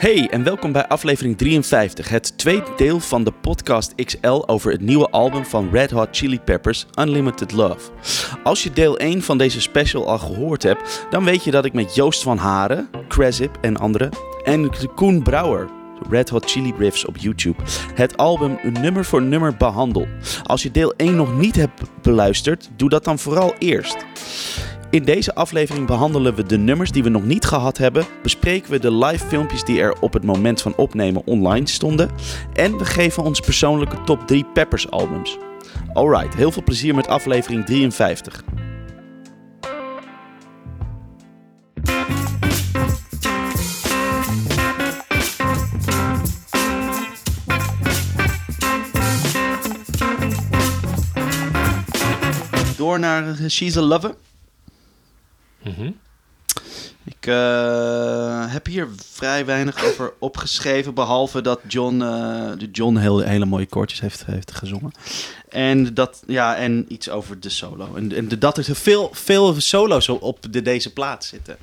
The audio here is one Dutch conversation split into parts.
Hey en welkom bij aflevering 53, het tweede deel van de podcast XL over het nieuwe album van Red Hot Chili Peppers, Unlimited Love. Als je deel 1 van deze special al gehoord hebt, dan weet je dat ik met Joost van Haren, Cresip en anderen, en Koen Brouwer, Red Hot Chili Riffs op YouTube, het album nummer voor nummer behandel. Als je deel 1 nog niet hebt beluisterd, doe dat dan vooral eerst. In deze aflevering behandelen we de nummers die we nog niet gehad hebben, bespreken we de live filmpjes die er op het moment van opnemen online stonden en we geven ons persoonlijke top 3 Peppers albums. Alright, heel veel plezier met aflevering 53. Door naar She's a Lover. Ik eh, heb hier vrij weinig over opgeschreven, behalve dat John, eh, de John heel, hele mooie koortjes heeft, heeft gezongen. En, dat, ja, en iets over de solo. En, en dat er veel, veel solo's op de, deze plaat zitten.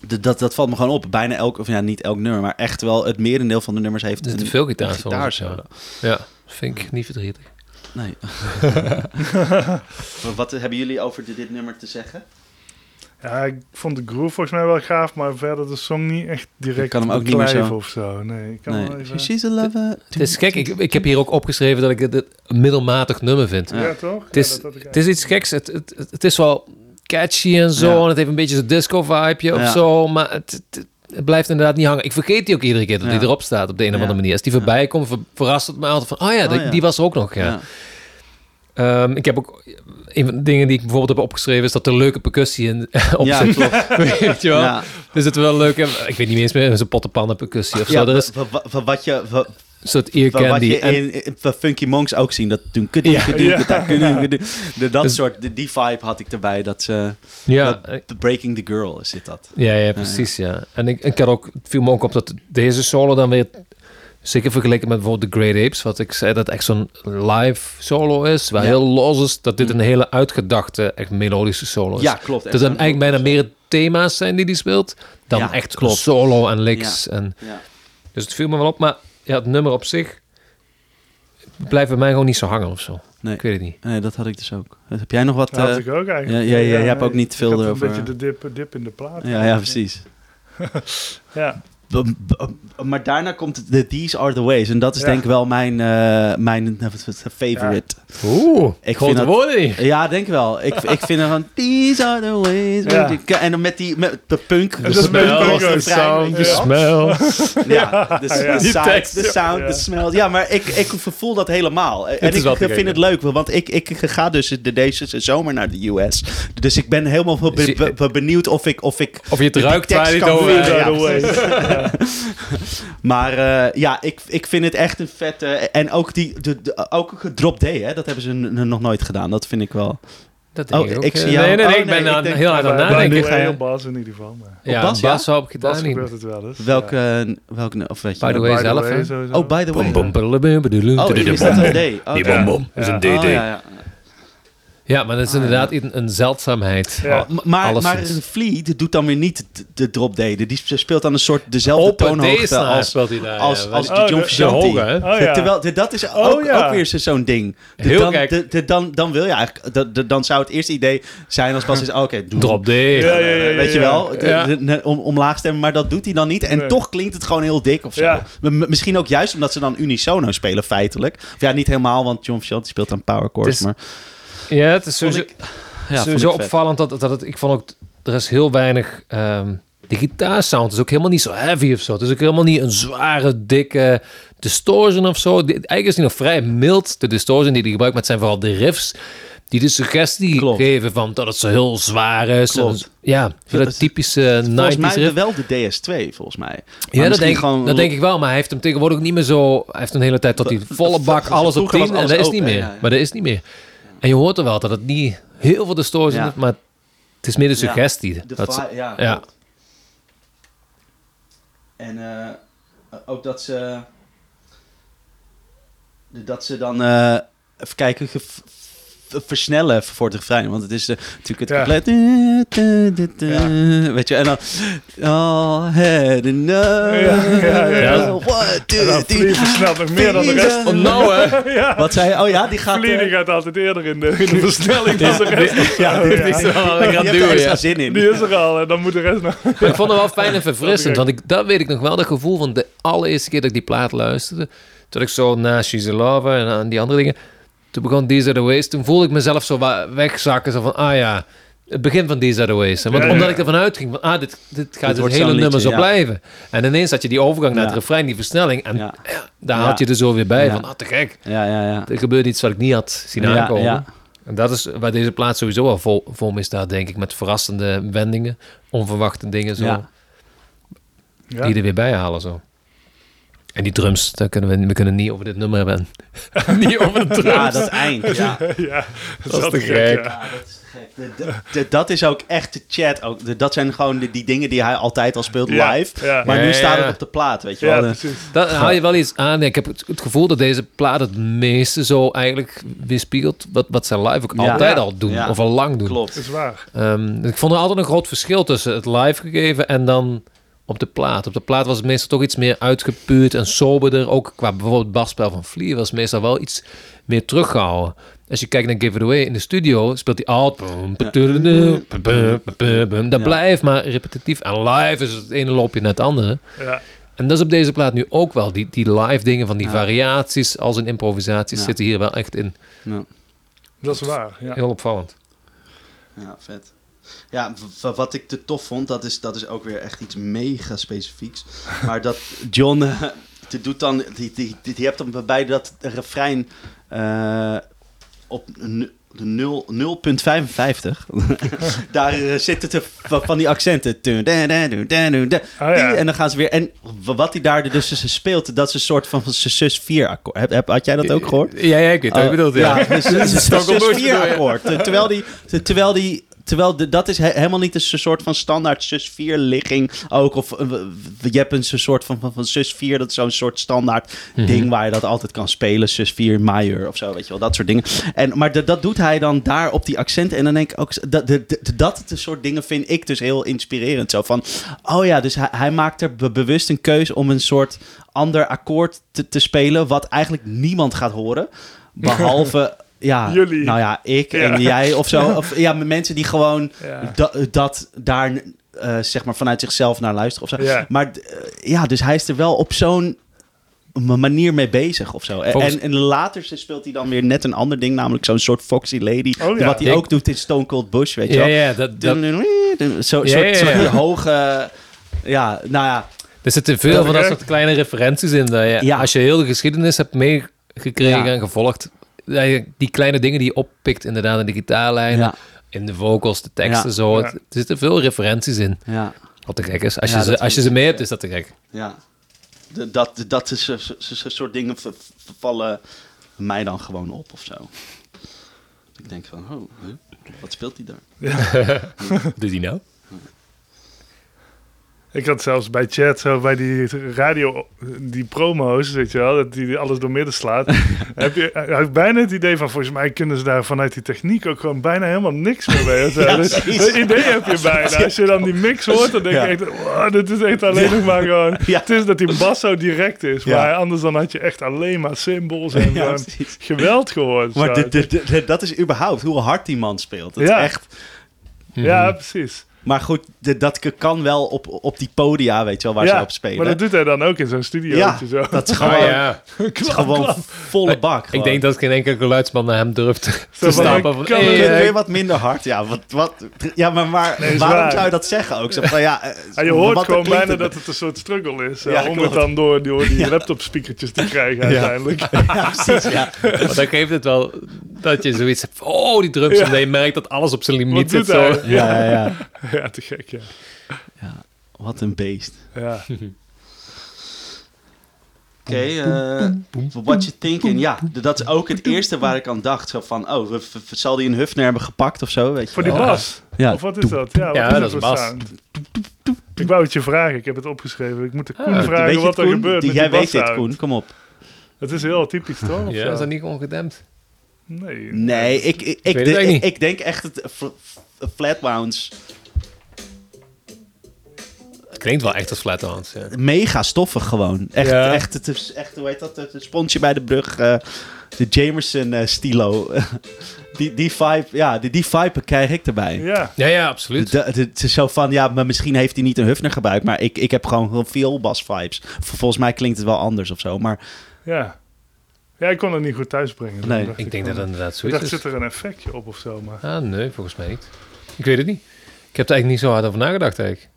De, dat, dat valt me gewoon op. Bijna elk, of ja, niet elk nummer, maar echt wel het merendeel van de nummers heeft Er zitten een, veel een gitaarsolo's, gitaarsolo. Ja, vind ik niet verdrietig. Nee. Wat hebben jullie over dit, dit nummer te zeggen? Ja, ik vond de groove volgens mij wel gaaf, maar verder de song niet echt direct Ik kan hem ook niet meer zo. of zo. Nee, ik kan Nee. wel even... She's a lover. Het is gek, ik, ik heb hier ook opgeschreven dat ik het een middelmatig nummer vind. Ja, toch? Het is, ja, het is iets geks, het, het, het, het is wel catchy en zo, Ja. en het heeft een beetje zo'n disco-vibeje of Ja. zo, maar het, het, het blijft inderdaad niet hangen. Ik vergeet die ook iedere keer dat Ja. die erop staat op de een of Ja. andere manier. Als die voorbij komt, ver- verrast het me altijd van, oh ja, die, Oh ja. die was er ook nog, ja. Ehm, ik heb ook, een van de dingen die ik bijvoorbeeld heb opgeschreven, is dat er leuke percussie in op Ja, zit. Weet je wel? Ja. Dus het wel leuk. Ik weet niet meer eens meer, zo'n pottenpannen percussie of zo. Er is wa- wat je, een soort ear wa- wat candy. je En- in, in van Funky Monks ook zien. Dat doen kudu, Ja. kudu, Ja. kudu, kudu, Dat Dus- soort, de- die vibe had ik erbij. Dat ze, ja, dat- the Breaking the Girl zit dat. ja, ja, precies, ja. En ik, ik had ook, het viel me ook op dat deze solo dan weer, zeker vergeleken met bijvoorbeeld The Great Apes, wat ik zei, dat echt zo'n live solo is, waar Ja. heel los is, dat dit een hele uitgedachte, echt melodische solo is. Ja, klopt. Dat er dan eigenlijk bijna meer thema's zijn die die speelt, dan Ja, echt klopt. solo en licks. En, Ja. dus het viel me wel op, maar ja, het nummer op zich blijft bij mij gewoon niet zo hangen of zo. Nee. Ik weet het niet. nee, dat had ik dus ook. Heb jij nog wat? Dat had eh, ik ook eigenlijk. ja, ja, ja, je hebt ook niet veel erover. een beetje de dip, dip in de plaat. ja, ja, precies. Ja. B- Maar daarna komt het de These Are The Ways. En dat is Ja. denk ik wel mijn, eh, mijn favorite. Oeh, Ik vind dat- woorden. Ja, denk wel. Ik, ik vind er van These Are The Ways. Ja. En dan met die met de punk. De weet je Ja. wel. smell. Ja, de, Ja. de de ja. sound, Ja. de smell. Ja, maar ik, ik voel dat helemaal. En ik vind het ja. leuk, want ik, ik ga dus de, deze zomer naar de US. Dus ik ben helemaal be- Zie- be- be- benieuwd of ik... Of ik Of je het ruikt tekst waar je het over Maar eh, ja, ik, ik vind het echt een vette... En ook, die, de, de, ook gedrop D, hè, dat hebben ze nog nooit gedaan. Dat vind ik wel... Dat denk Oh, ik ook. ik eh, zie jou- Nee, nee, nee, oh, ik ben nee, aan- ik denk- heel hard aan het nadenken. New ga je- Ale Bas in ieder geval. Maar. Ja, Bas, Bas, ja? zou ik gedaan Bas gebeurt het wel eens. Welke... Ja. welke of weet je By the way By the zelf. Oh, by the way. Bom, bom, bom, bom, bom, Oh, is dat een D? Oh, Die bom, bom. Dat is een Ja. DD. Oh, ja, maar dat is Ah, inderdaad een, een zeldzaamheid. Ja. Maar, maar Alleszins. Fleet doet dan weer niet de, drop D. Die speelt dan een soort dezelfde toonhoogte als, speelt hij daar. als, ja. als Oh, de de- John Frusciante. Oh. Terwijl de- dat is ook, ja. ook weer zo- zo'n ding. De- Heel dan, gek. de- de- dan, dan wil je eigenlijk... de- de- dan zou het eerste idee zijn als pas is... oh, Oké, doe Drop D. Ja, ja, ja, Weet je ja. wel? De- Ja. de- de- om, omlaag stemmen, maar dat doet hij dan niet. En Nee. toch klinkt het gewoon heel dik of zo. Misschien ook juist omdat ze dan unisono spelen, feitelijk. Of ja, niet helemaal, want John Frusciante speelt dan power chords. Maar Ja, het is sowieso, ik, ja, opvallend dat, dat het... Ik vond ook... Er is heel weinig... ehm de gitaarsound is ook helemaal niet zo heavy of zo. Het is ook helemaal niet een zware, dikke distortion of zo. Eigenlijk is die nog vrij mild, de distortion die hij gebruikt. Maar het zijn vooral de riffs die de suggestie Klopt. geven van dat het zo heel zwaar is. Klopt. En, ja, dat typische 90s Volgens mij riff. wel de DS2, volgens mij. Maar Ja, dat denk, gewoon- dat denk ik wel. Maar hij heeft hem tegenwoordig ook niet meer zo... Hij heeft een hele tijd tot die volle bak alles op Vroeger 10. was En dat is niet meer. Maar dat is niet meer. En je hoort er wel dat het niet heel veel distortie Ja. is. Maar het is meer de Ja. suggestie. De Dat ze- ja, ja. En eh, ook dat ze... Dat ze dan... eh, even kijken... versnellen voor het refrein. Want het is eh, natuurlijk het Ja. couplet. Weet je, en dan... All had enough. Ja, ja, ja, ja. What do you Flea versnelt nog meer dan de rest. Oh, nou hè. Ja, Wat zei je? Oh ja, die gaat... Die eh, gaat altijd eerder in de, in de versnelling dan de rest. ja, dit ja. is wel lekker aan Je hebt er duwen, extra ja. zin in. Die is er al en dan moet de rest nog... Maar ik vond het wel fijn en verfrissend. Want ik, dat weet ik nog wel, dat gevoel van de allereerste keer dat ik die plaat luisterde. Toen ik zo na She's a Lover en aan die andere dingen. Toen begon These Are The Ways. Toen voelde ik mezelf zo wegzakken. Zo van, ah ja, het begin van These Are The Ways. En Want Ja, ja. omdat ik ervan uitging van, ah, dit, dit gaat het hele nummer liedje, zo ja. blijven. En ineens had je die overgang naar Ja. het refrein, die versnelling. En daar Ja. had je er zo weer bij Ja. van, ah, te gek. Ja, ja, ja. Er gebeurt iets wat ik niet had zien aankomen. ja. En dat is waar deze plaat sowieso wel vol, vol mee staat, denk ik. Met verrassende wendingen, onverwachte dingen zo. Ja. Ja. die er weer bij halen zo. En die drums, daar kunnen we, we kunnen niet over dit nummer hebben. niet over de drums. Ja, dat eind. Ja. ja, dat, is te gek. Ja. Dat is gek. De- de- de- dat is ook echt de chat. Ook. De- dat zijn gewoon de, die dingen die hij altijd al speelt Ja, live. ja. Maar Ja, nu ja, staat ja. het op de plaat, weet je Ja, wel. Dat haal je wel iets aan. Ik heb het, het gevoel dat deze plaat het meeste zo eigenlijk weerspiegelt wat, wat ze live ook Ja. altijd Ja. al doen. Ja. Of al lang doen. Klopt. Dat is waar. Ehm, ik vond er altijd een groot verschil tussen het live gegeven en dan op de plaat. Op de plaat was het meestal toch iets meer uitgepuurd en soberder. Ook qua bijvoorbeeld het basspel van Flea was meestal wel iets meer teruggehouden. Als je kijkt naar Give It Away in de studio, speelt hij altijd... Dat blijft maar repetitief. En live is het ene loopje naar het andere. Ja. En dat is op deze plaat nu ook wel. Die, die live dingen van die Ja. variaties als in improvisaties Ja. zitten hier wel echt in. Ja, Dat is waar. Ja. Heel opvallend. ja vet. Ja, wat ik te tof vond, dat is, dat is ook weer echt iets mega specifieks. Maar dat John, eh, die doet dan, die, die, die, hebt dan bij dat refrein eh, op n- de nul- 0.55. Daar eh, zitten te, van die accenten. Oh, ja. En dan gaan ze weer. En wat hij daar dus speelt, dat is een soort van sus 4 akkoord. Heb, had jij dat ook gehoord? Ja, ja ik weet Oh, ja. dus het is een Stockholm sus Blues 4 bedoel je? akkoord. Ter- Terwijl die, ter- terwijl die, terwijl de, dat is he- helemaal niet een soort van standaard sus 4 ligging ook. Of eh, je hebt een soort van, van, van sus 4, dat is zo'n soort standaard Mhm. ding waar je dat altijd kan spelen. Sus 4 major of zo, weet je wel, dat soort dingen. En, maar de- dat doet hij dan daar op die accenten. En dan denk ik ook, dat, de, de- dat het soort dingen vind ik dus heel inspirerend. Zo van, oh ja, dus hij, hij maakt er be- bewust een keuze om een soort ander akkoord te, te spelen, wat eigenlijk niemand gaat horen. Behalve, ja, Jullie. nou ja, ik Ja. en jij of zo. Of ja, mensen die gewoon da- dat daar, eh, zeg maar, vanuit zichzelf naar luisteren of zo. Ja. Maar eh, ja, dus hij is er wel op zo'n manier mee bezig of zo. En- Volgens- En, en later speelt hij dan weer net een ander ding, namelijk zo'n soort Foxy Lady. Oh ja. Wat hij Ik- ook doet in Stone Cold Bush, weet je Ja, wel. ja, dat, dat, Zo, Ja, soort, ja, soort ja. die hoge... Ja, nou ja. er zitten veel van dat soort kleine referenties in. Dat je, Ja. Als je heel de geschiedenis hebt meegekregen Ja. en gevolgd, die kleine dingen die je oppikt, inderdaad, in de gitaarlijnen, Ja, in de vocals, de teksten, Ja. zo. Het- Er zitten veel referenties in. ja, Wat te gek is. Als, Ja, je, ze, als je ze mee hebt, is dat te gek. ja. De- dat, dat is zo- zo- zo- soort dingen vallen mij dan gewoon op of zo. Ik denk van, oh, wat speelt hij daar? Doet hij nou? Ik had zelfs bij chat, zo bij die radio, die promo's, weet je wel, dat die alles door midden slaat. heb je heb ik bijna het idee van, volgens mij kunnen ze daar vanuit die techniek ook gewoon bijna helemaal niks meer mee. Ja, dus dat idee heb je bijna. Als je dan die mix hoort, dan denk je echt, wow, dit is echt alleen nog maar gewoon... Het is dat die bas zo direct is, Ja. maar anders dan had je echt alleen maar symbols en geweld gehoord. Maar dat is überhaupt hoe hard die man speelt. Dat is echt... Ja, precies. Maar goed, de- dat kan wel op, op die podia, weet je wel, waar ja, ze op spelen. maar dat doet hij dan ook in zo'n studio. ja, zo. dat is Ah, gewoon, ja. het is gewoon volle bak. Ik denk dat geen enkele geluidsman naar hem durft Zo te stappen. ik Van, kan hey, eh, weer wat minder hard? Ja, wat, wat, ja maar, maar Nee, waarom waar. zou je dat zeggen ook? Zo van, ja, eh, Ja, je hoort wat gewoon bijna het? dat het een soort struggle is. Ja, Ja, om klopt. het dan door, door die laptop-speakertjes te krijgen uiteindelijk. Ja, precies, ja. Maar dan geeft het wel dat je zoiets hebt oh, die drums. Ja. En dat je merkt dat alles op zijn limiet Wat zit. doet Zo. hij? Ja, ja, ja. Ja, te gek, ja. ja. Wat een beest. ja. Oké, eh, what you thinking? Ja, dat is ook het eerste waar ik aan dacht. Zo van, oh, zal die een Hufner hebben gepakt of zo? Weet je Voor die wel? bas. Ja. Of wat is dat? Ja, wat Ja, is dat is bas. sound? Ik wou het je vragen, ik heb het opgeschreven. Ik moet de Koen Ah, vragen weet je wat het, er gebeurt Die- met Jij die weet dit. Koen. Kom op. Het is heel typisch, toch? Of Ja, is dat niet ongedempt? Nee. Nee, ik, ik, ik, ik, denk echt het fl- f- flatwounds Het klinkt wel echt als Flathounds. Ja. mega stoffig gewoon. Echt, Ja. echt, het is echt, hoe heet dat? Het sponsje bij de brug. eh, de Jamerson eh, stilo. die, die vibe, ja, die, die vibe krijg ik erbij. Ja. ja, ja, absoluut. De- de- Het is zo van, ja, maar misschien heeft hij niet een Hufner gebruikt, maar ik, ik heb gewoon heel veel bas vibes. Volgens mij klinkt het wel anders of zo, maar Ja. Ja, ik kon het niet goed thuisbrengen. Dus Nee, Ik denk dat het inderdaad Ik zoiets dacht, is. zit er een effectje op of zo, maar... Ah, nee, volgens mij niet. Ik weet het niet. Ik heb er eigenlijk niet zo hard over nagedacht eigenlijk.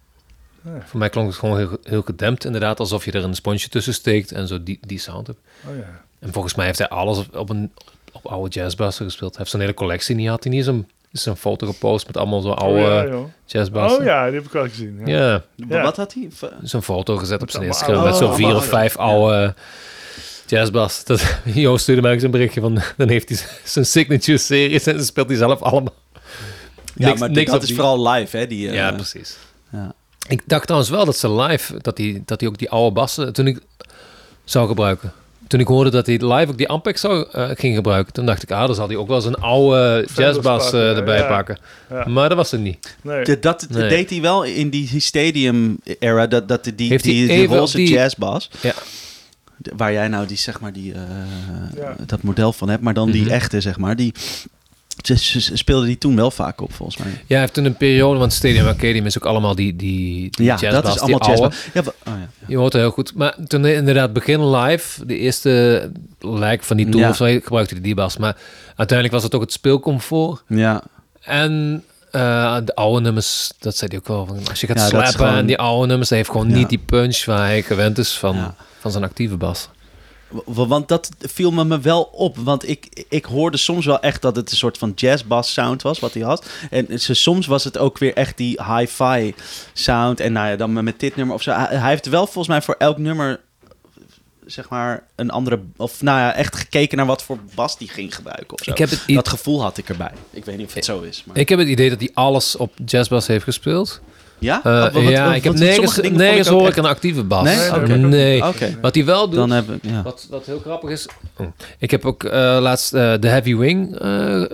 Voor mij klonk het gewoon heel, heel gedempt inderdaad, alsof je er een sponsje tussen steekt en zo die, die sound hebt. Oh ja. En volgens mij heeft hij alles op, op een op oude jazzbassen gespeeld. Hij heeft zo'n hele collectie niet had hij niet zo'n is een foto gepost met allemaal zo oude oh, ja. Oh ja, die heb ik al gezien. Ja. Ja, Ja. wat had hij? Zo'n foto gezet op zijn Instagram met zo'n vier of vijf oude jazzbas. Dat, Joost stuurde mij ook zo'n berichtje van, dan heeft hij zijn signature series en dan speelt hij zelf allemaal. Ja, Niks- maar niks dat is die- vooral live, hè? Die, eh, Ja, precies. ja. Ik dacht trouwens wel dat ze live, dat hij, dat hij ook die oude bassen, toen ik zou gebruiken. Toen ik hoorde dat hij live ook die Ampex zou, eh, ging gebruiken, toen dacht ik, ah, dan zal hij ook wel zijn oude jazzbas eh, erbij ja. pakken. Ja. Maar dat was het niet. Nee. De- dat Nee. deed hij wel in die stadium-era, dat, dat die, die, Heeft hij die, die roze die- jazzbas, Ja. waar jij nou die, zeg maar, die, eh, Ja. dat model van hebt, maar dan die Mhm. echte, zeg maar, die ze, speelde die toen wel vaak op, volgens mij. Ja, hij heeft toen een periode, want Stadium Arcadium is ook allemaal die, die, die Ja, jazzbas, dat is die allemaal oude. jazzbas. Ja, oh, ja. Je hoort het heel goed. Maar toen inderdaad begin live, de eerste lijk van die tour Ja. zo, gebruikte hij die bas. Maar uiteindelijk was het ook het speelcomfort. ja. En eh, de oude nummers, dat zei hij ook wel. Van, als je gaat Ja, slapen gewoon- en die oude nummers, dat heeft gewoon Ja. niet die punch waar hij gewend is van, Ja. van zijn actieve bas. Want dat viel me me wel op. Want ik, ik hoorde soms wel echt dat het een soort van jazzbass sound was wat hij had. En ze- soms was het ook weer echt die hi-fi sound. En nou ja, dan met dit nummer of zo. Hij, heeft wel volgens mij voor elk nummer zeg maar een andere... Of nou ja, echt gekeken naar wat voor bas die ging gebruiken of zo. Ik heb, het, Dat gevoel had ik erbij. Ik weet niet of het zo is. Maar... ik heb het idee dat hij alles op jazzbas heeft gespeeld. Ja? Eh, Wat- wat- ja, wat- ik heb nergens, nergens ik hoor ik een actieve bas. Nee? Nee. Wat hij wel doet, Dan hebben ja. Wat, wat heel grappig is. oh, Ik heb ook eh, laatst eh, de Heavy Wing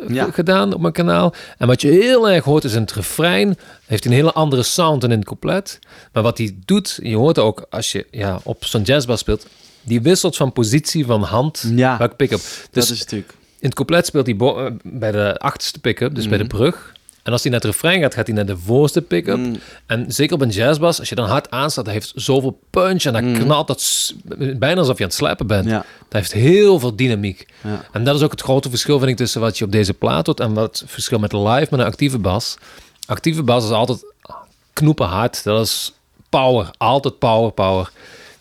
Ja. gedaan op mijn kanaal. En wat je heel erg hoort is in het refrein. Heeft hij een hele andere sound dan in het couplet. Maar wat hij doet, je hoort ook als je ja, op zo'n jazzbas speelt. Die wisselt van positie van hand. Ja, Welke pick-up. dat Dus is natuurlijk... in het couplet speelt hij bij de achterste pick-up, dus bij de Mhm. brug. En als hij naar het refrein gaat, gaat hij naar de voorste pick-up. Mm, En zeker op een jazzbas, als je dan hard aanstaat, dat heeft zoveel punch en dan Mm. knalt dat bijna alsof je aan het slapen bent. ja, Dat heeft heel veel dynamiek. ja. En dat is ook het grote verschil, vind ik, tussen wat je op deze plaat doet en wat het verschil met live met een actieve bas. Actieve bas is altijd knoepen hard. Dat is power. Altijd power, power.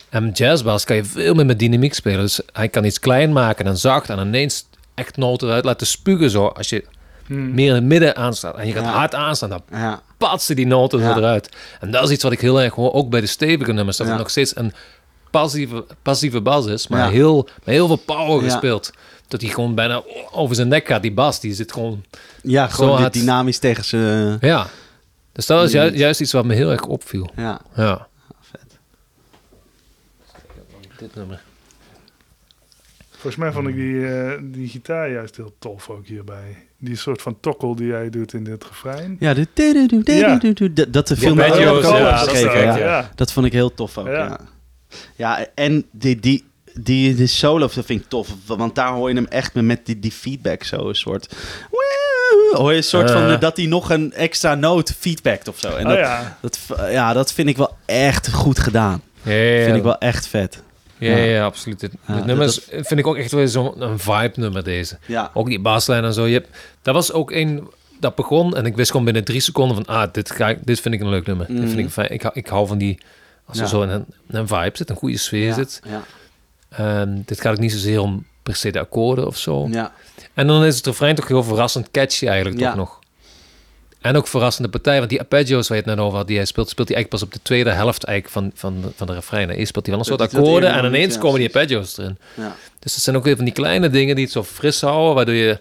En jazzbas kan je veel meer met dynamiek spelen. Dus hij kan iets klein maken en zacht en ineens echt noten eruit laten spugen. Zo, als je Hmm. meer in het midden aanstaat en je gaat Ja. hard aanstaan, dan ja. patsen die noten Ja. eruit. En dat is iets wat ik heel erg hoor, ook bij de stevige nummers. Dat Ja. het nog steeds een passieve, passieve bas is, maar Ja. heel, met heel veel power Ja. gespeeld. Dat hij gewoon bijna over zijn nek gaat, die bas. Die zit gewoon... Ja, gewoon Zo dit hard. dynamisch tegen ze. Ja. Dus dat is ju- juist iets wat me heel erg opviel. Ja, Ja. vet. Dit nummer. Volgens mij vond ik die, eh, die gitaar juist heel tof ook hierbij. Die soort van tokkel die jij doet in dit refrein. Ja, de Ja. dat- dat de film Ja, met Jo's, ook ja, dat is ja. ook, ja. Dat vond ik heel tof ook, ja. Ja. Ja, en die, die, die, die solo dat vind ik tof. Want daar hoor je hem echt met, met die, die feedback zo een soort... Hoor je een soort van... Eh. Dat hij nog een extra noot feedbackt of zo. En oh dat, ja. dat, ja, dat vind ik wel echt goed gedaan. Ja, Vind ik wel echt vet. Ja, ja, absoluut. Dit, Ja, dit nummer is, vind ik ook echt wel zo'n vibe nummer deze. Ja. Ook die baslijn en zo. Je hebt, dat was ook een dat begon en ik wist gewoon binnen drie seconden van ah, dit, ga ik, dit vind ik een leuk nummer. Dit vind ik Mhm. fijn. Ik, hou- ik hou van die als er zo een, een vibe zit, een goede sfeer zit. ja, En dit gaat ook niet zozeer om per se de akkoorden of zo. ja. En dan is het refrein toch heel verrassend catchy eigenlijk toch nog. En ook verrassende partij, want die arpeggios waar je het net over had, die hij speelt, speelt hij eigenlijk pas op de tweede helft eigenlijk van, van, de- van de refrein. Eerst speelt hij wel een Dat soort dat akkoorden en ineens ja, komen die arpeggios erin. ja. Dus het zijn ook weer van die kleine dingen die het zo fris houden, waardoor je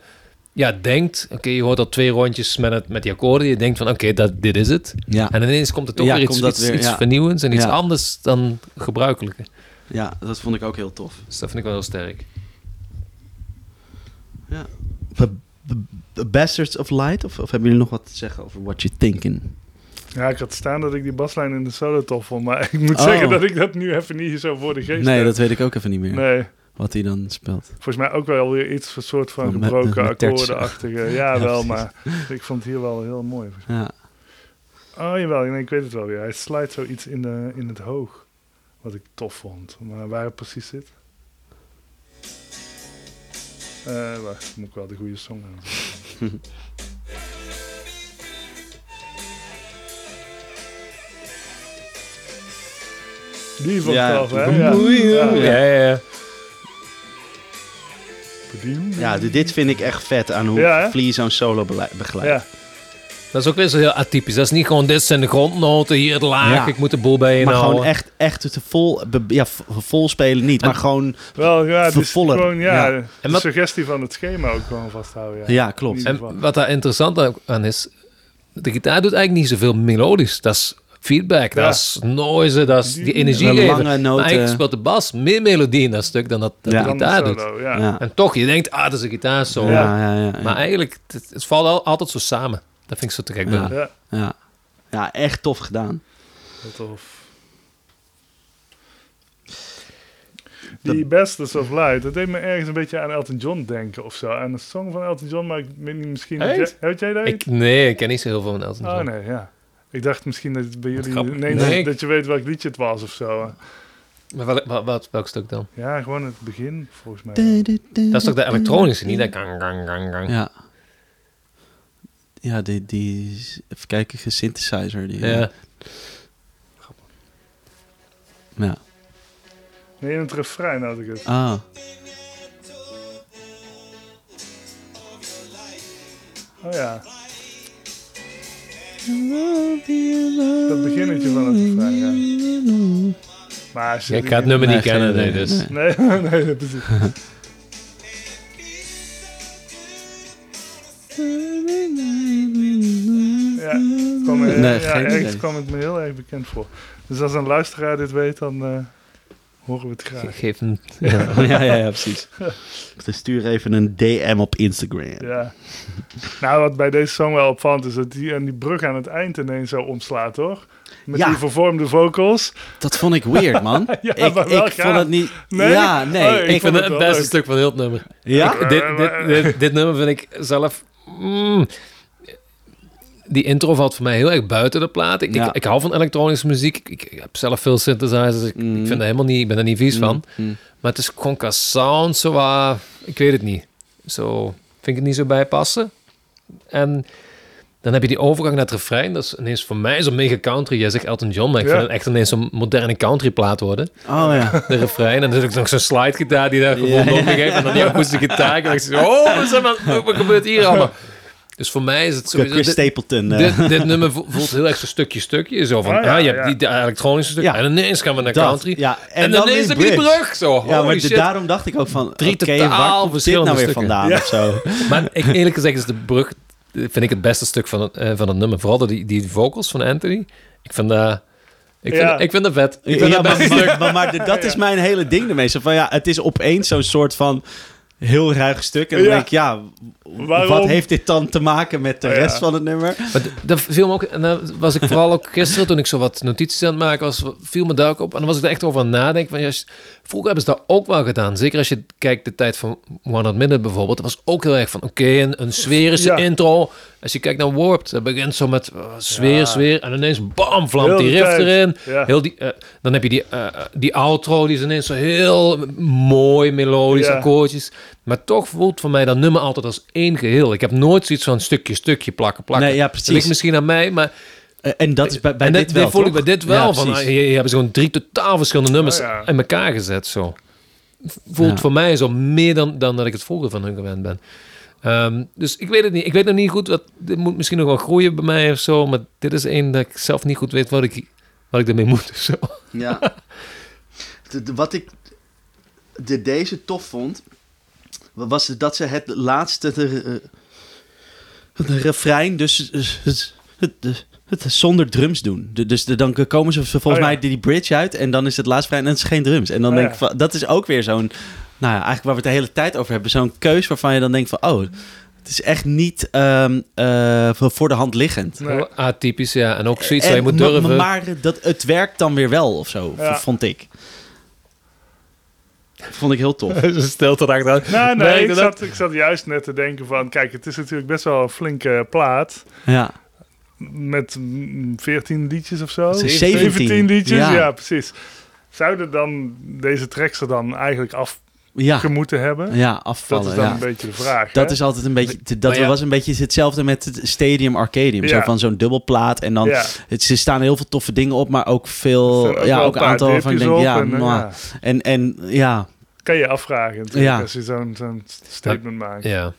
ja, denkt, oké, je hoort al twee rondjes met, het, met die akkoorden, je denkt van oké, dat dit is het. Ja. En ineens komt het toch Ja, weer iets, dat iets, weer, iets ja. vernieuwends en iets Ja. anders dan gebruikelijke. ja, dat vond ik ook heel tof. Dus dat vind ik wel heel sterk. B- B- Bastards of Light? Of, of hebben jullie nog wat te zeggen over What You Thinking? Ja, ik had staan dat ik die baslijn in de solo tof vond. Maar ik moet Oh. zeggen dat ik dat nu even niet zo voor de geest Nee, heb. dat weet ik ook even niet meer. Nee, Wat hij dan speelt. volgens mij ook wel weer iets een soort van gebroken akkoordenachtige. Ja, Ja, wel, maar ik vond het hier wel heel mooi. Ja. Oh, jawel, nee, ik weet het wel weer. Hij slijt zoiets in, de, in het hoog. Wat ik tof vond. Maar waar het precies zit? Eh wacht, moet ik wel de goede song hebben. Die vond ik Ja, tof, hè? Ja. Ja, ja, ja. ja, dit vind ik echt vet aan hoe Ja? Flea zo'n solo begeleidt. Dat is ook weer zo heel atypisch. Dat is niet gewoon, dit zijn de grondnoten, hier het laag, Ja. ik moet de boel bij je Maar houden. gewoon echt, echt het vol, be- ja, vol spelen niet, maar gewoon, wel, ja, Vervollen. gewoon, ja, Ja. de En wat- suggestie van het schema ook gewoon vasthouden. Ja. ja, klopt. En wat daar interessant aan is, de gitaar doet eigenlijk niet zoveel melodisch. Dat is feedback, Ja. dat is noise, dat is die Die- energie lange Maar noten. eigenlijk speelt de bas meer melodie in dat stuk dan dat, dat Ja. de gitaar doet. solo, ja. Ja. En toch, je denkt, ah, dat is een gitaar zo. Ja, ja, ja, ja. Maar eigenlijk, het, het valt al, altijd zo samen. Dat vind ik zo te gek. Ja. Ja, ja. ja, echt tof gedaan. heel tof. Die Bestest of Light, dat deed me ergens een beetje aan Elton John denken of zo. Aan een song van Elton John, maar ik weet niet, misschien... Echt? Weet jij dat? Ik, nee, ik ken niet zo heel veel van Elton Oh John. nee, ja. Ik dacht misschien dat het bij jullie Nee. dat je weet welk liedje het was of zo. Maar wel, wat, wat, welk stuk dan? Ja, gewoon het begin volgens mij. Dat is toch de elektronische, niet dat gang, gang, gang, gang. Ja. Ja, die, die even kijken, synthesizer. Die, Ja. ja. Nee, in het refrein had ik het. Ah. Oh ja. Dat beginnetje van het refrein, ja. Maar als je Ja, ik die- ga het nummer niet kennen, nee, dus. Nee. Nee, nee, precies. Ja, Nee, ja, geen ergens idee. kwam het me heel erg bekend voor. Dus als een luisteraar dit weet, dan eh, horen we het graag. Geef hem... Ja. ja, ja, ja, precies. Dus stuur even een DM op Instagram. Ja. nou, wat bij deze song wel opvallend is, dat die, en die brug aan het eind ineens zo omslaat, hoor. Met Ja. die vervormde vocals. Dat vond ik weird, man. Ja, ik maar wel ik vond het niet... Nee? Ja, nee. Oh, ik ik, Ik vond het het beste leuk. stuk van heel het nummer. ja? Ik- dit, dit, dit, dit nummer vind ik zelf... mm, die intro valt voor mij heel erg buiten de plaat. Ik, Ja. ik, ik hou van elektronische muziek. Ik, ik heb zelf veel synthesizers. Ik, Mm. ik vind er helemaal niet, ik ben er niet vies van. Mm, mm. Maar het is gewoon qua sound zo Ik weet het niet. Zo vind ik het niet zo bij passen. En dan heb je die overgang naar het refrein. Dat is ineens voor mij zo'n mega country. Jij zegt Elton John, maar ik Ja. vind het echt ineens zo'n moderne country plaat worden. Oh ja. De refrein. En dan is ook nog zo'n slide gitaar die daar gewoon ja, opgegeven. En dan die akoestische gitaar. En dan denk ik oh, wat gebeurt hier allemaal? Dus voor mij is het sowieso... Chris dit- Stapleton. eh, dit, dit nummer vo- voelt heel erg zo stukje stukje. Zo van, Ah, ja, ah, je hebt ja. die, die elektronische stuk. Ja. En ineens gaan we naar dat, country. Ja, En, dan ineens heb je die brug. Zo, Ja, maar de- daarom dacht ik ook van... Drie oké, totaal waar dit verschillende nou weer stukken. vandaan Ja. of zo? Maar ik, eerlijk gezegd is de brug, vind ik het beste stuk van het, eh, van het nummer. Vooral die, die vocals van Anthony. Ik vind dat, ik vind, Ja. ik vind dat vet. Ik vind Ja, dat maar, best maar, stuk. maar, maar dat is mijn hele ding ermee. Zo van, ja, het is opeens zo'n soort van heel ruig stuk. En dan Ja. denk ik, ja, Waarom? wat heeft dit dan te maken met de Oh, ja. rest van het nummer? Maar dat viel me ook, en dan was ik vooral ook gisteren toen ik zo wat notities aan het maken was, viel me daar ook op. En dan was ik er echt over aan het nadenken. Van, ja, s- vroeger hebben ze dat ook wel gedaan. Zeker als je kijkt de tijd van One Hot Minute bijvoorbeeld. Dat was ook heel erg van, oké, een, een sferische Ja. intro. Als je kijkt naar Warped, dat begint zo met uh, sfeer, Ja. sfeer. En ineens, bam, vlamt die riff tijd. erin. Ja. Heel die, eh, dan heb je die, eh, eh, die outro, die is ineens zo heel mooi, melodisch, Ja. akkoordjes. Maar toch voelt voor mij dat nummer altijd als één geheel. Ik heb nooit zoiets van stukje, stukje, plakken, plakken. Nee, ja, Dat ligt precies. misschien aan mij, maar Eh, En dat is bij, bij en dit wel, dit voel ik bij dit wel. Ja, van, hier, hier hebben ze gewoon drie totaal verschillende nummers Oh, ja. in elkaar gezet. Zo. Voelt Ja. voor mij zo meer dan, dan dat ik het vroeger van hun gewend ben. Ehm, dus ik weet het niet. Ik weet nog niet goed. Wat, dit moet misschien nog wel groeien bij mij of zo. Maar dit is één dat ik zelf niet goed weet wat ik, wat ik ermee moet. of Zo. Ja. De- de- wat ik de, deze tof vond, was dat ze het laatste, de, eh, het refrein, dus het, het, zonder drums doen. Dus de, dan komen ze volgens Oh ja. mij die bridge uit en dan is het laatste refrein en het is geen drums. En dan Oh denk ja. ik van, dat is ook weer zo'n nou ja, eigenlijk waar we het de hele tijd over hebben. Zo'n keus waarvan je dan denkt van, oh, het is echt niet ehm, eh, voor de hand liggend. Nee. Atypisch, ja. En ook zoiets waar je moet durven. Maar dat, het werkt dan weer wel of zo, Ja. vond ik. Vond ik heel tof. Ze stelt er achteruit. Nou, nee, Werkte ik dat? zat, ik zat juist net te denken van... Kijk, het is natuurlijk best wel een flinke plaat. Ja. Met mm, 14 liedjes of zo. 17. 17 liedjes, Ja. ja. precies. Zouden dan deze tracks er dan eigenlijk af Ja, moeten hebben? ja Dat afvallen. is dan ja. een beetje de vraag. Dat hè? is altijd een beetje. Dat ja. was een beetje hetzelfde met het Stadium Arcadium. Zo van zo'n dubbelplaat. En dan. ja. Het, er staan heel veel toffe dingen op, maar ook veel. ook ja, ook een aantal ik denk. op Ja, en, eh, en, en ja. Kan je afvragen natuurlijk, Ja. als je zo'n zo'n statement maakt. Ja.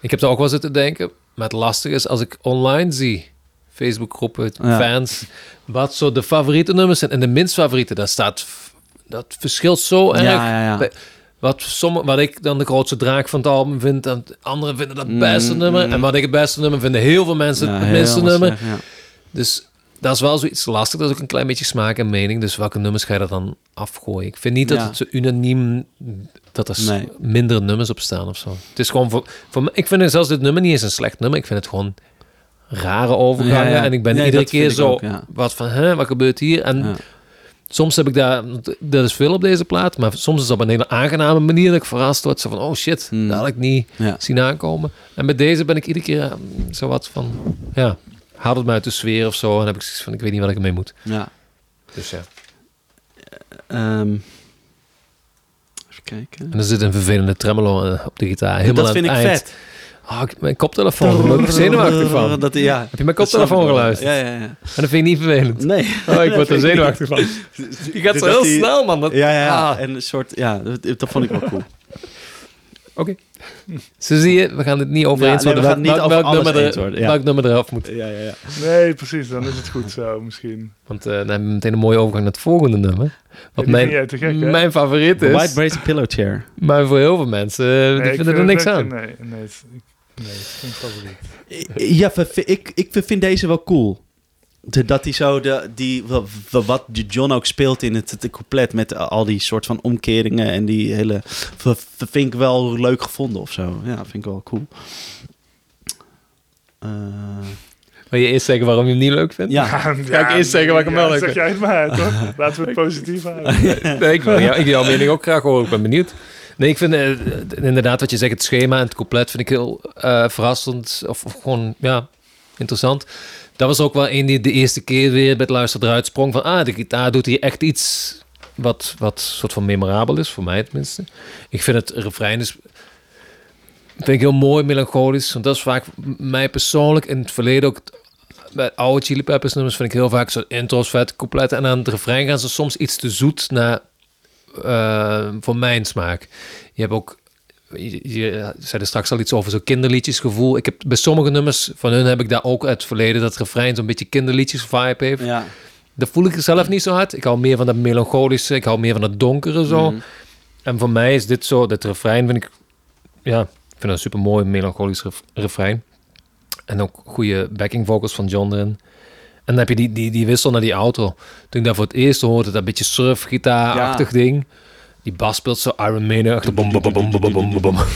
Ik heb er ook wel zitten denken. Maar het lastige is als ik online zie, Facebookgroepen, Ja. fans, wat zo de favoriete nummers zijn en de minst favoriete, dat staat, dat verschilt zo erg. Ja, ja. Bij- Wat, somm- wat ik dan de grootste draak van het album vind, en anderen vinden dat het Mm, beste nummer. mm. En wat ik het beste nummer vinden heel veel mensen het minste nummer. Dus dat is wel zoiets lastig. Dat is ook een klein beetje smaak en mening. Dus welke nummers ga je er dan afgooien? Ik vind niet dat Ja. het zo unaniem dat er Nee. minder nummers op staan of zo. Het is gewoon voor, voor me- ik vind zelfs dit nummer niet eens een slecht nummer. Ik vind het gewoon rare overgangen. Ja, ja. En ik ben Nee, iedere dat keer ik zo ook, ja. wat van, hè, wat gebeurt hier? En soms heb ik daar, dat is veel op deze plaat, maar soms is het op een hele aangename manier dat ik verrast word. Zo van, oh shit, dat had ik niet zien aankomen. En met deze ben ik iedere keer eh, zo wat van, ja, haal het me uit de sfeer of zo. En heb ik zoiets van, ik weet niet wat ik ermee moet. Ja. Dus ja. Ehm, even kijken. En er zit een vervelende tremolo eh, op de gitaar. Helemaal dat aan vind ik het eind. vet. Ah, ik- mijn koptelefoon, daar ben ik zenuwachtig van. Dat, ja. Heb je mijn koptelefoon geluisterd? Ja, ja, ja. En dat vind ik niet vervelend. Nee. Oh, ik word er zenuwachtig van. Die gaat zo Dat heel die- snel, man. Dat, Ja, ja, ja. Ah, En een soort, ja, dat, dat vond ik wel cool. Oké. Zo zie je, we gaan het niet over Ja, eens nee, we worden. gaan niet over alles nummer, er, worden, ja. welk nummer eraf moet. Ja, ja, ja. Nee, precies. Dan is het goed zo, misschien. Want eh, dan hebben we meteen een mooie overgang naar het volgende nummer. Wat mijn, gek, mijn favoriet is. White Brazen Pillow Chair. Maar voor heel veel mensen, eh, Nee, die vinden er niks aan. Nee, nee, ik- nee, het is geen favoriet. Ja, v- ik, ik vind deze wel cool. De, dat hij zo, de, die, wa- wa- wat John ook speelt in het, het couplet met al die soort van omkeringen en die hele, vind ik wel leuk gevonden of zo. Ja, vind ik wel cool. Eh, Wil je eerst zeggen waarom je hem niet leuk vindt? ja, Ga ik eerst zeggen wat ik hem wel leuk Zeg vind? jij het maar, toch? Laten we het positief houden. Nee, ik wil, ja, ik wil jouw mening ook graag horen. Ik ben benieuwd. Nee, ik vind eh, inderdaad wat je zegt, het schema en het couplet vind ik heel eh, verrassend. Of, gewoon, ja, interessant. Dat was ook wel een die de eerste keer weer bij het luisteren eruit sprong van... Ah, de gitaar doet hier echt iets wat, wat soort van memorabel is, voor mij tenminste. Ik vind het refrein is... Vind ik heel mooi, melancholisch. Want dat is vaak mij persoonlijk in het verleden ook... Bij oude Chili Peppers nummers vind ik heel vaak zo intro's, vet, coupletten. En aan het refrein gaan ze soms iets te zoet naar eh, voor mijn smaak. Je hebt ook, je, je zei er straks al iets over zo'n kinderliedjesgevoel. Ik heb bij sommige nummers van hun heb ik daar ook uit het verleden dat het refrein zo'n beetje kinderliedjes vibe heeft. ja. Dat voel ik zelf niet zo hard. Ik hou meer van dat melancholische, ik hou meer van het donkere zo. Mhm. En voor mij is dit zo, dit refrein vind ik, ja, ik vind een super mooi melancholisch ref- refrein. En ook goede backing vocals van John erin. En dan heb je die, die, die wissel naar die outro. Toen ik daar voor het eerst hoorde, dat beetje surfgitaar-achtig ding. Die bas speelt zo Iron Maiden-achtig. Bom, bom, bom, bom, bom, bom.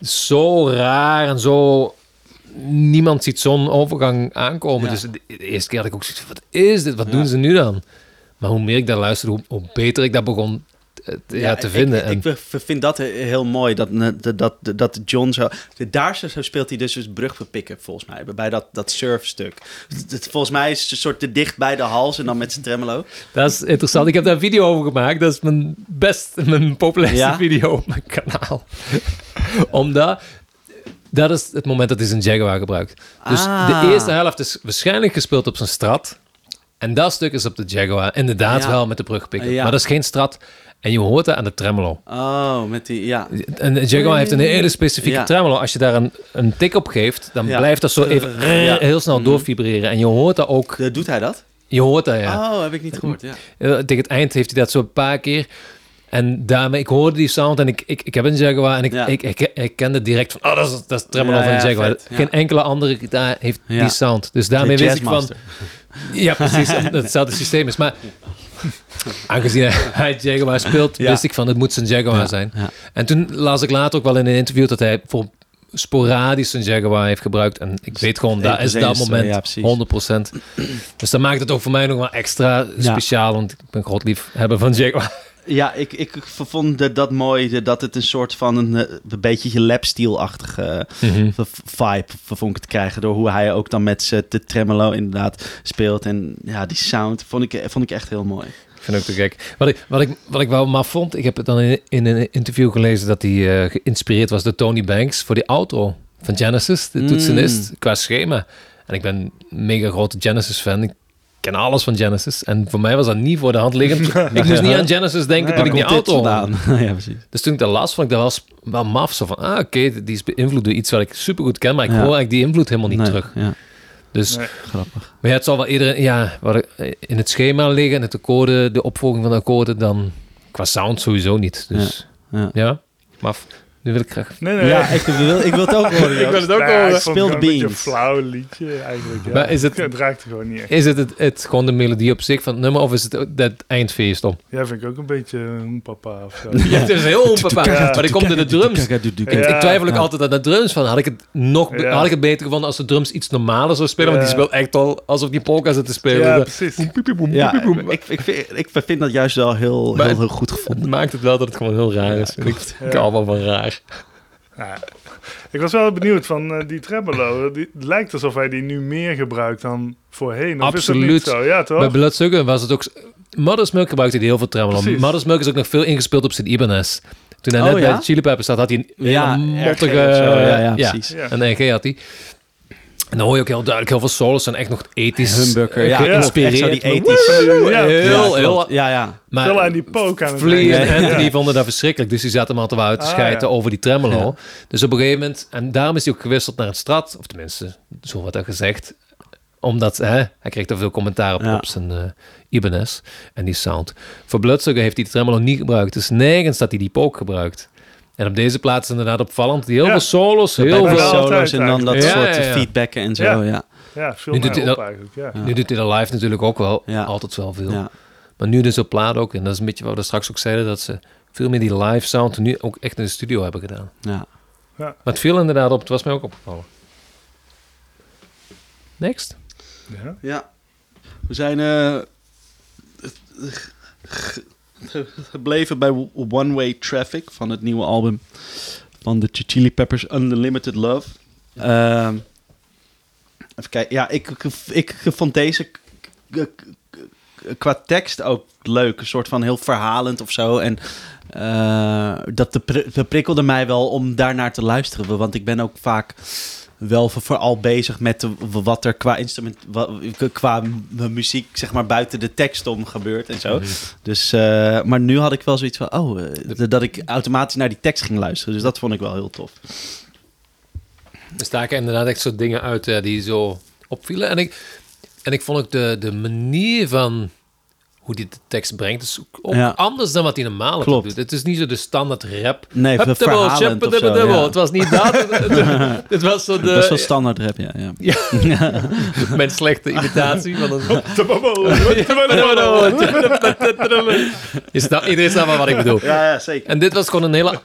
Zo raar en zo... Niemand ziet zo'n overgang aankomen. Ja. Dus de, eerste keer had ik ook zoiets wat is dit? Wat Ja. doen ze nu dan? Maar hoe meer ik daar luisterde, hoe, hoe beter ik dat begon ja, te vinden. Ik, en, ik v- vind dat he- heel mooi. Dat, dat, dat, dat John zo... Daar zo speelt hij dus dus brugpick-up volgens mij. Bij dat, dat surfstuk. Volgens mij is het een soort te dicht bij de hals en dan met zijn tremolo. dat is interessant. Ik heb daar een video over gemaakt. Dat is mijn best, mijn populairste Ja? video op mijn kanaal. Omdat... Dat is het moment dat hij zijn Jaguar gebruikt. Dus Ah. de eerste helft is waarschijnlijk gespeeld op zijn strat. En dat stuk is op de Jaguar. Inderdaad Ja. wel met de brugpikker. Ja. Maar dat is geen strat. En je hoort dat aan de tremolo. Oh, met die... Ja. En Jaguar heeft een hele specifieke Ja. tremolo. Als je daar een, een tik op geeft, dan Ja. blijft dat zo even ja. heel snel Mhm. doorvibreren. En je hoort dat ook. Doet hij dat? Je hoort dat, ja. Oh, heb ik niet gehoord. Ja. Eh, Tegen het eind heeft hij dat zo een paar keer. En daarmee, ik hoorde die sound en ik, ik, ik heb een Jaguar en ik, Ja. ik, ik, ik kende direct van, oh, dat is, dat is het tremolo Ja, van een ja, Jaguar. vet, ja. Geen enkele andere gitaar heeft Ja. die sound. Dus daarmee wist ik van, Jazzmaster. ja precies, dat hetzelfde systeem is. Maar Aangezien hij Jaguar speelt, wist ik van het moet zijn Jaguar Ja, zijn. En toen las ik later ook wel in een interview dat hij voor sporadisch een Jaguar heeft gebruikt. En ik weet gewoon, plus is dat moment ja, precies. 100%. Dus dat maakt het ook voor mij nog wel extra speciaal, want ik ben groot liefhebber van Jaguar. Ja, ik, ik vond dat- dat mooi, de- dat het een soort van een, eh, een beetje lapsteel-achtige Mhm. v- vibe vond ik het krijgen. Door hoe hij ook dan met de tremolo inderdaad speelt. En ja, die sound vond ik, vond ik echt heel mooi. Ik vind ook te gek. Wat ik, wat ik, wat ik wel maf vond, ik heb het dan in, in een interview gelezen dat hij eh, geïnspireerd was door Tony Banks voor die auto van Genesis, de Mm. toetsenist, qua schema. En ik ben een mega grote Genesis-fan. Ik ken alles van Genesis. En voor mij was dat niet voor de hand liggend. ik moest niet aan Genesis denken Nee, toen ik die auto... vandaan? ja, precies. Dus toen ik dat las, vond ik dat wel, wel maf. Zo van, ah, oké, die is beïnvloed door iets wat ik supergoed ken, maar ik Ja. hoor eigenlijk die invloed helemaal niet Nee, terug. Ja, Dus Nee. grappig. maar ja, het zal wel iedereen, ja, wat in het schema liggen en het akkoorden, de opvolging van de akkoorden, dan qua sound sowieso niet. Dus Ja. ja, maf. Nu wil ik graag. Nee, nee. Ja, ik wil, ik wil het ook horen. Ik wil het ook Nou ja, horen. ik vond Speel het de gewoon een beetje een beans. flauw liedje eigenlijk. Ja. Maar is het- Het raakte gewoon niet echt. Is het, het, het gewoon de melodie op zich van het nummer of is het dat eindfeest om? Ja, vind ik ook een beetje een papa of zo. Ja, het is heel onpapa. Ja. Maar dan komt in de drums. Ja. Ik, ik twijfel ook Ja. altijd aan de drums van. Had ik het nog Ja. had ik het beter gevonden als de drums iets normaler zou spelen? Want die Ja. speelt echt al alsof die polka zit te spelen. Ja, Dat- precies. Ja, ik, ik, vind, ik vind dat juist wel heel, heel, het- heel goed Het gevonden. maakt het wel dat het gewoon heel raar is. Ja, ik, Ja. ik hou wel van raar. Ja. Ik was wel benieuwd van eh, die tremolo. Die, het lijkt alsof hij die nu meer gebruikt dan voorheen. Of Absoluut. niet zo? Ja, toch? Bij Bloodsugar was het ook... Mother's Milk gebruikte hij heel veel tremolo. Precies. Mother's Milk is ook nog veel ingespeeld op zijn Ibanez. Toen hij Oh, net bij de Chili Peppers zat, had hij een Ja, mottige... ja, ja, precies. Ja. een RG had hij. En dan hoor je ook heel duidelijk, heel veel solos zijn echt nog ethisch Humbucker, ja. geïnspireerd. Echt zo die Maar ethische... Ja, heel, heel... Ja, ja. Maar Veel aan die poke aan het Flea eind. en Ja. Anthony vonden dat verschrikkelijk. Dus die zaten hem altijd wel uit te Ah, schijten ja. over die tremolo. Ja. Dus op een gegeven moment... En daarom is hij ook gewisseld naar een strat. Of tenminste, zo wordt dat gezegd. Omdat hè, hij kreeg er veel commentaar op, Ja. op zijn eh Ibanez. En die sound. Voor Bloodsugar heeft hij de tremolo niet gebruikt. Dus nergens dat hij die poke gebruikt. En op deze plaats is inderdaad opvallend. Die heel Ja. veel solos, heel veel... solo's en dan dat Ja, soort ja, ja. feedbacken en zo, Ja. ja. Ja, veel Nu meer doet hij op dat- eigenlijk. Ja. Ja. Nu doet hij dat live natuurlijk ook wel. Ja. Altijd wel veel. ja. Maar nu dus op plaat ook. En dat is een beetje wat we straks ook zeiden. Dat ze veel meer die live sound nu ook echt in de studio hebben gedaan. ja. Maar het viel inderdaad op. Het was mij ook opgevallen. Next. Ja. Ja. We zijn eh, gebleven bij One Way Traffic van het nieuwe album van de Ch- Chili Peppers Unlimited Love. Ehm, even kijken. Ja, ik, ik, vond deze qua tekst ook leuk. Een soort van heel verhalend of zo. En eh, dat, de dat prikkelde mij wel om daarnaar te luisteren. Want ik ben ook vaak wel voor- vooral bezig met wat er qua instrument, qua muziek, zeg maar buiten de tekst om gebeurt en zo. Dus, eh, maar nu had ik wel zoiets van, oh, eh, dat ik automatisch naar die tekst ging luisteren. Dus dat vond ik wel heel tof. Er staken inderdaad echt zo dingen uit eh, die zo opvielen. En ik, en ik vond ook de, de manier van hoe hij de tekst brengt, is ook, Ja. anders dan wat hij normaal Klopt. doet. Het is niet zo de standaard rap. Nee, Hup, dubbel, verhalend chip, of zo, dubbel, dubbel. ja. Het was niet dat. Het- was zo dat is wel de... standaard rap, ja. ja. Mijn slechte imitatie van een... Je snapt, iedereen snapt wel wat ik bedoel. Ja, ja, zeker. En dit was gewoon een hele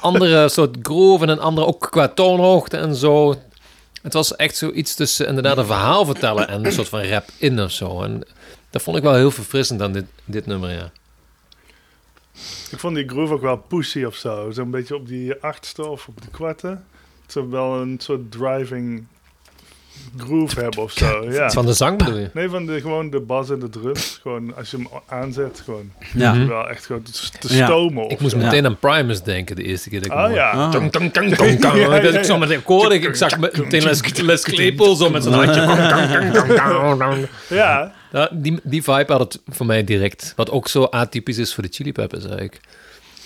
andere soort groove en een andere ook qua toonhoogte en zo. Het was echt zoiets tussen inderdaad een verhaal vertellen en een soort van rap in of zo. En dat vond ik wel heel verfrissend aan dit, dit nummer, ja. Ik vond die groove ook wel pussy of zo. Zo'n beetje op die achtste of op de kwarte. Zo wel een soort driving groove hebben of zo. Ja. Van de zang bedoel je? Nee, van de, gewoon de bas en de drums. Gewoon als je hem aanzet, gewoon Ja. Mhm. wel echt gewoon te, te Ja. stomen. Ik moest zo. meteen aan Primus denken de eerste keer dat ik hem Oh hoorde. ja. Ah. Tong, tong, tong, tong, tong. Ja, ja, Ik zag met akkoorden, ik zag meteen Les, Les Claypool zo met zijn handje. Ja, die, die vibe had het voor mij direct. Wat ook zo atypisch is voor de Chili Peppers eigenlijk.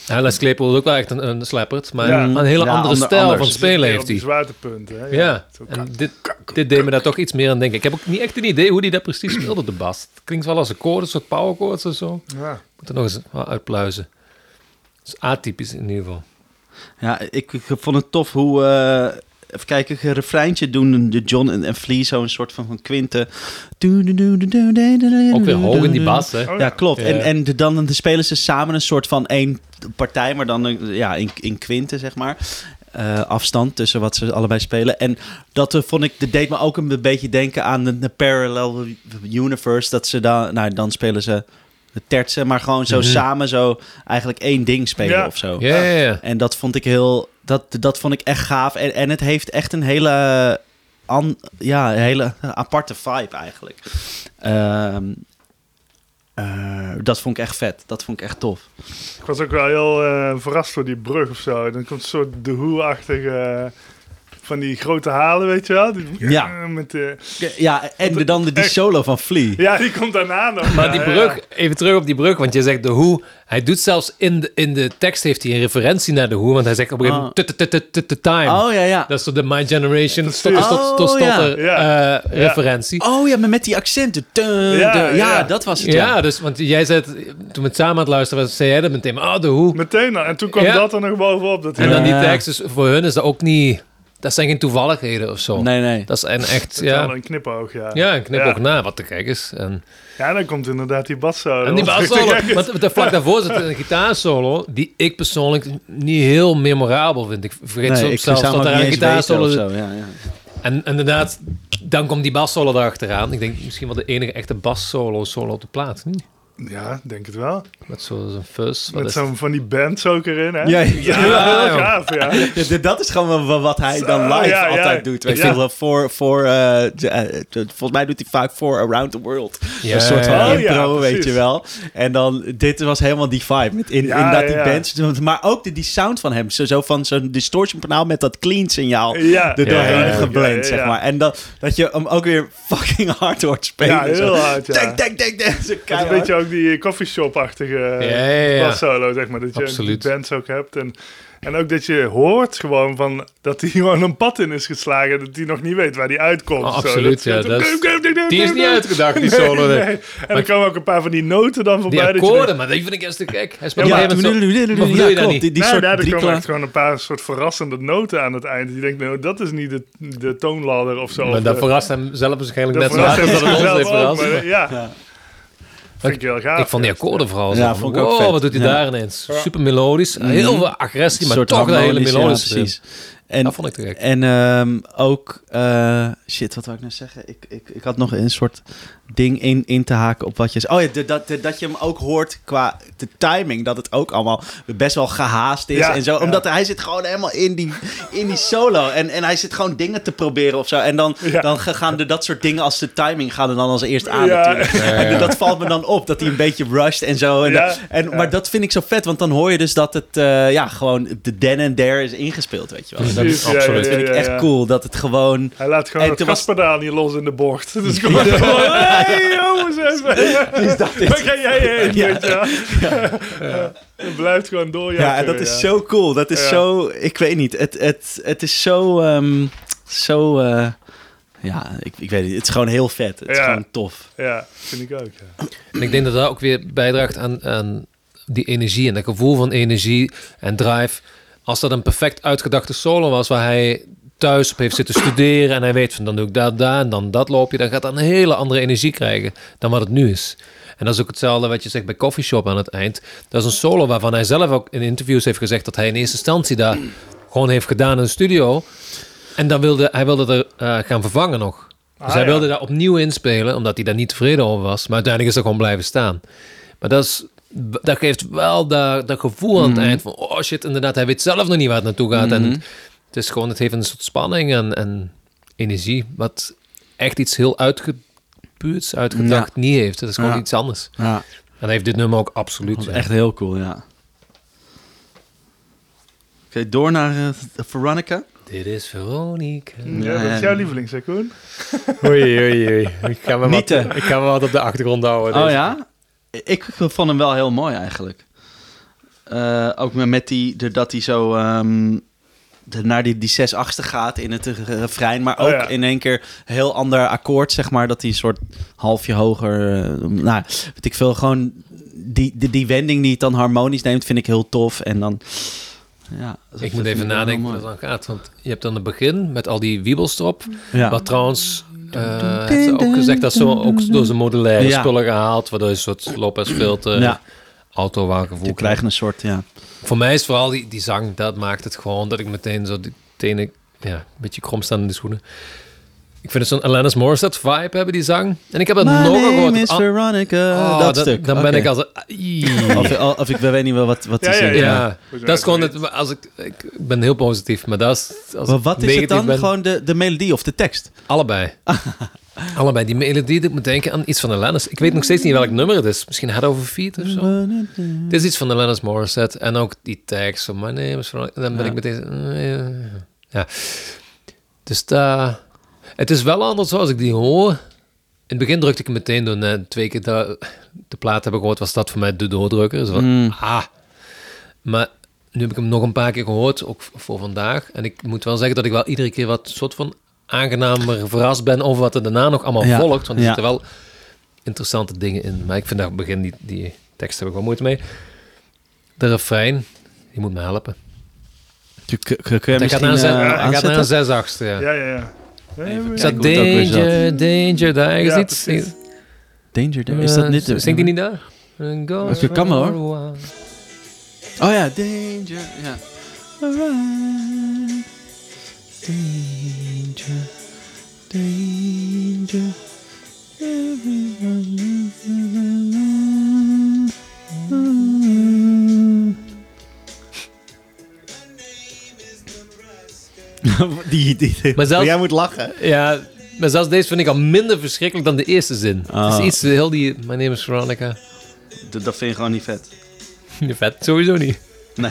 Ja, Les Claypool is ook wel echt een, een slappert, maar Ja. een hele Ja, andere ander- stijl anders. van spelen heeft hij. zwaartepunten. Hè? Ja, Zo en dit, dit deed me daar toch iets meer aan denken. Ik heb ook niet echt een idee hoe die dat precies speelde, de bas. Het klinkt wel als akkoorden, een soort power chords of zo. Ja. Moet er nog eens uitpluizen. Dat is atypisch in ieder geval. Ja, ik, ik vond het tof hoe... eh, even kijken, een refreintje doen de John en, en Flea zo'n soort van, van kwinten. Ook weer hoog in die bas, hè? Ja, klopt. En, en de, dan de spelen ze samen een soort van één partij, maar dan ja, in, in kwinten, zeg maar. Eh, afstand tussen wat ze allebei spelen. En dat eh, vond ik, dat deed me ook een beetje denken aan de, Parallel Universe. Dat ze dan, nou, dan spelen ze de tertsen, maar gewoon zo samen zo eigenlijk één ding spelen Ja. of zo. Ja. En dat vond ik heel, dat, dat vond ik echt gaaf. En, en het heeft echt een hele, ja, hele aparte vibe eigenlijk. Ehm, eh, dat vond ik echt vet. Dat vond ik echt tof. Ik was ook wel heel eh, verrast door die brug of zo. Dan komt een soort de hoe-achtige... eh, van die grote halen, weet je wel? Die, Ja. Met de, Ja, en de, dan de, die Echt. solo van Flea. ja, die komt daarna nog. Maar Ja, die ja. brug, even terug op die brug, want je zegt de hoe. Hij doet zelfs in de, in de tekst heeft hij een referentie naar de hoe, want hij zegt op een gegeven moment "Tut, tut, tut, tut, tut, time. Oh ja, ja. Dat is zo de My Generation is- stotter, Oh, Ja. eh, referentie. Oh ja, maar met die accenten. Ja, dat was het. Ja, Ja. dus, want jij zei, toen we het samen aan het luisteren was, zei jij dat meteen, oh, de hoe. Meteen. En toen kwam dat er nog bovenop. Dat En dan die tekst, dus voor hun is dat ook niet, dat zijn geen toevalligheden of zo. Nee, nee. Dat is een echt, Dat ja, een knipoog, ja. ja, een knip Ja. ook na wat te gek is. En, Ja, dan komt inderdaad die bas zo. en die bassolo, want de vlak daarvoor zit een gitaarsolo, die ik persoonlijk niet heel memorabel vind. Ik vergeet Nee, soms ik zelfs dat er ook een gitaarsolo zit. zo. Ja, ja. En inderdaad, dan komt die bassolo erachteraan. Ik denk misschien wel de enige echte bassolo solo op de plaat. Niet? Ja, denk het wel. Met zo'n fuzz. Wat Met zo'n van die bands ook erin, hè? Ja, ja. Ja, heel gaaf, ja. Dat is gewoon wat hij dan live altijd doet. Weet Ja. je wel, voor, voor, de- volgens mij doet hij vaak voor Around the World. Ja, een soort van ja. Oh, ja, intro, weet je wel. En dan, dit was helemaal die vibe. Met in, Ja, inderdaad die ja. bands. Maar ook de, die sound van hem. Zo, zo van zo'n distortion kanaal met dat clean signaal. Ja. Er doorheen Ja, ja, ja. geblend, Ja, ja, zeg maar. En dat, dat je hem ook weer fucking hard hoort spelen. Ja, heel zo. hard, ja. Denk, denk, denk, denk. Zo Ook die coffeeshop-achtige Ja, ja, ja. bassolo, zeg maar. Dat je Absoluut. die bands ook hebt. En, en ook dat je hoort gewoon van dat hij gewoon een pad in is geslagen. Dat hij nog niet weet waar hij uitkomt. Oh, Zo, absoluut, ja, zo- dat is- Die is niet uitgedacht, die solo. Nee, nee. nee. En dan komen ook een paar van die noten dan Die voorbij. dat je akkoorden, maar die vind ik juist te gek. Hij speelt Ja, maar Ja, dat klopt. Die, die nou, soort daar er komen echt gewoon een paar soort verrassende noten aan het eind. Je denkt, nou, dat is niet de, de toonladder of zo. Maar dat verrast hem zelf waarschijnlijk dat net zo hard als dat het ons heeft verrast. Ja, Ja. Vind ik heel gaaf. Ik vond die akkoorden vooral zo. Ja, van, vond ik ook wow, vet. wat doet hij Ja. daar ineens? Super melodisch. Heel veel agressie, maar toch een hele melodische. precies. En, dat vond ik te gek. En ehm, ook, eh, shit, wat wou ik nou zeggen? Ik, ik, ik had nog een soort ding in, in te haken op wat je. Oh ja, de- dat, de- dat je hem ook hoort qua de timing, dat het ook allemaal best wel gehaast is Ja, en zo. ja. Omdat hij zit gewoon helemaal in die, in die solo en, en hij zit gewoon dingen te proberen of zo. En dan, Ja. dan gaan er dat soort dingen als de timing gaan er dan als eerst aan Ja. natuurlijk. Ja, ja. En dat valt me dan op, dat hij een beetje rushed en zo. En, Ja, en, ja. Maar dat vind ik zo vet, want dan hoor je dus dat het eh, ja, gewoon de then and there is ingespeeld, weet je wel. En dat ja, absoluut. ja, vind ik echt cool, dat het gewoon... Hij laat gewoon En het was- gaspedaal niet los in de bocht. Dus gewoon, hey jongens, even. Is dat? Waar ga jij heen, Ja. weet je wel? Het blijft gewoon doorjagen. Ja, en dat is ja. zo cool. Dat is Ja. zo... Ik weet niet. Het, het, het is zo... ehm, zo... eh, ja, ik, ik weet niet. Het is gewoon heel vet. Het is Ja. gewoon tof. Ja, vind ik ook, ja. En ik denk dat dat ook weer bijdraagt aan, aan die energie en dat gevoel van energie en drive. Als dat een perfect uitgedachte solo was waar hij thuis op heeft zitten studeren en hij weet van dan doe ik dat, daar en dan dat loopje, dan gaat dat een hele andere energie krijgen dan wat het nu is. En dat is ook hetzelfde wat je zegt bij Coffee Shop aan het eind. Dat is een solo waarvan hij zelf ook in interviews heeft gezegd dat hij in eerste instantie daar gewoon heeft gedaan in de studio. En dan wilde hij wilde er eh, gaan vervangen nog. Dus Ah, hij ja. wilde daar opnieuw inspelen, omdat hij daar niet tevreden over was. Maar uiteindelijk is dat gewoon blijven staan. Maar dat, is, dat geeft wel dat, dat gevoel aan het eind van... Oh shit, inderdaad, hij weet zelf nog niet waar het naartoe gaat. En het, is gewoon, het heeft een soort spanning en, en energie... wat echt iets heel uitgepuurds, uitgedacht niet heeft. Het is gewoon Ja. iets anders. Ja, En heeft dit nummer ook absoluut. dat is ja. echt heel cool, ja. Oké, door naar eh, Veronica. Dit is Veronica. Ja, dat is jouw lieveling, Koen. Oei, oei, oei. Ik ga me, wat, ik ga me wat op de achtergrond houden. Oh dus. ja? Ik vond hem wel heel mooi eigenlijk. Eh, ook met- die, dat hij zo ehm, de, naar die, die zes achtste gaat in het refrein. Maar Oh ook ja. in één keer een heel ander akkoord, zeg maar. Dat een soort halfje hoger... eh, nou, weet ik veel, gewoon die, die, die wending die het dan harmonisch neemt, vind ik heel tof. En dan... Ja, Ik moet even nadenken hoe dat dan gaat. Want je hebt dan het begin met al die wiebels erop. Ja. Wat trouwens, eh heeft ze ook gezegd dat ze ook door zijn modulaire Ja. spullen gehaald. Waardoor je een soort Lopez filter, Ja. autowagengevoel Je krijgt een soort, ja. Voor mij is vooral die, die zang, dat maakt het gewoon dat ik meteen zo die tenen, ja, een beetje krom staan in de schoenen. Ik vind het zo'n Alanis Morissette vibe hebben, die zang. En ik heb het My nog gehoord. is Ah, Veronica. oh, dat dan- stuk. Dan ben ik als... een- Of, of ik weet niet wel wat, wat Ja, die ja. Ja, Ja. dat is gewoon het... Als ik, ik ben heel positief, maar dat is... Als Maar wat is het dan? ben- Gewoon de, de melodie of de tekst? Allebei. Allebei. Die melodie doet me denken aan iets van Alanis. Ik weet nog steeds niet welk nummer het is. Misschien Head Over Feet of zo. Het is iets van Alanis Morissette. En ook die tekst van My Name is. Dan ben Ja. ik meteen... eh, Ja. Dus daar... Het is wel anders zoals ik die hoor. In het begin drukte ik hem meteen door twee keer de, de plaat hebben gehoord, was dat voor mij de doordrukker. Zo van, Mm. ah. Maar nu heb ik hem nog een paar keer gehoord, ook voor vandaag. En ik moet wel zeggen dat ik wel iedere keer wat soort van aangenamer verrast ben over wat er daarna nog allemaal Ja, volgt. Want er ja. zitten wel interessante dingen in. Maar ik vind daar begin die, die tekst heb ik wel moeite mee. De refrein, die moet me helpen. Kun kun- kun je Hij gaat misschien naar een, zes- eh, hij gaat naar een zes achtste, ja. Ja, ja, ja. Even dat danger, danger, daar Ja, is iets. precies. Danger, Danger. is dat niet? de- Zingt die niet daar? Dat kan wel, hoor. Oh ja, Danger. Ja. Alright. Danger. Danger. die, die, die. Maar zelfs- jij moet lachen. Ja, maar zelfs deze vind ik al minder verschrikkelijk dan de eerste zin. Het Ah. is iets, heel die... My name is Veronica. Dat, dat vind je gewoon niet vet. Vet, sowieso niet. Nee.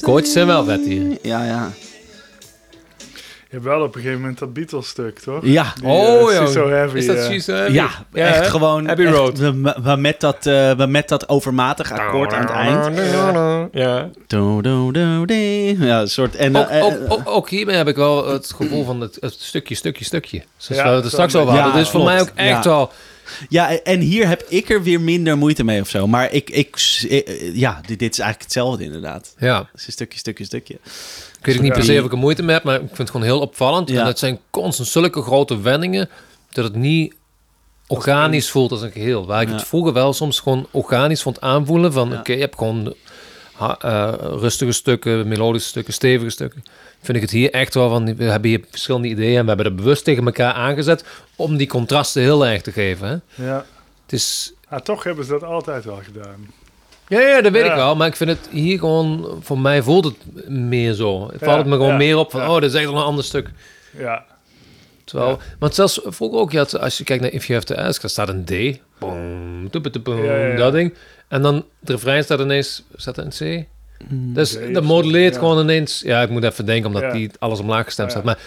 Koortjes zijn wel vet hier. Ja, ja. Je hebt wel op een gegeven moment dat Beatles-stuk, toch? Ja. Die, She's So Heavy. Is dat She's So Heavy? Ja, echt gewoon. Abbey echt, Road. we- met dat, eh, we met dat overmatige akkoord aan het eind. Ja. Do, do. Ja, een soort. En, Ook, eh, ook, ook, ook hiermee heb ik wel het gevoel van het, het stukje, stukje, stukje. Zoals Ja, we het er straks over hadden. Ja, dus voor mij ook echt Ja. wel... ja, en hier heb ik er weer minder moeite mee of zo. Maar ik, ik, ja, dit, dit is eigenlijk hetzelfde inderdaad. Ja, Het is een stukje, stukje, stukje. Ik weet ook niet per Ja. se of ik er moeite mee heb, maar ik vind het gewoon heel opvallend. Ja. En het zijn constant zulke grote wendingen, dat het niet organisch voelt als een geheel. Waar ik Ja. het vroeger wel soms gewoon organisch vond aanvoelen van... Ja. oké, je hebt gewoon ha- eh, rustige stukken, melodische stukken, stevige stukken. Vind ik het hier echt wel van, we hebben hier verschillende ideeën... en we hebben er bewust tegen elkaar aangezet om die contrasten heel erg te geven. Hè? Ja. Het is... Ah, toch hebben ze dat altijd wel gedaan. Ja, ja, dat weet Ja. ik wel. Maar ik vind het hier gewoon... Voor mij voelt het meer zo. Het valt het me gewoon ja, meer op van... ja. Oh, dit is echt wel een ander stuk. Ja. Terwijl, Want zelfs vroeger ook, je had, als je kijkt naar If You Have To Ask, daar staat een D. Boom, toepetepoem, Ja, ja, ja. dat ding. En dan het refrein staat ineens... Staat er een C? Dus C dat modelleert gewoon ineens... Ja, ik moet even denken, omdat Ja. die alles omlaag gestemd Ja. staat. Maar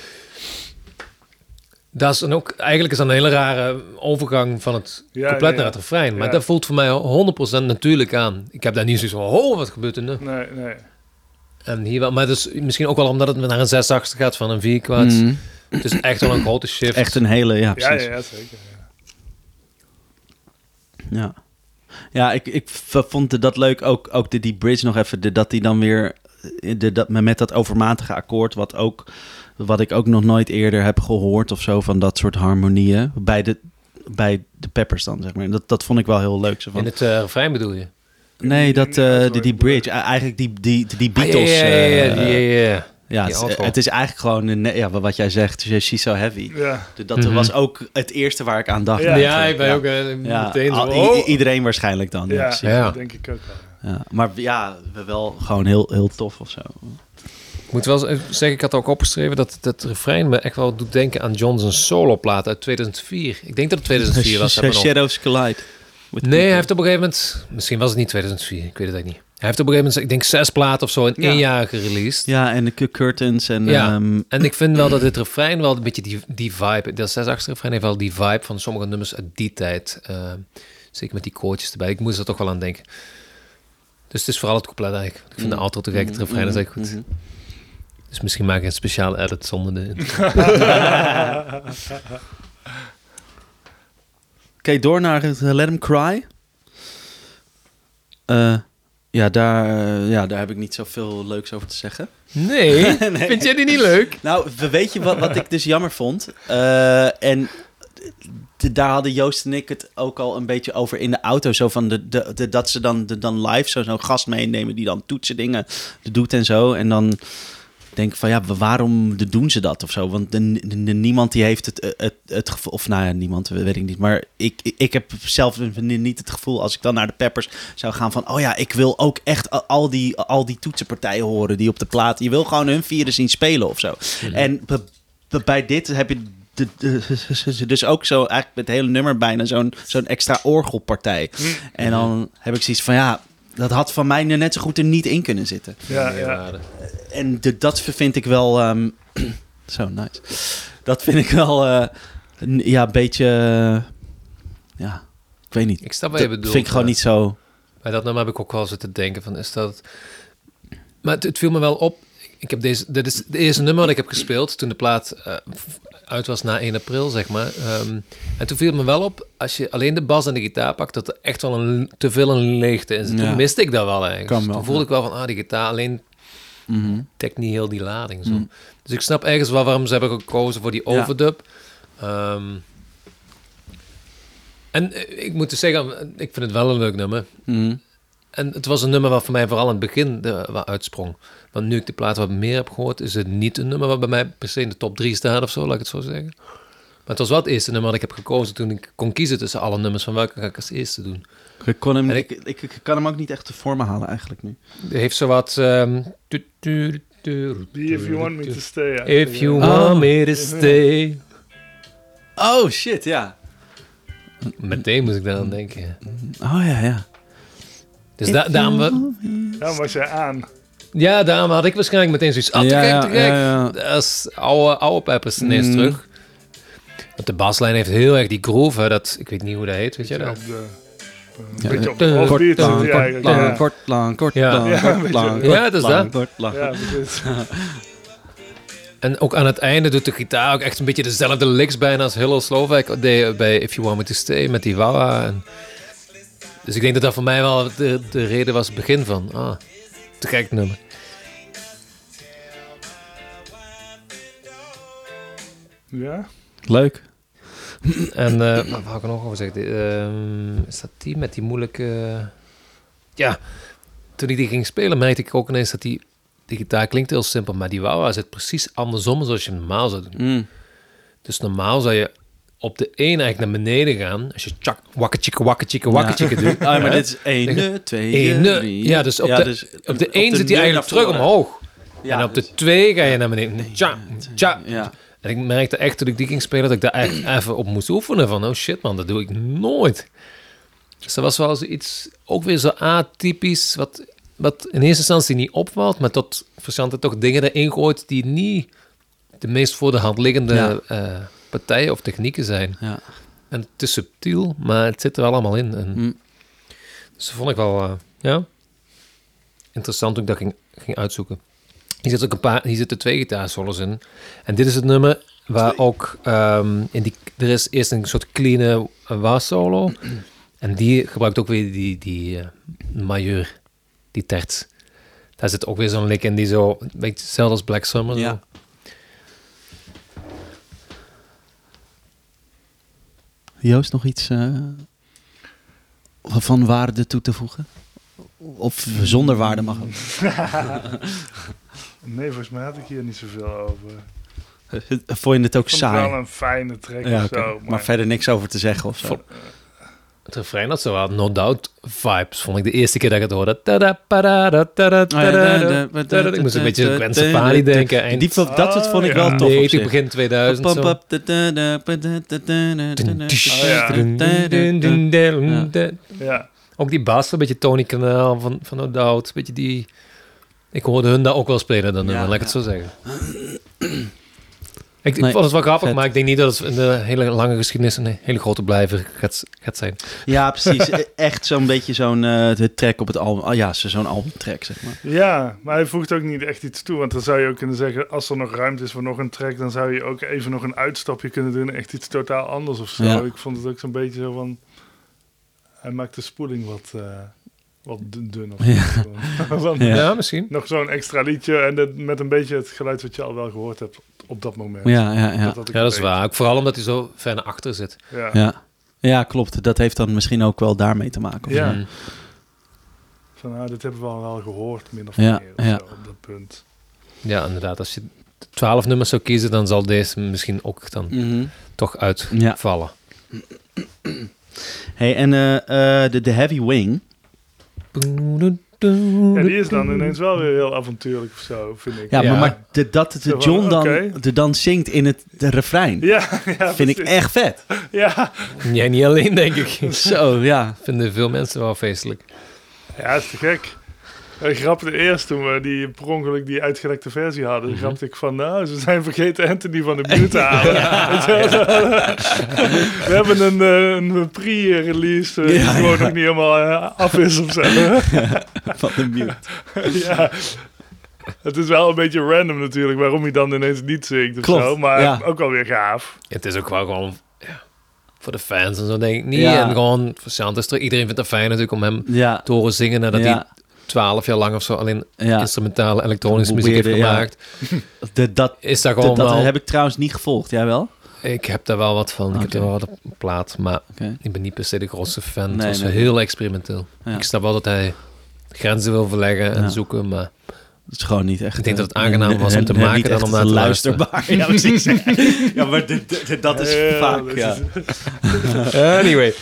dat is dan ook... Eigenlijk is dat een hele rare overgang van het Ja, compleet ja, naar het refrein. Maar Ja. dat voelt voor mij 100% natuurlijk aan. Ik heb daar niet zoiets van... Oh, wat gebeurt er nu? Nee, nee. En hier wel... Maar dus misschien ook wel omdat het naar een 6 achtste gaat van een 4 kwart. Mhm. Het is echt wel een grote shift. Echt een hele, ja, Ja, precies. ja, ja, zeker. ja. Ja, ja ik, ik vond dat leuk, ook, ook de, die bridge nog even, de, dat die dan weer, de, dat, met dat overmatige akkoord, wat, ook, wat ik ook nog nooit eerder heb gehoord of zo, van dat soort harmonieën, bij de, bij de Peppers dan, zeg maar. Dat, dat vond ik wel heel leuk. Zo van, In het eh, refrein bedoel je? nee, dat, eh, die, die bridge, eh, eigenlijk die, die, die Beatles. Ah, ja, ja, ja, eh, ja, ja, ja. ja, die het, is eigenlijk gewoon, een, ja, wat jij zegt, She's So Heavy. Ja. Dat Mhm. was ook het eerste waar ik aan dacht. Ja. Ik ben Ja. ook Ja, meteen zo... al- oh. i- iedereen waarschijnlijk dan. Ja, denk ik ook wel. Ja, maar ja, we wel gewoon heel, heel tof of zo. Ik moet wel eens zeggen, ik had ook opgeschreven dat het refrein me echt wel doet denken aan Johnson's soloplaat uit 2004. Ik denk dat het 2004 was. Shadows Collide. Nee, hij heeft op een gegeven moment... Misschien was het niet 2004, ik weet het eigenlijk niet. Hij heeft op een gegeven moment, ik denk, zes platen of zo in Ja. één jaar gereleased. Ja, en de cu- curtains en... Ja. ehm, En ik vind wel dat dit refrein wel een beetje die, die vibe... Dat zes achtste refrein heeft wel die vibe van sommige nummers uit die tijd. eh, zeker met die koortjes erbij. Ik moest er toch wel aan denken. Dus het is vooral het couplet eigenlijk. Ik vind de outro te gek, het refrein is echt goed. mhm. Dus misschien maak ik een speciale edit zonder de... Oké, door naar het eh, Let Him Cry. Eh, Ja, daar, eh, ja, daar heb ik niet zoveel leuks over te zeggen. Nee, Nee. vind jij die niet leuk? Nou, we- weet je wat, wat ik dus jammer vond? Eh, en d- daar hadden Joost en ik het ook al een beetje over in de auto. Zo van de, de, de- dat ze dan, de, dan live zo- zo'n gast meenemen die dan toetsen dingen doet en zo. En dan denk van ja, waarom doen ze dat of zo? Want niemand die heeft het, het, het gevoel, of nou ja, niemand, weet ik niet. Maar ik, ik, heb zelf niet het gevoel als ik dan naar de Peppers zou gaan van, oh ja, ik wil ook echt al- die, al die toetsenpartijen horen die op de plaat. Je wil gewoon hun vieren zien spelen of zo. En bij dit heb je dus ook zo eigenlijk met het hele nummer bijna zo'n zo'n extra orgelpartij. En dan heb ik zoiets van ja, dat had van mij net zo goed er niet in kunnen zitten. Ja, ja. En de, dat vind ik wel ehm, zo nice. Dat vind ik wel eh, ja een beetje eh, ja, ik weet niet. Ik snap wat je Dat bedoelt. vind ik gewoon niet zo. Bij dat nummer heb ik ook wel zitten denken van, is dat... Maar het, het viel me wel op. Ik heb deze, dit is de eerste nummer dat ik heb gespeeld toen de plaat eh, uit was na 1 april, zeg maar. Ehm, en toen viel me wel op, als je alleen de bas en de gitaar pakt, dat er echt wel een, te veel een leegte. Ja. Toen miste ik dat wel eigenlijk. Dus toen voelde ja. ik wel van, ah, die gitaar alleen Mhm. dekt niet heel die lading. Zo. Mm. Dus ik snap ergens wel waarom ze hebben gekozen voor die Ja. overdub. Ehm, en eh, ik moet dus zeggen, ik vind het wel een leuk nummer. Mhm. En het was een nummer wat voor mij vooral in het begin de, wat uitsprong. Want nu ik de plaat wat meer heb gehoord, is het niet een nummer wat bij mij per se in de top 3 staat of zo, laat ik het zo zeggen. Maar het was wel het eerste nummer dat ik heb gekozen toen ik kon kiezen tussen alle nummers van welke ga ik als eerste doen. Ik, kon hem, ik, ik, ik kan hem ook niet echt voor me halen eigenlijk nu. Heeft zowat... ehm, tu- tu- tu- Die If You Want Me To Stay. ja. If you Ja. want Oh. me to stay. Oh shit, ja. Meteen moest ik daar aan denken. Oh ja, ja. Dus da daarom, we- Ja, was jij aan. Ja, daarom had ik waarschijnlijk meteen zoiets. Ah, te ja, gek, te gek. ja, ja. Dat is oude, oude peppers ineens Mm. terug. Want de baslijn heeft heel erg die groove, hè, dat, ik weet niet hoe dat heet, weet je dat? Ja, beetje op de Kort, lang, kort, lang, ja. kort, lang, kort, Ja. lang, Ja, kort, lang, Ja, kort, dat is lang, dat. kort, lang. Ja, precies. En ook aan het einde doet de gitaar ook echt een beetje dezelfde licks bijna als Hello Slovak deed bij If You Want Me To Stay met die wawa. En dus ik denk dat dat voor mij wel de, de reden was, het begin van, ah, te gek nummer. Ja? Leuk. En eh wat wou ik er nog over zeggen? Ehm, is dat die met die moeilijke... Ja, toen ik die ging spelen merkte ik ook ineens dat die... Die gitaar klinkt heel simpel, maar die wawa zit precies andersom zoals je normaal zou doen. Mm. Dus normaal zou je op de 1 eigenlijk naar beneden gaan. Als je tjak, wakketjikke, wakketjikke, wakketjikke doet. Ah, maar hè? dit is 1, 2, Ene. 3. Ja, dus op de- Op de 1 zit hij eigenlijk terug omhoog. en op de 2 ga je naar beneden. Tja, tja. Ja. En ik merkte echt toen ik die ging spelen dat ik daar echt even op moest oefenen. Van oh shit man, dat doe ik nooit. Dus dat was wel zoiets, ook weer zo atypisch, wat, wat in eerste instantie niet opvalt, maar tot verzanten toch dingen erin gooit die niet de meest voor de hand liggende Ja. Eh, partijen of technieken zijn. Ja. En het is subtiel, maar het zit er wel allemaal in. En, Mm. Dus dat vond ik wel, eh, ja, interessant toen ik dat ging, ging uitzoeken. Hier zitten ook een paar, hier zitten twee gitaarsolos in. En dit is het nummer waar ook ehm, in die, er is eerst een soort clean was solo. En die gebruikt ook weer die, die eh, majeur, die terts. Daar zit ook weer zo'n lick in die zo, hetzelfde als Black Summer. Ja. Joost, nog iets eh, van waarde toe te voegen? Of zonder waarde mag ook. Nee, volgens mij had ik hier niet zoveel over. Vond je het ook Ik het wel saai? een fijne Ja, of zo. maar... verder niks over te zeggen of zo. Vol- het refrein had zo wel No Doubt vibes, vond ik de eerste keer dat ik het hoorde. Ik moest een beetje Gwen Stefani denken. Dat soort vond ik wel tof. Nee, ik begin 2000 Ook die baas, een beetje Tony Kanaal van, No Doubt. Die... Ik hoorde hun daar ook wel spelen dan, laat ik het zo zeggen. Ik, ik Nee, vond het wel grappig, vet. maar ik denk niet dat het in de hele lange geschiedenis een hele grote blijver gaat, gaat zijn. Ja, precies. E- Echt zo'n beetje zo'n eh, de track op het album. Oh ja, zo- zo'n albumtrack, zeg maar. ja, maar hij voegt ook niet echt iets toe. Want dan zou je ook kunnen zeggen, als er nog ruimte is voor nog een track... dan zou je ook even nog een uitstapje kunnen doen. Echt iets totaal anders of zo. Ja. Ik vond het ook zo'n beetje zo van... Hij maakt de spoeling wat, eh, wat dun, of Ja. zo. Van, Ja. Ja, misschien. Nog zo'n extra liedje en dat, met een beetje het geluid wat je al wel gehoord hebt op dat moment. Ja, ja, ja. ik Ja, dat is waar. Ook vooral omdat hij zo ver naar achter zit. Ja. Ja. ja, klopt. Dat heeft dan misschien ook wel daarmee te maken. of Ja. zo. Van, nou, dit hebben we al wel gehoord, min of Ja, meer, of ja. zo, op dat punt. Ja, inderdaad. Als je twaalf nummers zou kiezen, dan zal deze misschien ook dan Mhm. toch Ja. uitvallen. Hey, en eh, eh, de, de Heavy Wing. Ja, die is dan ineens wel weer heel avontuurlijk of zo, vind ik. Ja, Ja. maar, de, dat de John dan, de dan zingt in het de refrein. Ja, ja vind ik echt vet. Ja. Jij niet alleen, denk ik. Zo, ja. Vinden veel mensen wel feestelijk. ja, is te gek. Ik grapte eerst toen we die per ongeluk die uitgelekte versie hadden. Mhm. grapte ik van, nou, ze zijn vergeten Anthony van de Buurt te halen. We hebben een, eh, een pre-release eh, die Ja, gewoon ja. nog niet helemaal eh, af is of zo. Van de mute. ja. Het is wel een beetje random natuurlijk waarom hij dan ineens niet zingt of Klopt, zo. Maar ja. ook wel weer gaaf. Het is ook wel gewoon ja, voor de fans en zo, denk ik niet. Ja. En gewoon voor Santos terug. Iedereen vindt het fijn natuurlijk om hem Ja, te horen zingen nadat hij ja, twaalf jaar lang of zo alleen ja. instrumentale elektronische muziek heeft ja. gemaakt. De, dat, Is dat de- gewoon dat wel... heb ik trouwens niet gevolgd. Jij wel? Ik heb daar wel wat van. Ik heb er wel wat op plaat, maar ik ben niet per se de grootste fan. Nee, het was nee. heel experimenteel. Ja. Ik snap wel dat hij grenzen wil verleggen en Ja. zoeken, maar Het is gewoon niet echt... Ik denk eh, dat het aangenaam was om te maken niet dan om naar te luisteren. luisterbaar. Ja, precies. ja, maar dit- dit- dat is Ja, vaak, dat ja. is- Anyway.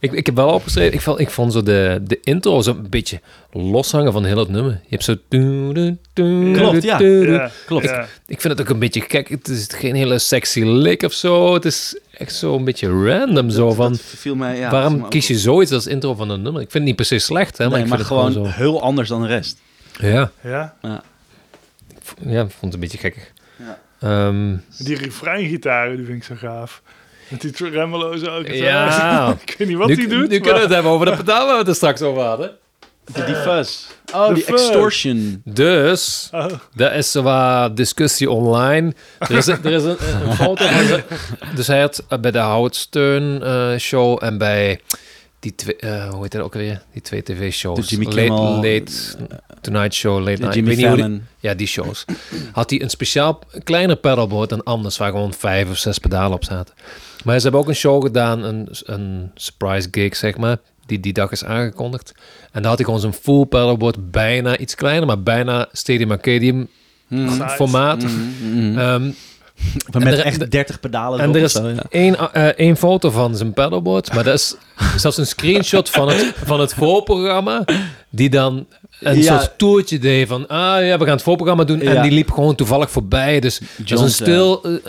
Ik, ik heb wel opgeschreven, ik vond, ik vond zo de, de intro zo een beetje loshangen van heel het nummer. Je hebt zo... Klopt, ja. Ja, Klopt. Ik vind het ook een beetje gek. Het is geen hele sexy lick of zo. Het is echt zo een beetje random zo van... Dat viel mij, ja, waarom kies je zoiets als intro van een nummer? Ik vind het niet per se slecht, hè, maar Nee, ik maar vind het gewoon gewoon zo... heel anders dan de rest. Ja, Ja, ja, ik vond het een beetje gekkig. Ja. Ehm, die refreingitaren die vind ik zo gaaf. Met die tremolo's ook. Ja. ik weet niet wat nu, die doet. Nu maar- kunnen we het hebben over de pedaal waar we het er straks over hadden. De, die fuzz. Oh, De die fuzz. extortion. Dus, Oh, dat is zo wat discussie online. Er is, een- er is een, een foto van ze. Dus hij had eh, bij de Houtsteun eh, show en bij die twee, eh, hoe heet dat ook weer? Die twee tv-shows. De Jimmy late, Kimmel. late Tonight Show, Late De Night. Jimmy die- Fallon. ja, die shows. Had hij een speciaal kleiner pedalboard dan anders, waar gewoon vijf of zes pedalen op zaten. Maar ze hebben ook een show gedaan, een, een surprise gig, zeg maar, die die dag is aangekondigd. En daar had hij gewoon zijn full pedalboard bijna iets kleiner, maar bijna Stadium Arcadium. Size. formaat. Ehm, Maar met er- echt 30 pedalen en erop er is zo, ja. één, eh, één foto van zijn pedalboard, maar dat is zelfs een screenshot van het, van het voorprogramma, die dan een Ja. soort toertje deed van, ah ja, we gaan het voorprogramma doen. En die liep gewoon toevallig voorbij. Dus dat is John's, een stil...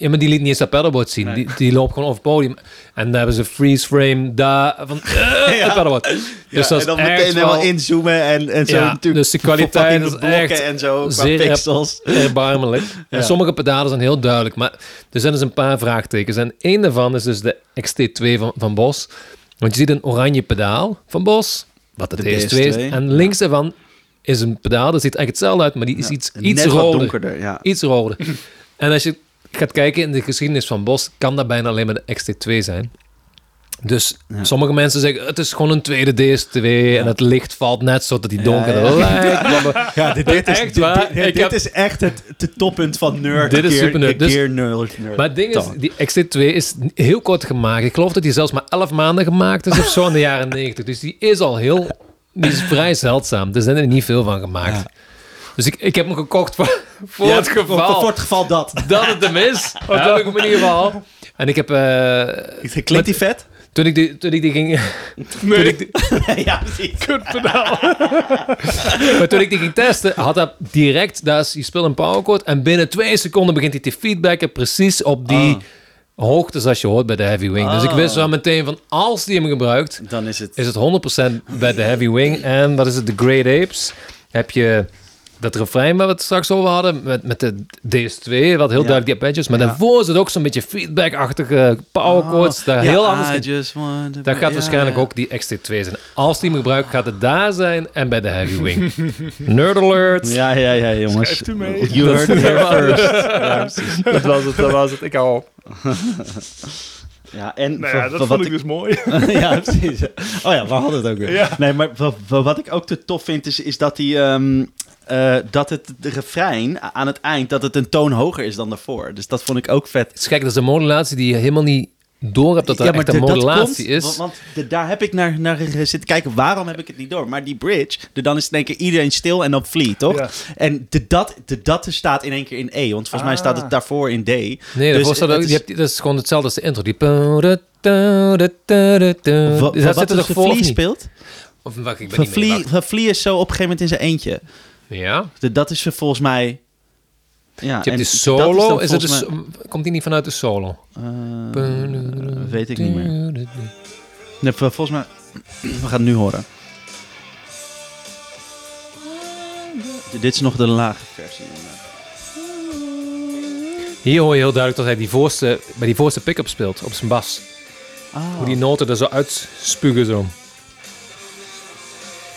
ja, maar die liet niet eens dat pedalboard zien. Nee. Die, die loopt gewoon over het podium. En daar hebben ze freeze frame daar van het pedalboard. Dus Ja, dat en dan echt meteen helemaal wel inzoomen en, en zo Ja, natuurlijk. dus de kwaliteit is blokken echt en zo, qua zeer- pixels. erbarmelijk. Ja. En sommige pedalen zijn heel duidelijk, maar er zijn dus een paar vraagtekens. En één daarvan is dus de XT2 van, van Bos. Want je ziet een oranje pedaal van Bos, wat DS2 is. DS2, En links daarvan is een pedaal, dat ziet eigenlijk hetzelfde uit, maar die is Ja, iets, iets roder. donkerder, ja. Iets roder. en als je gaat kijken in de geschiedenis van Bos, kan dat bijna alleen maar de XT2 zijn. Dus Ja. sommige mensen zeggen, het is gewoon een tweede DS2 en het licht valt net zo dat die Ja, donkerder ja. lijkt. Ja, dit, dit is, Echt dit, waar, dit- ik dit heb- is echt het, het toppunt van nerd. Dit is keer- super nerd. Dus- nerd, nerd. Maar het ding is, die XT2 is heel kort gemaakt. Ik geloof dat die zelfs maar 11 maanden gemaakt is of zo in de jaren 90. Dus die is al heel... Die is vrij zeldzaam. Er zijn er niet veel van gemaakt. Dus ik, ik heb hem gekocht voor, voor Ja, het geval Voor, voor het geval dat. dat het hem is. Ja, ik hem in ieder geval. En ik heb... eh, Klinkt die vet? toen, ik die, toen ik die ging... Toen ik die, ja, precies. kutpedaal. maar toen ik die ging testen, had hij direct... Is, je speelt een powerchord en binnen twee seconden begint hij te feedbacken precies op die... Ah. Hoogtes als je hoort bij de Heavy Wing. Dus ik Ah. wist wel meteen van als die hem gebruikt, Dan is het... is het 100% bij de Heavy Wing. En wat is het, de Great Apes? Heb je dat refrein waar we het straks over hadden, met, met de DS2, wat heel duidelijk die arpeggios. Maar Ja. daarvoor zit ook zo'n beetje feedback-achtige powerchords. daar Oh, ja, heel anders be- gaat waarschijnlijk ook die XT2 zijn. Als die hem gebruikt, gaat het daar zijn en bij de Heavy Wing. Nerd alert! Ja, ja, ja, jongens. You heard it first. Dat was het, dat was het. Ik hou op. Ja, en Nou ja, dat vond wat ik dus mooi. ja, precies. Oh ja, we hadden het ook weer. Ja. Nee, maar wa- wa- wat ik ook te tof vind, is, is dat, die, ehm, eh, dat het de refrein aan het eind, dat het een toon hoger is dan daarvoor. Dus dat vond ik ook vet. Het is gek, dat is een modulatie die je helemaal niet door hebt dat er echt de- een dat modulatie komt, is. Want, want de- daar heb ik naar, naar zitten kijken, waarom heb ik het niet door? Maar die bridge, de, dan is in één keer iedereen stil en dan Flea, toch? Ja. En de dat, de dat staat in één keer in E, want volgens mij staat Ah. het daarvoor in D. Nee, Dus ook, het je is- hebt, dat is gewoon hetzelfde als de intro. Die... Wa- Dus wat dat zit er voor Flea speelt? Of wacht, ik ben Van niet. Flea, Flea is zo op een gegeven moment in zijn eentje. Ja. De, dat is volgens mij... Ja, Je hebt dat solo. Is het komt die niet vanuit de solo? Eh, weet ik niet meer. Nee, vol- volgens mij... We gaan het nu horen. Dit is nog de lage versie. Hier hoor je heel duidelijk dat hij die voorste, bij die voorste pick-up speelt op zijn bas. Ah. Hoe die noten er zo uitspugen zo.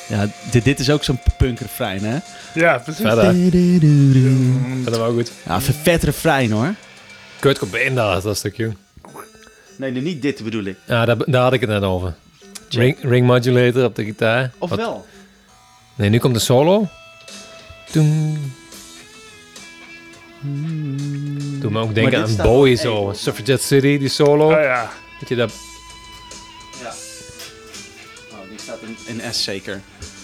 Ja, dit, dit is ook zo'n punk refrein, hè? Ja, precies. Verder. Dat ook goed. Ja, een vet refrein, hoor. Kurt Cobain daar, dat stukje. Nee, nee, niet dit bedoel ik. Ja, daar, daar had ik het net over. Ring, ring modulator op de gitaar. Of Wat- wel? Nee, nu komt de solo. Doem. Doe me ook denken dit aan staat Bowie op zo. Suffragette City, die solo. Oh ja. Weet je dat? In S zeker.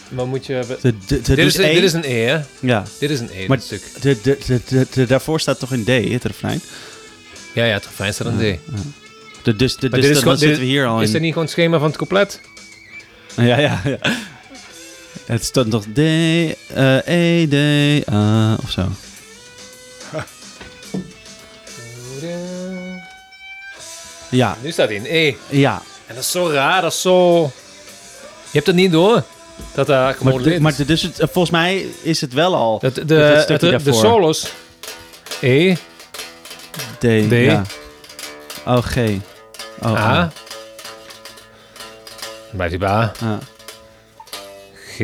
Maar moet je... hebben- De, de, de, Dit is, dus dit is een E, hè? Ja, Dit is een E, Maar- stuk. de, de, de, de, de- daarvoor staat toch in D, het refrein? Ja, ja, het refrein staat een D. De, dus de, dus dit is dan zitten we hier al Is in. dat niet gewoon het schema van het couplet? Ja, ja, ja. Het staat nog D, eh, E, D, A of zo. Ja, Nu staat hij in E. ja. En dat is zo raar, dat is zo... Je hebt het niet door. Dat daar Maar, de- maar de- dus het, volgens mij is het wel al de, het de, solos... E, D. D. Ja. Oh, G. Oh, A. A. Blijft hij bij A. G.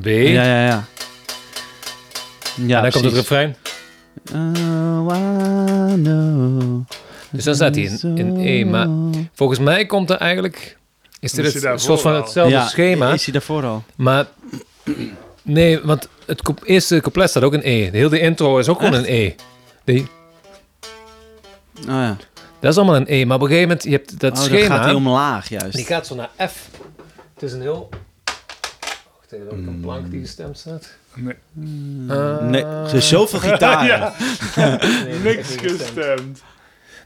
B. Ja, ja, ja. Ja, en dan komt het refrein. Oh, I know. Dus dan staat hij in, in E. Maar volgens mij komt er eigenlijk... Is het, hij een soort van hetzelfde ja, schema? Is hij daarvoor al? Maar... Nee, want het eerste couplet staat ook in E. De hele intro is ook gewoon een E. Die, Oh ja. dat is allemaal een E. Maar op een gegeven moment, je hebt dat oh, schema... gaat hij omlaag juist. Die gaat zo naar F. Het is een heel... Wacht even, welke Hmm. plank die gestemd staat. Nee, Uh, Nee, er is zoveel gitaren. Ja. nee, niks gestemd.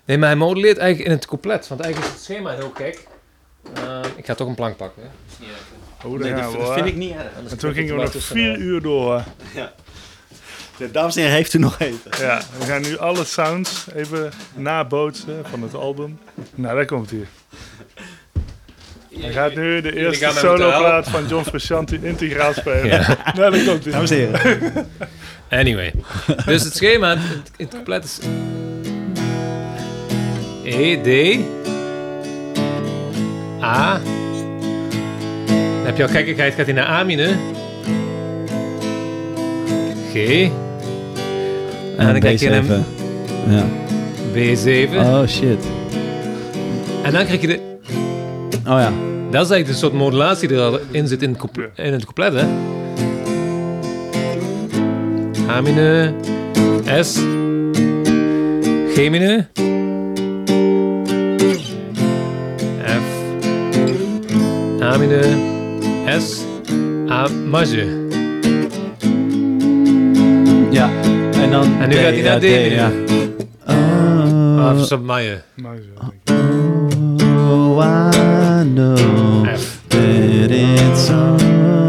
Nee, maar hij modelleert eigenlijk in het couplet. Want eigenlijk is het schema heel gek. Uh, ik ga toch een plank pakken. Hè? Oh, Nee, dat vind ik niet erg. En toen gingen er we nog vier uur door. De dames en heren heeft u nog even. Ja, we gaan nu alle sounds even nabootsen van het album. Nou, daar komt hij. Hij gaat nu de eerste soloplaat van John Frusciante integraal spelen. Ja. Nou, daar komt hij. Dames en heren. Anyway. dus het schema, het, het, het couplet is... E, D... A... Dan heb je al gekkigheid, gaat hij naar A mineur. G... En dan krijg je hem even. Ja. B7. Oh shit. En dan krijg je de... Oh ja. Dat is eigenlijk de soort modulatie die erin zit in het, couple- in het couplet, hè? A mineur, S, G A mineur, S, A majeur. Ja. En dan. En nu D, gaat hij naar D ja. Oh, Of sub majeur. Maar zo, denk ik. oh, I know F. that it's all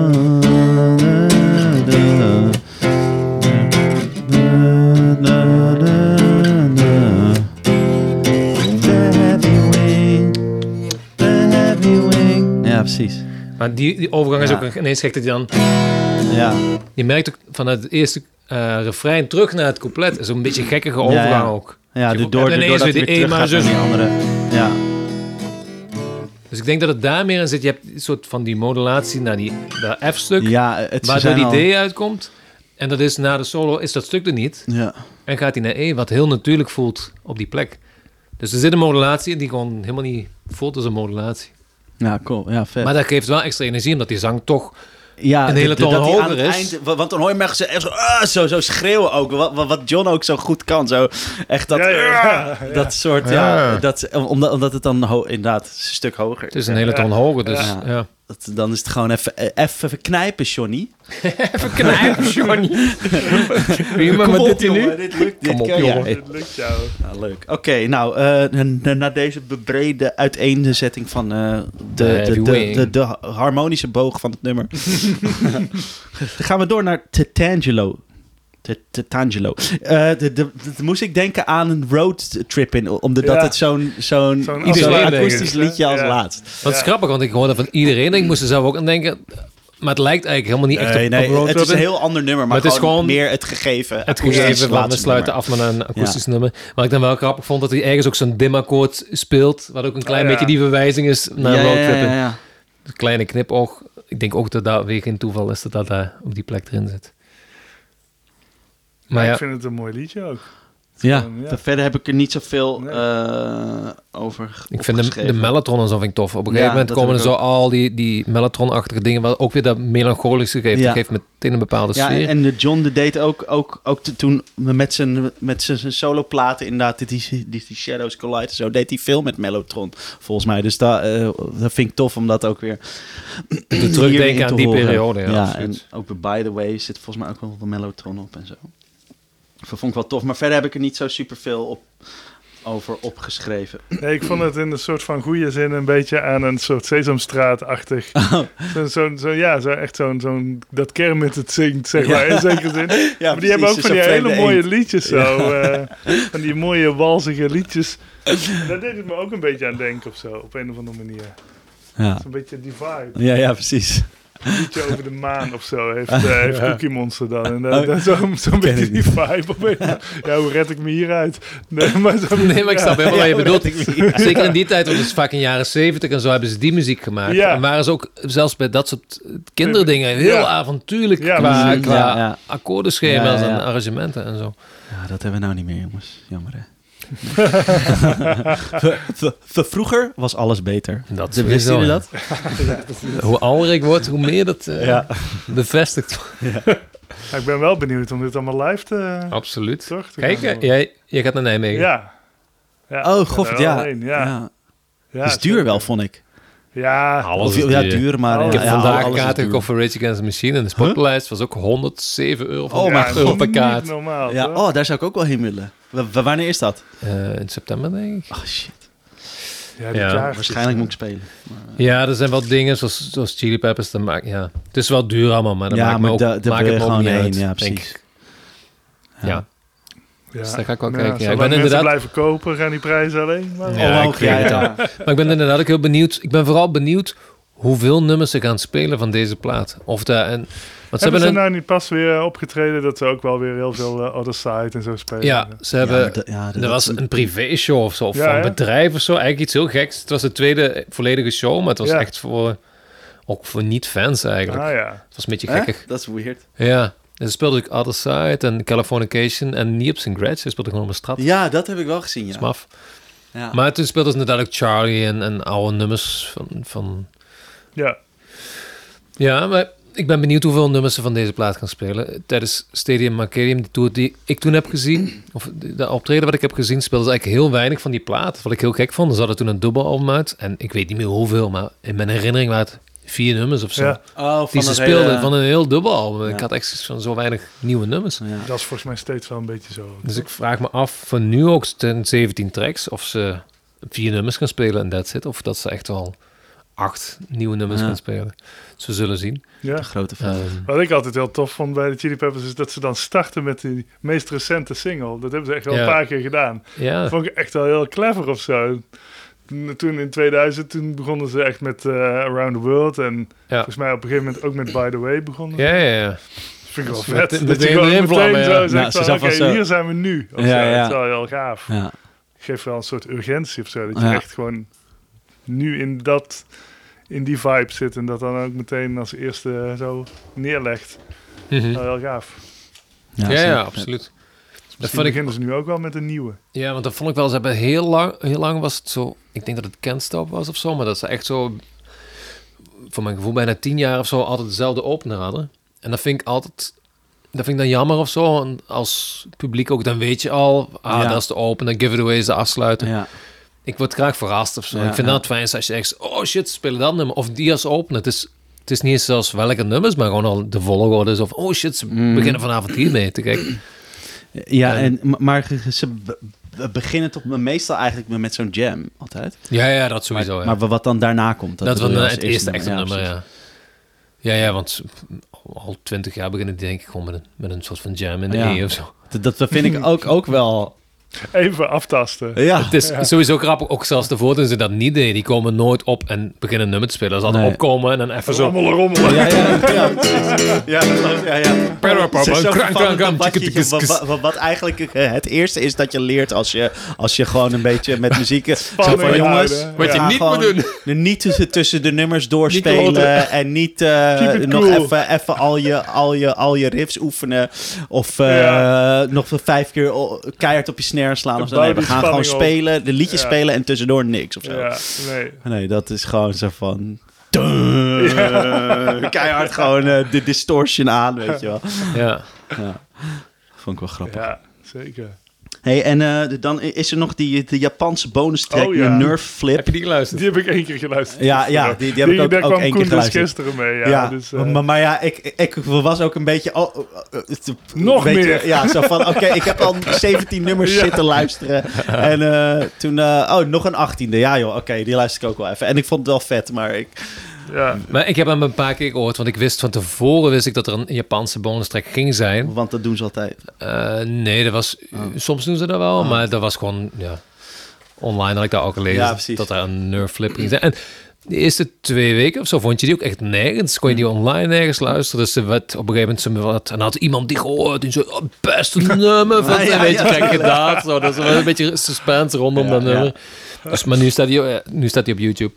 Maar die, die overgang is ook ineens gek dat hij dan... Ja. Je merkt ook vanuit het eerste eh refrein terug naar het couplet. een beetje een gekkige overgang ja. ook. Ja, Je de, door, ineens doordat weer terug gaat die andere. Ja. Dus ik denk dat het daar meer in zit. Je hebt een soort van die modulatie naar die dat F-stuk, Ja, het ze waardoor zijn die al- D uitkomt. En dat is na de solo is dat stuk er niet. Ja. En gaat hij naar E, wat heel natuurlijk voelt op die plek. Dus er zit een modulatie in die gewoon helemaal niet voelt als een modulatie. Ja, cool. Ja, vet. Maar dat geeft wel extra energie, omdat die zang toch... ja, een hele toon hoger is. eind- want dan hoor je mensen echt zo, ah, zo, zo schreeuwen ook. Wat, wat, John ook zo goed kan. Zo, echt dat, Ja, ja, ja. dat soort, ja. Ja. dat, omdat, omdat het dan ho- inderdaad een stuk hoger Het is een hele toon hoger, dus ja. Dat, dan is het gewoon even, eh, even knijpen, Johnny. Even knijpen, Johnny. Wie maar Kom wat op, doet hij nu? jongen, Dit lukt. Dit op. Het lukt jou. Ja, leuk. Oké, nou, eh, na, na deze bebrede uiteenzetting van eh, de, de, de, de harmonische boog van het nummer, gaan we door naar Tetangelo. Te- Tetangelo. Eh, moest ik denken aan een roadtrip in, omdat Ja. het zo'n zo'n akoestisch liedje als laatst. Dat is grappig, want ik hoorde van iedereen en ik moest er zelf ook aan denken. Maar het lijkt eigenlijk helemaal niet echt Nee, op, nee, op roadtrip. het is een heel ander nummer, maar, Maar het is gewoon, meer het gegeven. het gegeven van we sluiten af met een akoestisch nummer. Wat ik dan wel grappig vond, dat hij ergens ook zo'n dimakkoord speelt. Wat ook een klein Oh, ja. beetje die verwijzing is naar Ja, ja, roadtrip. ja, ja. Een kleine knipoog. Ik denk ook dat dat weer geen toeval is dat dat daar op die plek erin zit. Maar Maar ja, ik vind het een mooi liedje ook. Ja, Gewoon, ja. verder heb ik er niet zoveel Nee. eh, over ik vind de, de mellotron en zo vind ik tof. Op een Ja, gegeven moment komen er zo al die, die mellotron-achtige dingen, wat ook weer dat melancholische geeft. Ja. Dat geeft meteen een bepaalde Ja, sfeer. en de John de deed ook, ook, ook te- toen met zijn, met zijn, zijn soloplaten inderdaad, die, die, Shadows Collide en zo, deed hij veel met Mellotron, volgens mij. Dus dat, eh, dat vind ik tof om dat ook weer Te hierin terugdenken te aan die horen. periode. Ja, en ook bij By The Way zit volgens mij ook wel wat Mellotron op en zo. Dat vond ik wel tof, maar verder heb ik er niet zo superveel op, over opgeschreven. Nee, ik vond het in een soort van goede zin een beetje aan een soort Sesamstraat-achtig. Zo, zo, zo, ja, zo echt zo'n, zo'n, dat Kermit het zingt, zeg maar, in zekere zin. Ja, maar die hebben ook van die hele mooie liedjes zo. eh, van die mooie walzige liedjes. Daar deed het me ook een beetje aan denken of zo, op een of andere manier. Ja. Zo'n beetje die vibe. Ja, ja, precies. Een liedje over de maan of zo heeft, heeft Cookie Monster dan. En Oh, uh, zo, zo'n ken beetje die vibe. Ja, hoe red ik me hieruit? Nee, maar, zo, Nee, maar ik snap helemaal wat je Ja, bedoelt. Zeker in die tijd, want het is vaak in de jaren zeventig en zo hebben ze die muziek gemaakt. Ja. En waren ze ook, zelfs bij dat soort kinderdingen, heel Ja. avontuurlijk Ja, qua, qua Ja, ja. akkoordenschema's Ja, ja. en arrangementen en zo. Ja, dat hebben we nou niet meer, jongens. Jammer, hè? Vroeger was alles beter. Dat De- Wisten jullie dat? Hoe ouder ik word, hoe meer dat eh, Ja. bevestigt. Ja, ik ben wel benieuwd om dit allemaal live te... Absoluut. Toch? te Kijk, gaan jij, jij gaat naar Nijmegen. Ja. ja. Oh, god, ja. ja. Ja. Ja, Het is duur wel, vond ik. Ja, Alles is ja, duur. duur, maar... Ik heb ja, vandaag kaarten duur. gekocht voor Rage Against the Machine en de sportlijst was ook 107 euro Oh, een maar ja, euro per niet kaart. normaal. Ja, oh, daar zou ik ook wel heen willen. W- wanneer is dat? Eh, in september, denk ik. Oh, shit. Ja, Waarschijnlijk moet ik spelen. Ja, er zijn wel dingen zoals, zoals Chili Peppers. Dat maakt, ja. Het is wel duur allemaal, maar dat Ja, maakt me maar ook, maakt het gewoon niet heen, uit, ja, precies. Ja. Ja. Dus daar ga ik wel Ja, kijken. Ja, ik ben inderdaad... blijven kopen, gaan die prijzen alleen maar Ja, Omhoog, ik weet het ja, al. Maar ik ben inderdaad ook heel benieuwd. Ik ben vooral benieuwd hoeveel nummers ze gaan spelen van deze plaat. Of daar en, want ze Hebben hebben ze een, nou niet pas weer opgetreden dat ze ook wel weer heel veel eh, Other Side en zo spelen? ja, ze hebben... ja, er was een privéshow of zo, of Ja, van een bedrijf of zo. Eigenlijk iets heel geks. Het was de tweede volledige show, maar het was Ja. echt voor... Ook voor niet-fans eigenlijk. Ah ja. Het was een beetje gekkig. Dat is weird. Ja. En ze speelde ook Other Side en Californication en Nips and Gretsch. Ze speelde gewoon op een strat. Ja, dat heb ik wel gezien, ja. Smaf. ja. Maar toen speelden ze inderdaad ook Charlie en, en oude nummers van, van... Ja. Ja, maar ik ben benieuwd hoeveel nummers ze van deze plaat gaan spelen. Tijdens Stadium Arcadium, die tour die ik toen heb gezien, of de, de optreden wat ik heb gezien, speelden ze eigenlijk heel weinig van die plaat. Wat ik heel gek vond. Ze hadden toen een dubbelalbum uit. En ik weet niet meer hoeveel, maar in mijn herinnering waren het vier nummers of zo. Ja. Oh, Die ze speelden hele- van een heel dubbelalbum. Ja. Ik had echt van zo weinig nieuwe nummers. Ja. Dat is volgens mij steeds wel een beetje zo. Dus ik vraag me af van nu ook ten 17 tracks of ze vier nummers gaan spelen en that's it. Of dat ze echt wel acht nieuwe nummers Ja. gaan spelen. Dus we zullen zien. Ja. De grote fan. Ehm, Wat ik altijd heel tof vond bij de Chili Peppers is dat ze dan starten met die meest recente single. Dat hebben ze echt wel Ja. een paar keer gedaan. ja, Dat vond ik echt wel heel clever of zo. Toen in 2000 toen begonnen ze echt met eh, Around the World. En Ja. volgens mij op een gegeven moment ook met By the Way begonnen. ja, ja, ja. Dat vind ik wel vet. met- dat je gewoon meteen vlammen, ja. zo Ja, zegt ze van, oké, hier zijn we nu. Of Ja, zo. ja. Dat is wel heel gaaf. Ja. Geeft wel een soort urgentie of zo. Dat je Ja. echt gewoon nu in dat... In die vibe zit en dat dan ook meteen als eerste zo neerlegt. Wel heel gaaf. Ja, ja, absoluut. Misschien vond ik- beginnen ze nu ook wel met een nieuwe. Ja, want dat vond ik wel. Ze hebben heel lang, heel lang was het zo. Ik denk dat het Can't Stop was of zo, maar dat ze echt zo, voor mijn gevoel, bijna tien jaar of zo altijd dezelfde opener hadden. En dat vind ik altijd, dat vind ik dan jammer of zo. En als publiek ook, dan weet je al, ah, Ja. dat is de opener, Giveaway is de afsluiter. Ja. Ik word graag verrast of zo. Ja, ik vind ja. dat fijnst als je echt, oh shit, spelen dat nummer of die als opener. Het is, het is niet eens zelfs welke nummers, maar gewoon al de volgorde is of oh shit, ze Mm. beginnen vanavond hier mee te kijken. Ja, En- maar ze be- be- beginnen toch meestal eigenlijk met zo'n jam, altijd. Ja, ja, dat sowieso. ja. Maar wat dan daarna komt. Dat, was je als het eerste echte nummer, ja. Ja, ja, want al twintig jaar beginnen die denk ik gewoon met een, met een soort van jam in de Ja. E of zo. Dat, dat vind ik ook, ook wel... Even aftasten. Ja, Het is sowieso grappig, ook zelfs de toen ze dat niet deden, die komen nooit op en beginnen een nummer te spelen. Als ze altijd Nee. opkomen en dan even zo... Rommelen, rommelen. Ja, ja, ja, ja, dat klopt, ja, wat, eigenlijk eh, het eerste is dat je leert als je, als je gewoon een beetje met muziek... eh, Zo van, jongens. Wat je niet moet doen. Niet tussen, de nummers doorspelen en niet eh, nog cool. even, even al, je, al, je, al je riffs oefenen. Of eh, Ja. nog vijf keer keihard op je snare slaan. Of zo. Bouw Nee, we gaan gewoon op. spelen, de liedjes Ja. spelen en tussendoor niks of zo. Ja, nee. Nee, dat is gewoon zo van... Keihard gewoon eh, de distortion aan, weet je wel. Ja. Ja. Vond ik wel grappig. Ja, zeker. Hey, en eh, dan is er nog die de Japanse bonus track, Oh, ja. de Nerf Flip. Heb je die geluisterd? Die heb ik één keer geluisterd. Ja, ja, die- die heb ik ook- daar ook kwam één keer Koen dus geluisterd. gisteren mee. Ja, Ja, dus, eh, maar, maar ja, ik, ik was ook een beetje... Oh, het- Nog weet je, meer. ja, zo van, oké, ik heb al 17 nummers Ja. zitten luisteren. En eh, toen, eh, oh, nog een 18e. Ja joh, oké, die luister ik ook wel even. En ik vond het wel vet, maar ik... ja. Maar ik heb hem een paar keer gehoord, want ik wist van tevoren wist ik dat er een Japanse bonus track ging zijn. Want dat doen ze altijd. Eh, nee, dat was, Oh. soms doen ze dat wel, maar dat was gewoon, ja, online had ik daar al gelezen, Ja, dat er een nerf flip ging zijn. En de eerste twee weken of zo vond je die ook echt nergens, kon je die online nergens luisteren. Dus werd op een gegeven moment, ze wat, en had iemand die gehoord en zo, oh, beste nummer van, Ah, ja, weet je, ja. kijk gedaan. Zo, dat is wel een beetje suspense rondom Ja, dat ja. nummer. Dus, maar nu staat hij, nu staat hij op YouTube.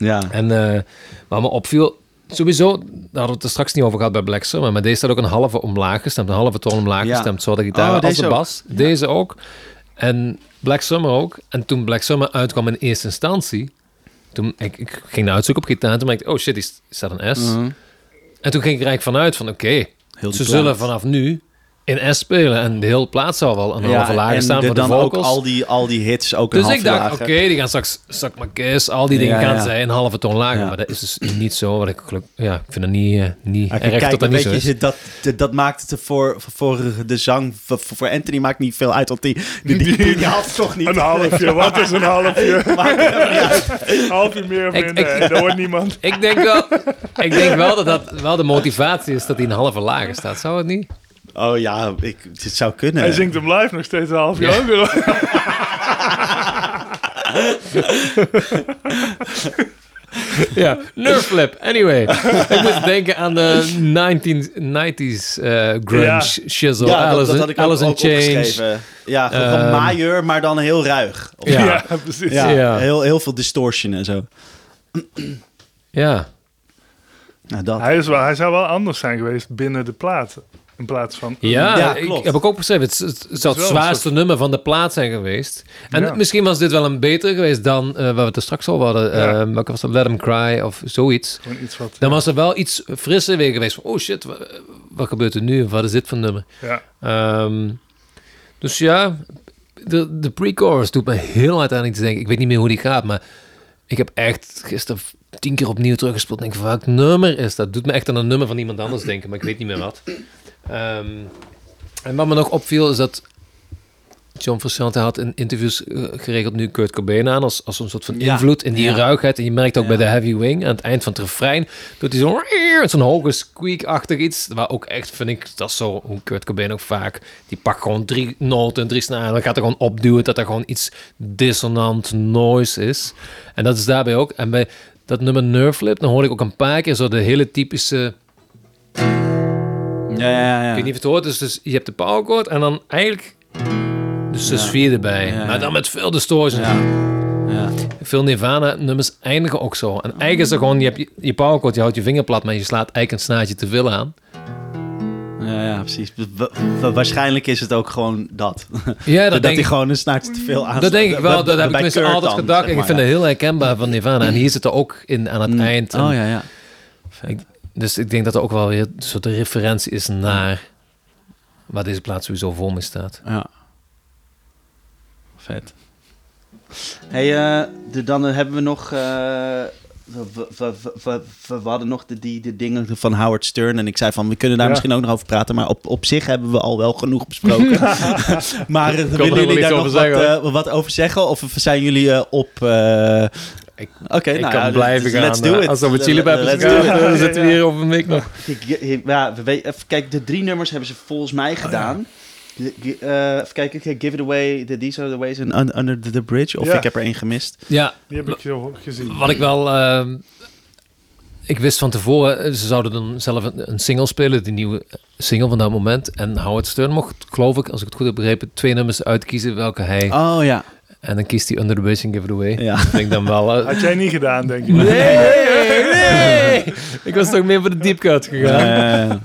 Ja. En eh, wat me opviel, sowieso, daar hadden we het er straks niet over gehad bij Black Summer, maar deze staat ook een halve omlaag gestemd, een halve toon omlaag Ja. gestemd, zo de gitaar Oh, als deze de ook. bas. Deze ook. En Black Summer ook. En toen Black Summer uitkwam in eerste instantie, toen ik, ik ging naar uitzoeken op gitaar, en toen merkte ik, oh shit, die staat een S. Mhm. En toen ging ik er eigenlijk vanuit van, oké, ze plaat. zullen vanaf nu in S spelen en de hele plaat zal wel een halve laag en staan de- voor de dan vocals. ook al die, al die hits ook een Dus ik dacht, lager. oké, die gaan straks Suck My Kiss, al die dingen Ja, gaan ja. zij een halve toon lager. Ja. Maar dat is dus niet zo. Wat ik geluk, ja, ik vind het niet, eh, niet Maar erg kijk, dat dat niet zo je, is. dat, dat, dat maakt het voor, voor de zang... Voor, voor Anthony maakt niet veel uit, want die, die, die, die, die had toch niet... Een halfje, wat is een halfje? Een halfje meer of minder, hoort niemand. Ik denk wel, ik denk wel dat dat wel de motivatie is dat hij een halve lager staat. Zou het niet? Oh ja, ik, het zou kunnen. Hij zingt hem live nog steeds een halfje Ja. ook weer. Ja, Nerf Flip. Anyway, ik moest denken aan de 1990s eh, grunge Ja. shizzle. ja, dat, Alice, dat had ik Alice ook. Ja, gewoon Ehm, majeur, maar dan heel ruig. Of- Ja. Ja, precies. ja, Ja. Heel, heel veel distortion en zo. Ja. Nou, dat. Hij, is wel, hij zou wel anders zijn geweest binnen de plaat. In plaats van... Ja, Ja, ik heb ik ook beschreven. Het, het, het zou het zwaarste nummer van de plaat zijn geweest. En Ja. misschien was dit wel een beter geweest dan uh, waar we het er straks al hadden. Ja. Uh, welke was dat? Let 'em Cry of zoiets. Gewoon iets wat... Dan was er wel iets frisser weer geweest. Van, oh shit, wat, wat gebeurt er nu? Wat is dit voor nummer? Ja. Ehm, dus ja, de, de pre-chorus doet me heel hard aan iets denken. Ik weet niet meer hoe die gaat, maar ik heb echt gisteren tien keer opnieuw teruggespeeld. Denk van welk nummer is dat? Doet me echt aan een nummer van iemand anders denken, maar ik weet niet meer wat. Ehm, en wat me nog opviel is dat John Frusciante had in interviews eh, geregeld nu Kurt Cobain aan als, als een soort van Ja. invloed in die Ja. ruigheid. En je merkt ook Ja. bij de Heavy Wing aan het eind van het refrein doet hij zo'n zo'n hoge squeak-achtig iets. Waar ook echt vind ik dat is zo hoe Kurt Cobain ook vaak die pakt gewoon drie noten, drie snaren, dan gaat er gewoon opduwen dat er gewoon iets dissonant noise is. En dat is daarbij ook. En bij dat nummer Nerflip, dan hoor ik ook een paar keer zo de hele typische Ja, ja, ja. ik weet niet of het hoort. Dus, dus je hebt de power chord en dan eigenlijk dus de sfeer erbij. Maar dan met veel distortion. Ja. Ja. Veel Nirvana nummers eindigen ook zo. En eigenlijk is er gewoon, je hebt je, je power chord, je houdt je vinger plat, maar je slaat eigenlijk een snaartje te veel aan. Ja. Ja, precies. Wa- wa- waarschijnlijk is het ook gewoon dat. Ja, dat, dat denk hij gewoon een snaart te veel aan. Dat denk ik wel. Dat heb ik Kurt altijd dan, gedacht. zeg ik vind ja. het heel herkenbaar van Nirvana. En hier zit er ook in aan het Mm. eind. Oh ja, ja. Ik- dus ik denk dat er ook wel weer een soort referentie is naar waar deze plaats sowieso vol mee staat. Ja. Vet. Hey, eh, de, dan hebben we nog... eh, we, we, we, we, we hadden nog de, die, de dingen van Howard Stern. En ik zei van, we kunnen daar Ja. misschien ook nog over praten. Maar op, op zich hebben we al wel genoeg besproken. maar eh, willen jullie daar nog wat, wat over zeggen? Of zijn jullie eh, op... Ik- Oké, ik nou kan ja, blijven gaan. Let's do eh, it. Als we over Chili Peppers Let's gaan, dan zitten we hier over een week nog. Ja, kijk, de drie nummers hebben ze volgens mij gedaan. De- ge- eh, even kijken, Give It Away, the, These Are The Ways and Un- Under the, the Bridge. Of Ja. ik heb er één gemist. Ja, Die heb ik zo gezien. wat ik wel... ehm, ik wist van tevoren, eh, ze zouden dan zelf een, een single spelen, die nieuwe single van dat moment. En Howard Stern mocht, geloof ik, als ik het goed heb begrepen, twee nummers uitkiezen welke hij... Oh ja. En dan kiest hij Under the Bridge en Give It Away. ja. Dat vind ik dan wel... Had jij niet gedaan, denk ik. Nee, nee. Ik was toch meer voor de deep cut gegaan.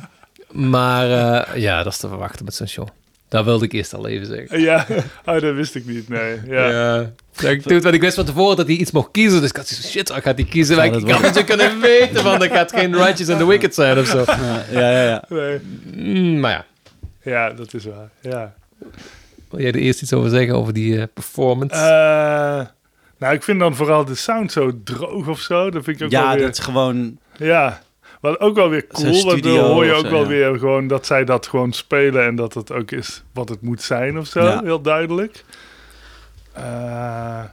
Maar eh, ja, dat is te verwachten met zo'n show. Dat wilde ik eerst al even zeggen. Ja, oh, dat wist ik niet, nee. Ja. Ja. Ja, ik, doe het, want ik wist van tevoren dat hij iets mocht kiezen. Dus ik had zoiets shit, ik gaat hij kiezen. Ja, ik had het je kunnen weten van, dat gaat geen Righteous and the Wicked zijn of zo. ja, ja, ja. Nee. Mm, maar ja, ja, dat is waar. Ja. Wil jij er eerst iets over zeggen, over die eh, performance? Eh, nou, ik vind dan vooral de sound zo droog of zo. Dat vind ik ook wel Ja, weer... dat is gewoon... Ja, wat ook wel weer cool. Want dan hoor je ook zo, wel ja. weer gewoon dat zij dat gewoon spelen en dat het ook is wat het moet zijn of zo. Ja. Heel duidelijk. Eh,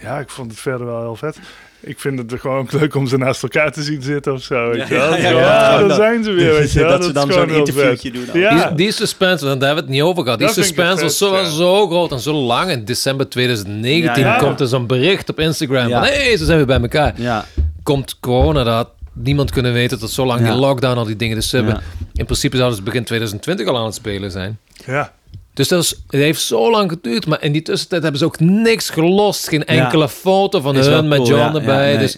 ja, ik vond het verder wel heel vet. Ik vind het er gewoon ook leuk om ze naast elkaar te zien zitten of zo. Weet je wel? Ja, ja, daar dat- zijn ze weer, weet je wel. dat ze dan zo'n interviewtje doen. die, die suspense, want daar hebben we het niet over gehad. Die suspense was zo, zo groot en zo lang. In december 2019 Ja, ja. komt er zo'n bericht op Instagram Ja. van... Hé, hey, ze zijn weer bij elkaar. Ja, komt corona, dat had niemand kunnen weten dat zo lang Ja. die lockdown, al die dingen. Dus ze hebben, in principe zouden ze begin 2020 al aan het spelen zijn. Ja. Dus dat is, het heeft zo lang geduurd, maar in die tussentijd hebben ze ook niks gelost. Geen enkele foto van Is hun met cool, John ja, ja, erbij. nee. Dus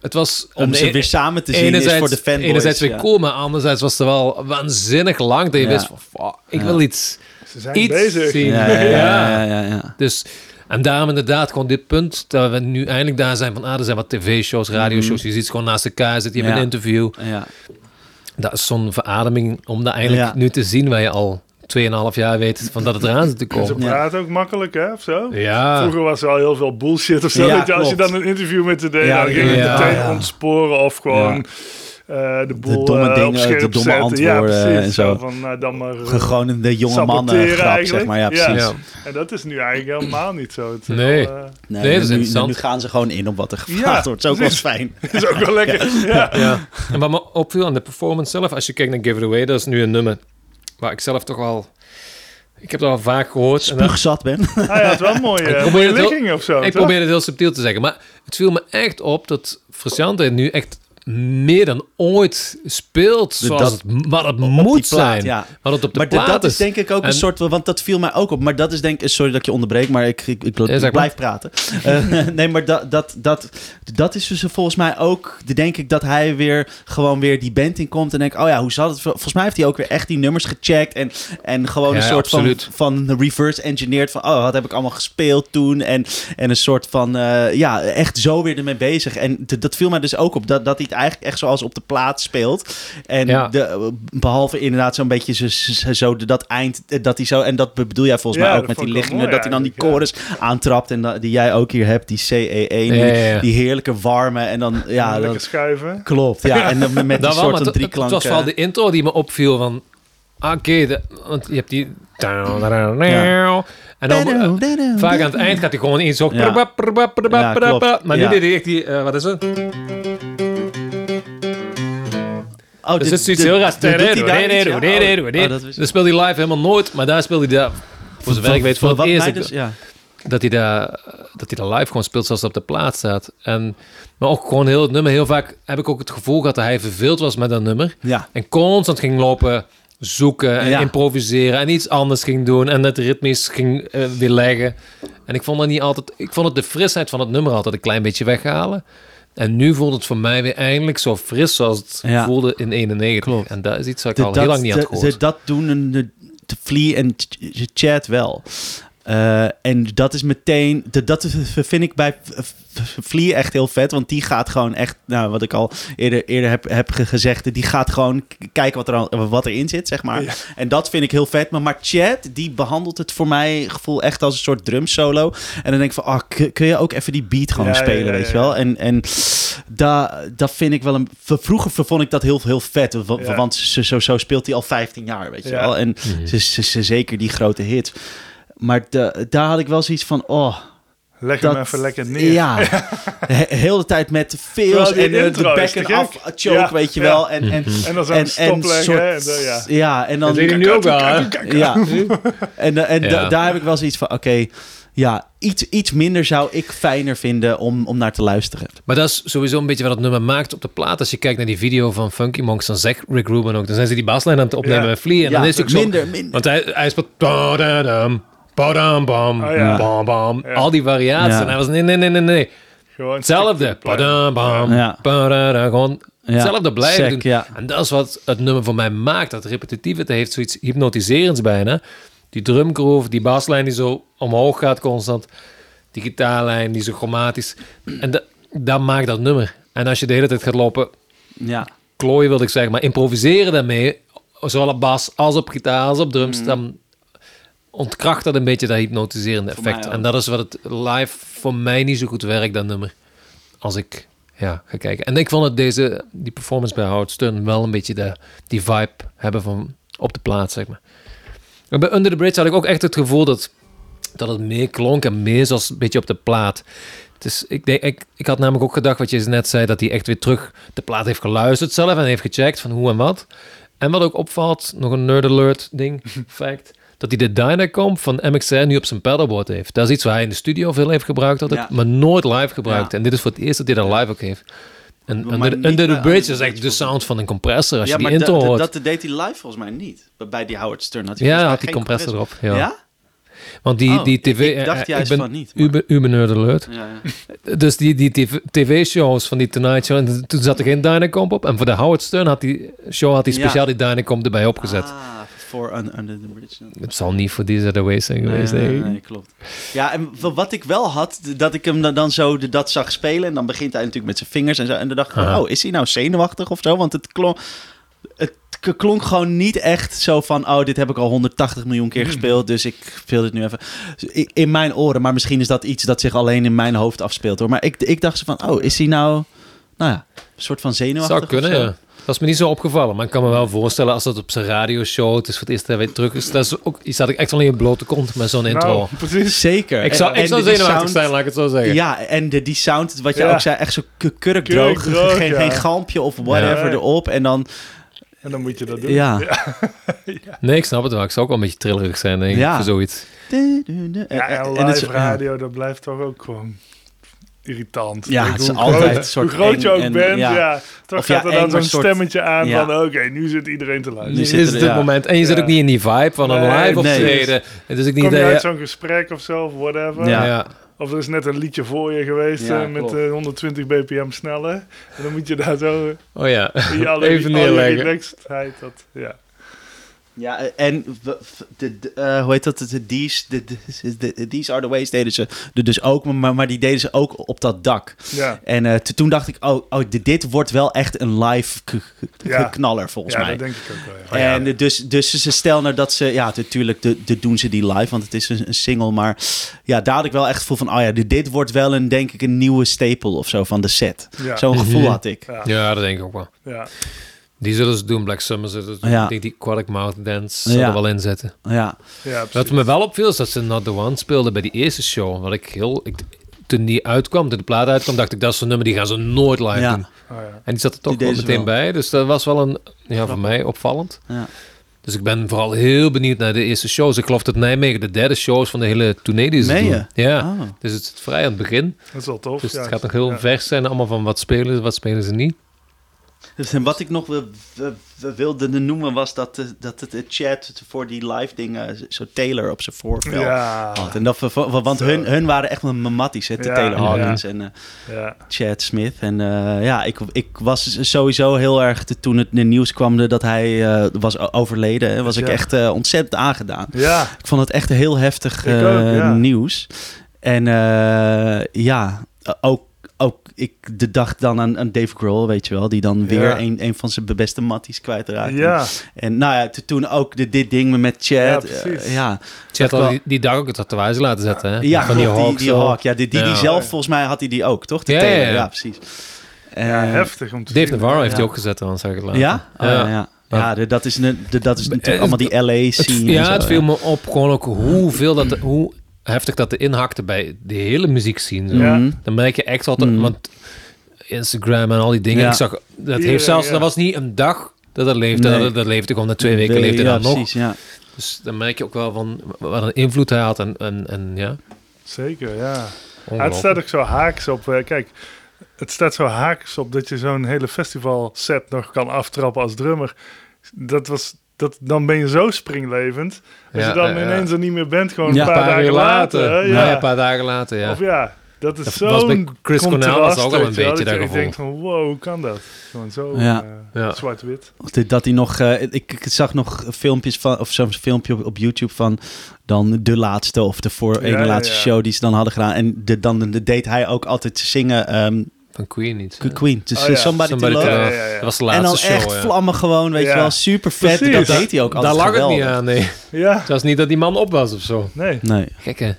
het was om ze e- weer samen te zien is voor de fanboys. enerzijds weer ja. cool, maar anderzijds was het wel waanzinnig lang dat je Ja. wist van, fuck, ik Ja. wil iets, Ze zijn iets bezig. zien. Ja, ja, ja, ja, ja, ja. Dus, en daarom inderdaad gewoon dit punt, dat we nu eindelijk daar zijn van, ah, er zijn wat tv-shows, radioshows, je ziet ze gewoon naast elkaar zitten, je hebt Mhm. Ja. een interview. ja. Dat is zo'n verademing om dat eindelijk Ja. nu te zien, waar je al 2,5 jaar weet van dat het eraan zit te En ze komen. praten ook makkelijk, hè, of zo? Ja, Vroeger was er al heel veel bullshit of zo. Ja, je, als je dan een interview met ze deed, Ja, dan ging het ja, meteen ja. ontsporen of gewoon eh, de boel domme eh, dingen, op de scherp domme. Ja, antwoorden precies. en zo. Van, nou, dan maar, eh, Gewoon de jonge mannen saboteren grap, zeg eigenlijk. maar. Ja, precies. Ja. En dat is nu eigenlijk helemaal niet zo. Het Nee. wel, Nee, Nee, dat is nu, interessant. nu gaan ze gewoon in op wat er Ja, gevraagd wordt. Dat is ook wel fijn. is ook wel lekker. Ja. ja. En wat me opviel aan de performance zelf, als je kijkt naar Give It Away, dat is nu een nummer waar ik zelf toch wel... Ik heb dat al vaak gehoord. Spuugzat ben. Hij had wel een mooie, Ik probeer mooie het heel- ligging of zo. ik toch? probeer het heel subtiel te zeggen, maar het viel me echt op dat Frusciante nu echt meer dan ooit speelt zoals dat- het, wat het moet plaat, zijn. ja. Wat het op de Maar plaat dat is denk ik ook En- een soort... Want dat viel mij ook op. Maar dat is denk ik... Sorry dat ik je onderbreek, maar ik, ik, ik, blijf praten. Eh, nee, maar dat, dat, dat, dat is dus volgens mij ook... Denk ik dat hij weer gewoon weer die band in komt. En denk oh ja, hoe zat het? Volgens mij heeft hij ook weer echt die nummers gecheckt. En, en gewoon Ja, een soort van, absoluut. van reverse engineered. Van oh, wat heb ik allemaal gespeeld toen? En, en een soort van... eh, ja, echt zo weer ermee bezig. En dat viel mij dus ook op. Dat, dat hij het eigenlijk echt zoals op de plaat speelt. En Ja. de, behalve inderdaad zo'n beetje zo, zo, zo dat eind, eh, dat hij zo, en dat bedoel jij volgens Ja, mij ook met die wel liggingen, mooi dat hij dan die chorus aantrapt en dat, die jij ook hier hebt, die CE1, Ja, ja, ja. die heerlijke warme en dan, ja, Lekker dat schuiven. klopt, ja, en dan met die wel, soort van het- drie het, het was klanken. vooral de intro die me opviel van... ah, Oké, want je hebt die... En dan eh, vaak aan het eind gaat hij gewoon iets zo... Ja. Ja, klopt. Maar nu Ja. deed hij echt die... eh, wat is het? Oh, Dus dit- het is iets heel raars. Oh, dat. Dat speelt hij live helemaal nooit, maar daar speelt hij daar... Voor zover ik weet, voor het eerst dat hij daar dat hij daar live gewoon speelt zoals het op de plaat staat. En, maar ook gewoon heel het nummer. Heel vaak heb ik ook het gevoel gehad dat hij verveeld was met dat nummer. Ja, En constant ging lopen zoeken en Ja. improviseren en iets anders ging doen en het ritmisch ging eh, weer leggen. En ik vond dat niet altijd. Ik vond het de frisheid van het nummer altijd een klein beetje weghalen. En nu voelt het voor mij weer eindelijk zo fris zoals het Ja. voelde in 91. Klopt. En dat is iets wat ik De- al heel lang niet had gehoord. de- dat doen de, de Flea en Ch- Ch- Chad wel. Eh, en dat is meteen, de, dat is- vind ik bij Flea echt heel vet, want die gaat gewoon echt, nou, wat ik al eerder, eerder heb, heb ge- gezegd, die gaat gewoon kijken wat, er al, wat erin zit, zeg maar. Ja. En dat vind ik heel vet. Maar, maar Chad, die behandelt het voor mij gevoel echt als een soort drumsolo. En dan denk ik van, ah, kun je ook even die beat gewoon Ja, ja, spelen, ja, weet je wel? En, en dat, dat vind ik wel een... v- Vroeger vond ik dat heel, heel vet. Want zo, zo, zo speelt hij al 15 jaar, weet je Ja. wel? En Mhm. ze, ze, ze- zeker die grote hits. Maar de, daar had ik wel zoiets van, oh... Leg Dat, hem even lekker neer. Ja, He- heel de tijd met veel en eh, de intro is back te en gek. af choke, Ja, weet je ja. wel. En, en, En dan zo'n en, en stopleggen. soort, en dan, ja. ja, en dan... Dat nu ook wel, hè? Ja, en, eh, en da- daar heb ik wel zoiets van, oké, ja, iets, iets minder zou ik fijner vinden om, om naar te luisteren. Maar dat is sowieso een beetje wat het nummer maakt op de plaat. Als je kijkt naar die video van Funky Monks, dan zegt Rick Rubin ook. Dan zijn ze die baslijn aan het opnemen Ja. met Flea. En ja, dan is het ook zo... minder, minder. Want hij, hij speelt... ba-da-dam, ba-dam-bam, Oh ja. bam-bam. Ja. Al die variaties. Ja. En hij was... Nee, nee, nee, nee, nee. Gewoon Hetzelfde. Ba-dam-bam, Ja. ba-da-da. Gewoon Ja, hetzelfde blijven doen. ja. En dat is wat het nummer voor mij maakt. Dat repetitieve, dat heeft zoiets hypnotiserends bijna. Die drumgroove, die baslijn die zo omhoog gaat constant. Die gitaarlijn, die zo chromatisch. En dat, dat maakt dat nummer. En als je de hele tijd gaat lopen Ja, klooien, wil ik zeggen, maar improviseren daarmee, zowel op bas als op gitaar als op Mm. drums, dan ontkracht dat een beetje dat hypnotiserende effect. En dat is wat het live voor mij niet zo goed werkt, dat nummer. Als ik ja, ga kijken. En ik vond het deze, die performance bij Howard Stern wel een beetje de, die vibe hebben van op de plaats, zeg maar. Maar bij Under the Bridge had ik ook echt het gevoel dat, dat het meer klonk en meer zoals een beetje op de plaat. Dus ik, denk, ik, ik had namelijk ook gedacht, wat je net zei, dat hij echt weer terug de plaat heeft geluisterd zelf en heeft gecheckt van hoe en wat. En wat ook opvalt, nog een nerd alert ding, fact, dat hij de Dynacomp van MXR nu op zijn pedalboard heeft. Dat is iets waar hij in de studio veel heeft gebruikt altijd, Ja. maar nooit live gebruikt. En dit is voor het eerst dat hij dat live ook heeft. En Under, Under the Bridge Under is echt de Bridge sound van een compressor. Als je die intro hoort. dat deed hij live volgens mij niet. Bij die Howard Stern had hij ja, had die compressor erop. Ja. Ja? Want die, Oh, die ik- tv... ik dacht eh, juist ben van niet, maar- Uber, alert. Ja, ja. Dus die, die TV tv-shows van die Tonight Show, en toen zat er geen Dynacomp op. En voor de Howard Stern had die show had hij Ja. speciaal die Dynacomp erbij opgezet. Ah, voor un- Under the Bridge. Het zal niet voor These Are The Ways zijn geweest, nee, klopt. Ja, en wat ik wel had, dat ik hem dan, zo de- dat zag spelen. En dan begint hij natuurlijk met zijn vingers en zo. En dan dacht ik, van, oh, is hij nou zenuwachtig of zo? Want het klonk, het klonk gewoon niet echt zo van, oh, dit heb ik al 180 miljoen keer gespeeld. Dus ik speel dit nu even. In mijn oren, maar misschien is dat iets dat zich alleen in mijn hoofd afspeelt hoor. Maar ik, ik dacht zo van, oh, is hij nou, nou ja, een soort van zenuwachtig Zou kunnen, of zo? ja. Dat is me niet zo opgevallen. Maar ik kan me wel voorstellen als dat op zijn radioshow, het is voor het eerst dat hij weer terug is. Dat is ook, je staat ik echt wel in je blote kont met zo'n intro. Nou, precies. Zeker. ik zou, En- ik zou zenuwachtig zijn, laat ik het zo zeggen. Ja, en de, die sound, wat je Ja. ook zei, echt zo k- kurkdroog. Kurkdroog, geen, ja. geen galmpje of whatever Ja. erop. En dan, En dan moet je dat doen. ja. Nee, ik snap het wel. Ik zou ook wel een beetje trillerig zijn, denk ik, Ja. voor zoiets. Ja, En live radio, dat blijft toch ook gewoon irritant. Ja, Kijk, het is hoe altijd groot- een soort Hoe groot je ook en- bent, ja. ja. Toch Of gaat ja, er dan zo'n soort- stemmetje aan ja. van... Oké, nu zit iedereen te luisteren. Nu Nu zit is het ja. moment. En je zit ook niet in die vibe van een Nee, live nee. optreden. Het is ook niet Kom je uit zo'n gesprek of zo, of whatever. Ja. Ja. Of er is net een liedje voor je geweest Ja, eh, met klopt. eh, 120 bpm sneller. En dan moet je daar zo Oh ja, even neerleggen. relaxedheid... Dat, ja. Ja, en de, de, eh, hoe heet dat? De, these, de, de, de- these are the ways deden ze er dus ook, maar, maar die deden ze ook op dat dak. Ja, En eh, t- toen dacht ik, oh, oh dit, dit wordt wel echt een live Ja. knaller volgens ja mij. dat denk ik ook wel. Ja. Oh, En eh, dus, dus ze stel nou dat ze, ja, natuurlijk de, de doen ze die live, want het is een, een single. Maar ja, daar had ik wel echt het gevoel van, oh ja, dit, dit wordt wel een, denk ik, een nieuwe staple of zo van de set. Ja. Zo'n gevoel Mhm. had ik. Ja. Ja, dat denk ik ook wel. Ja. Die zullen ze doen. Black Summer ze. Ja. Ik denk die Aquatic Mouth Dance zullen Ja. er wel inzetten. Ja, Ja, Wat me wel opviel is dat ze Not The One speelden bij die eerste show. Wat ik heel... Ik, toen die uitkwam, toen de plaat uitkwam, dacht ik dat is zo'n nummer die gaan ze nooit live Ja. doen. Oh, ja. En die zat er toch Die wel meteen wel. bij. Dus dat was wel een, ja, voor mij opvallend. ja. Dus ik ben vooral heel benieuwd naar de eerste shows. Ik geloof dat Nijmegen de derde show is van de hele tournee die ze Meen doen. je? Ja. Oh. Dus het is vrij aan het begin. Dat is wel tof. Dus het gaat nog heel Ja. vers zijn allemaal van wat spelen ze, wat spelen ze niet. Dus en wat ik nog wil, wilde noemen was dat, dat het chat voor die live dingen zo Taylor op zijn voorvel Ja, had. En dat, want hun, hun waren echt wel mammatties, hè? De Ja, Taylor ja. Hawkins en eh. Chad Smith. En eh, ja, ik, ik was sowieso heel erg, te- toen het nieuws kwam dat hij eh, was overleden, hè, was ik echt ontzettend aangedaan. ja. Ik vond het echt een heel heftig ook, nieuws. En ja, ook, ook ik de dacht dan aan, aan Dave Grohl, weet je wel, die dan weer Ja. een, een van zijn beste matties kwijtraakt. Ja, En nou ja, to- toen ook de, dit ding met Chad. Ja, eh, precies. ja, Chat wel- had die, die dag ook een tatoeage laten zetten, hè? ja van die die, hawk. Ja, die, die, die Ja. zelf, volgens mij had hij die ook, toch? De Ja, ja, ja. precies. ja, Eh, heftig om te Dave zien. Navarro heeft Ja. die ook gezet, dan zeg ik het later. Ja? Oh, Ja. ja, ja. Ja, de- dat, is, een- de, dat is natuurlijk allemaal die LA Het, scene. ja, zo, het viel me op gewoon ook hoeveel dat, hoe heftig dat de inhakte bij de hele muziekscene. Zo. Ja. Mhm. Dan merk je echt wat, er- Mhm. want Instagram en al die dingen. Ja. Ik zag, dat heeft zelfs, ja. dat was niet een dag dat dat leefde. Nee. Dat, dat leefde gewoon na twee weken De- leefde ja, dat nog. precies, ja. Dus dan merk je ook wel van wat een invloed hij had en, en, en ja. Zeker, ja. Het staat ook zo haaks op. eh, kijk, het staat zo haaks op dat je zo'n hele festival set nog kan aftrappen als drummer. Dat was, dat, dan ben je zo springlevend. Als Ja, je dan ineens er niet meer bent, gewoon Ja, een paar, dagen uur later. Ja, een paar dagen later, ja. Of ja, dat is bij Chris Cornell was ook al een beetje gevoel. denkt van, wow, hoe kan dat? Gewoon zo Ja. eh, Ja. zwart-wit. Dat- Dat hij nog, eh, ik, ik zag nog filmpjes van, of zo'n filmpje op, op YouTube van dan de laatste of de voor Ja, ene laatste ja. show die ze dan hadden gedaan. En de, dan de, deed hij ook altijd zingen ehm, Van Queen niet. Queen. Dus Oh, eh, ja. Somebody, Somebody to Love. Love. Ja, ja, ja. Dat was de En laatste dan show, echt ja. vlammen gewoon, weet Ja. je wel. Super vet. Precies. Dat deed hij ook altijd Daar lag het niet aan, nee. Ja, Het was niet dat die man op was of zo. nee. Nee. Gekke.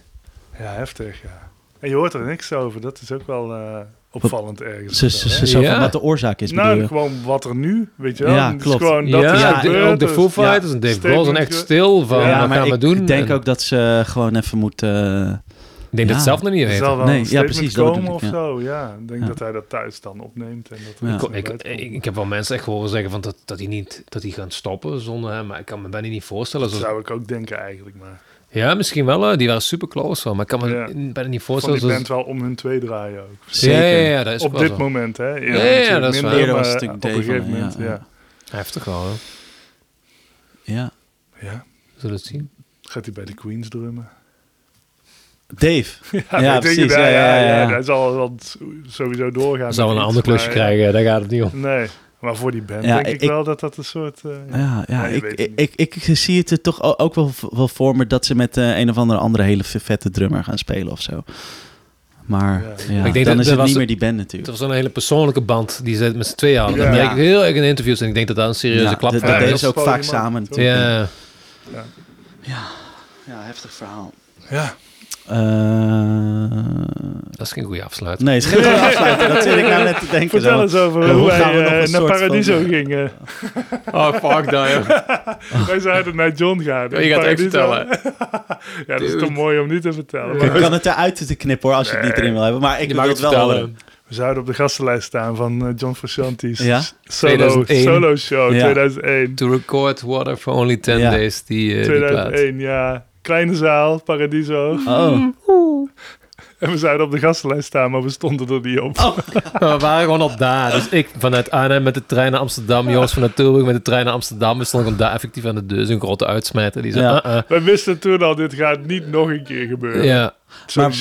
Ja, heftig, ja. En je hoort er niks over. Dat is ook wel eh, opvallend ergens. Of zo, Ja. wat de oorzaak is, bedoel Nou, gewoon wat er nu, weet je wel. Ja, klopt. gewoon dat ja, is gebeurd, ook de dus- Foo Fighters en Dave Grohl zijn echt stil van, Ja, wat gaan we ik doen? denk En ook dat ze gewoon even moeten... eh, ik denk dat Ja. het zelf nog niet weten. zal wel Nee, een ja, precies, dat komen bedoel of ja. zo. Ja, ik denk Ja. dat hij dat thuis dan opneemt. En dat Ik, ik, heb wel mensen echt horen zeggen van dat, dat hij niet dat hij gaan stoppen zonder hem, maar ik kan me bijna niet voorstellen. dat Zo, zou ik ook denken eigenlijk. Maar ja, misschien wel. hè. Die waren super close, wel, maar ik kan me Ja. bijna niet van voorstellen. die zoals- band wel om hun twee draaien ook. Zeker. Ja, ja, ja, dat is Op wel dit zo. moment, hè. Ja, ja, dat is minder, was maar het natuurlijk op een moment, ja. Heftig wel, hè. ja. ja. We zullen het zien. Gaat hij bij de Queens drummen? Dave. Ja, Ja, denk precies, het, ja, ja, ja. Hij zal wel sowieso doorgaan. Dan we een ander klusje krijgen, daar gaat het niet om. Nee, maar voor die band Ja, denk ik, ik- wel dat dat een soort... eh, ja. Ja, ja, Ja, ik, het ik, ik, ik zie het er toch ook wel, wel voor me dat ze met eh, een of andere andere hele vette drummer gaan spelen of zo. Maar Ja. ja, Ik denk dan dat- is dat het was- niet meer die band Het natuurlijk. was een hele persoonlijke band die ze met z'n tweeën hadden. Dat Ja. merk ik heel erg in interviews en ik denk dat dat een serieuze Ja, klap dat, voor dat Ja, deden is. ze ook dat vaak is samen. natuurlijk. Ja, Ja, heftig verhaal. Ja. Eh, dat is geen goede afsluiting. nee, schiet er afsluiten. Dat zit ik nou net te denken. Vertel zo. eens over Ja, hoe hoe gaan we wij eh, een naar Paradiso van- gingen. Oh, fuck dat, joh. wij zouden naar John gaan. Oh, je gaat het echt vertellen. Ja, dat is te mooi om niet te vertellen. Ik Maar kan het eruit te knippen hoor, als je het niet erin wil hebben. Maar ik Je wil mag het wel vertellen. horen. we zouden op de gastenlijst staan van eh, John Frusciante's Ja? solo, 2001. solo show Ja. 2001. To record Water for Only 10 Ja. Days, die, eh, die plaat. 2001, ja. Kleine zaal, Paradiso. Oh. En we zouden op de gastenlijst staan, maar we stonden er niet op. Maar we waren gewoon al daar. Dus ik vanuit Arnhem met de trein naar Amsterdam. Joost van Tilburg met de trein naar Amsterdam. We stonden gewoon daar effectief aan de deur. Zo'n grote uitsmijter. Die zei, Ja. uh-uh. We wisten toen al, dit gaat niet nog een keer gebeuren. ja. Zo'n Maar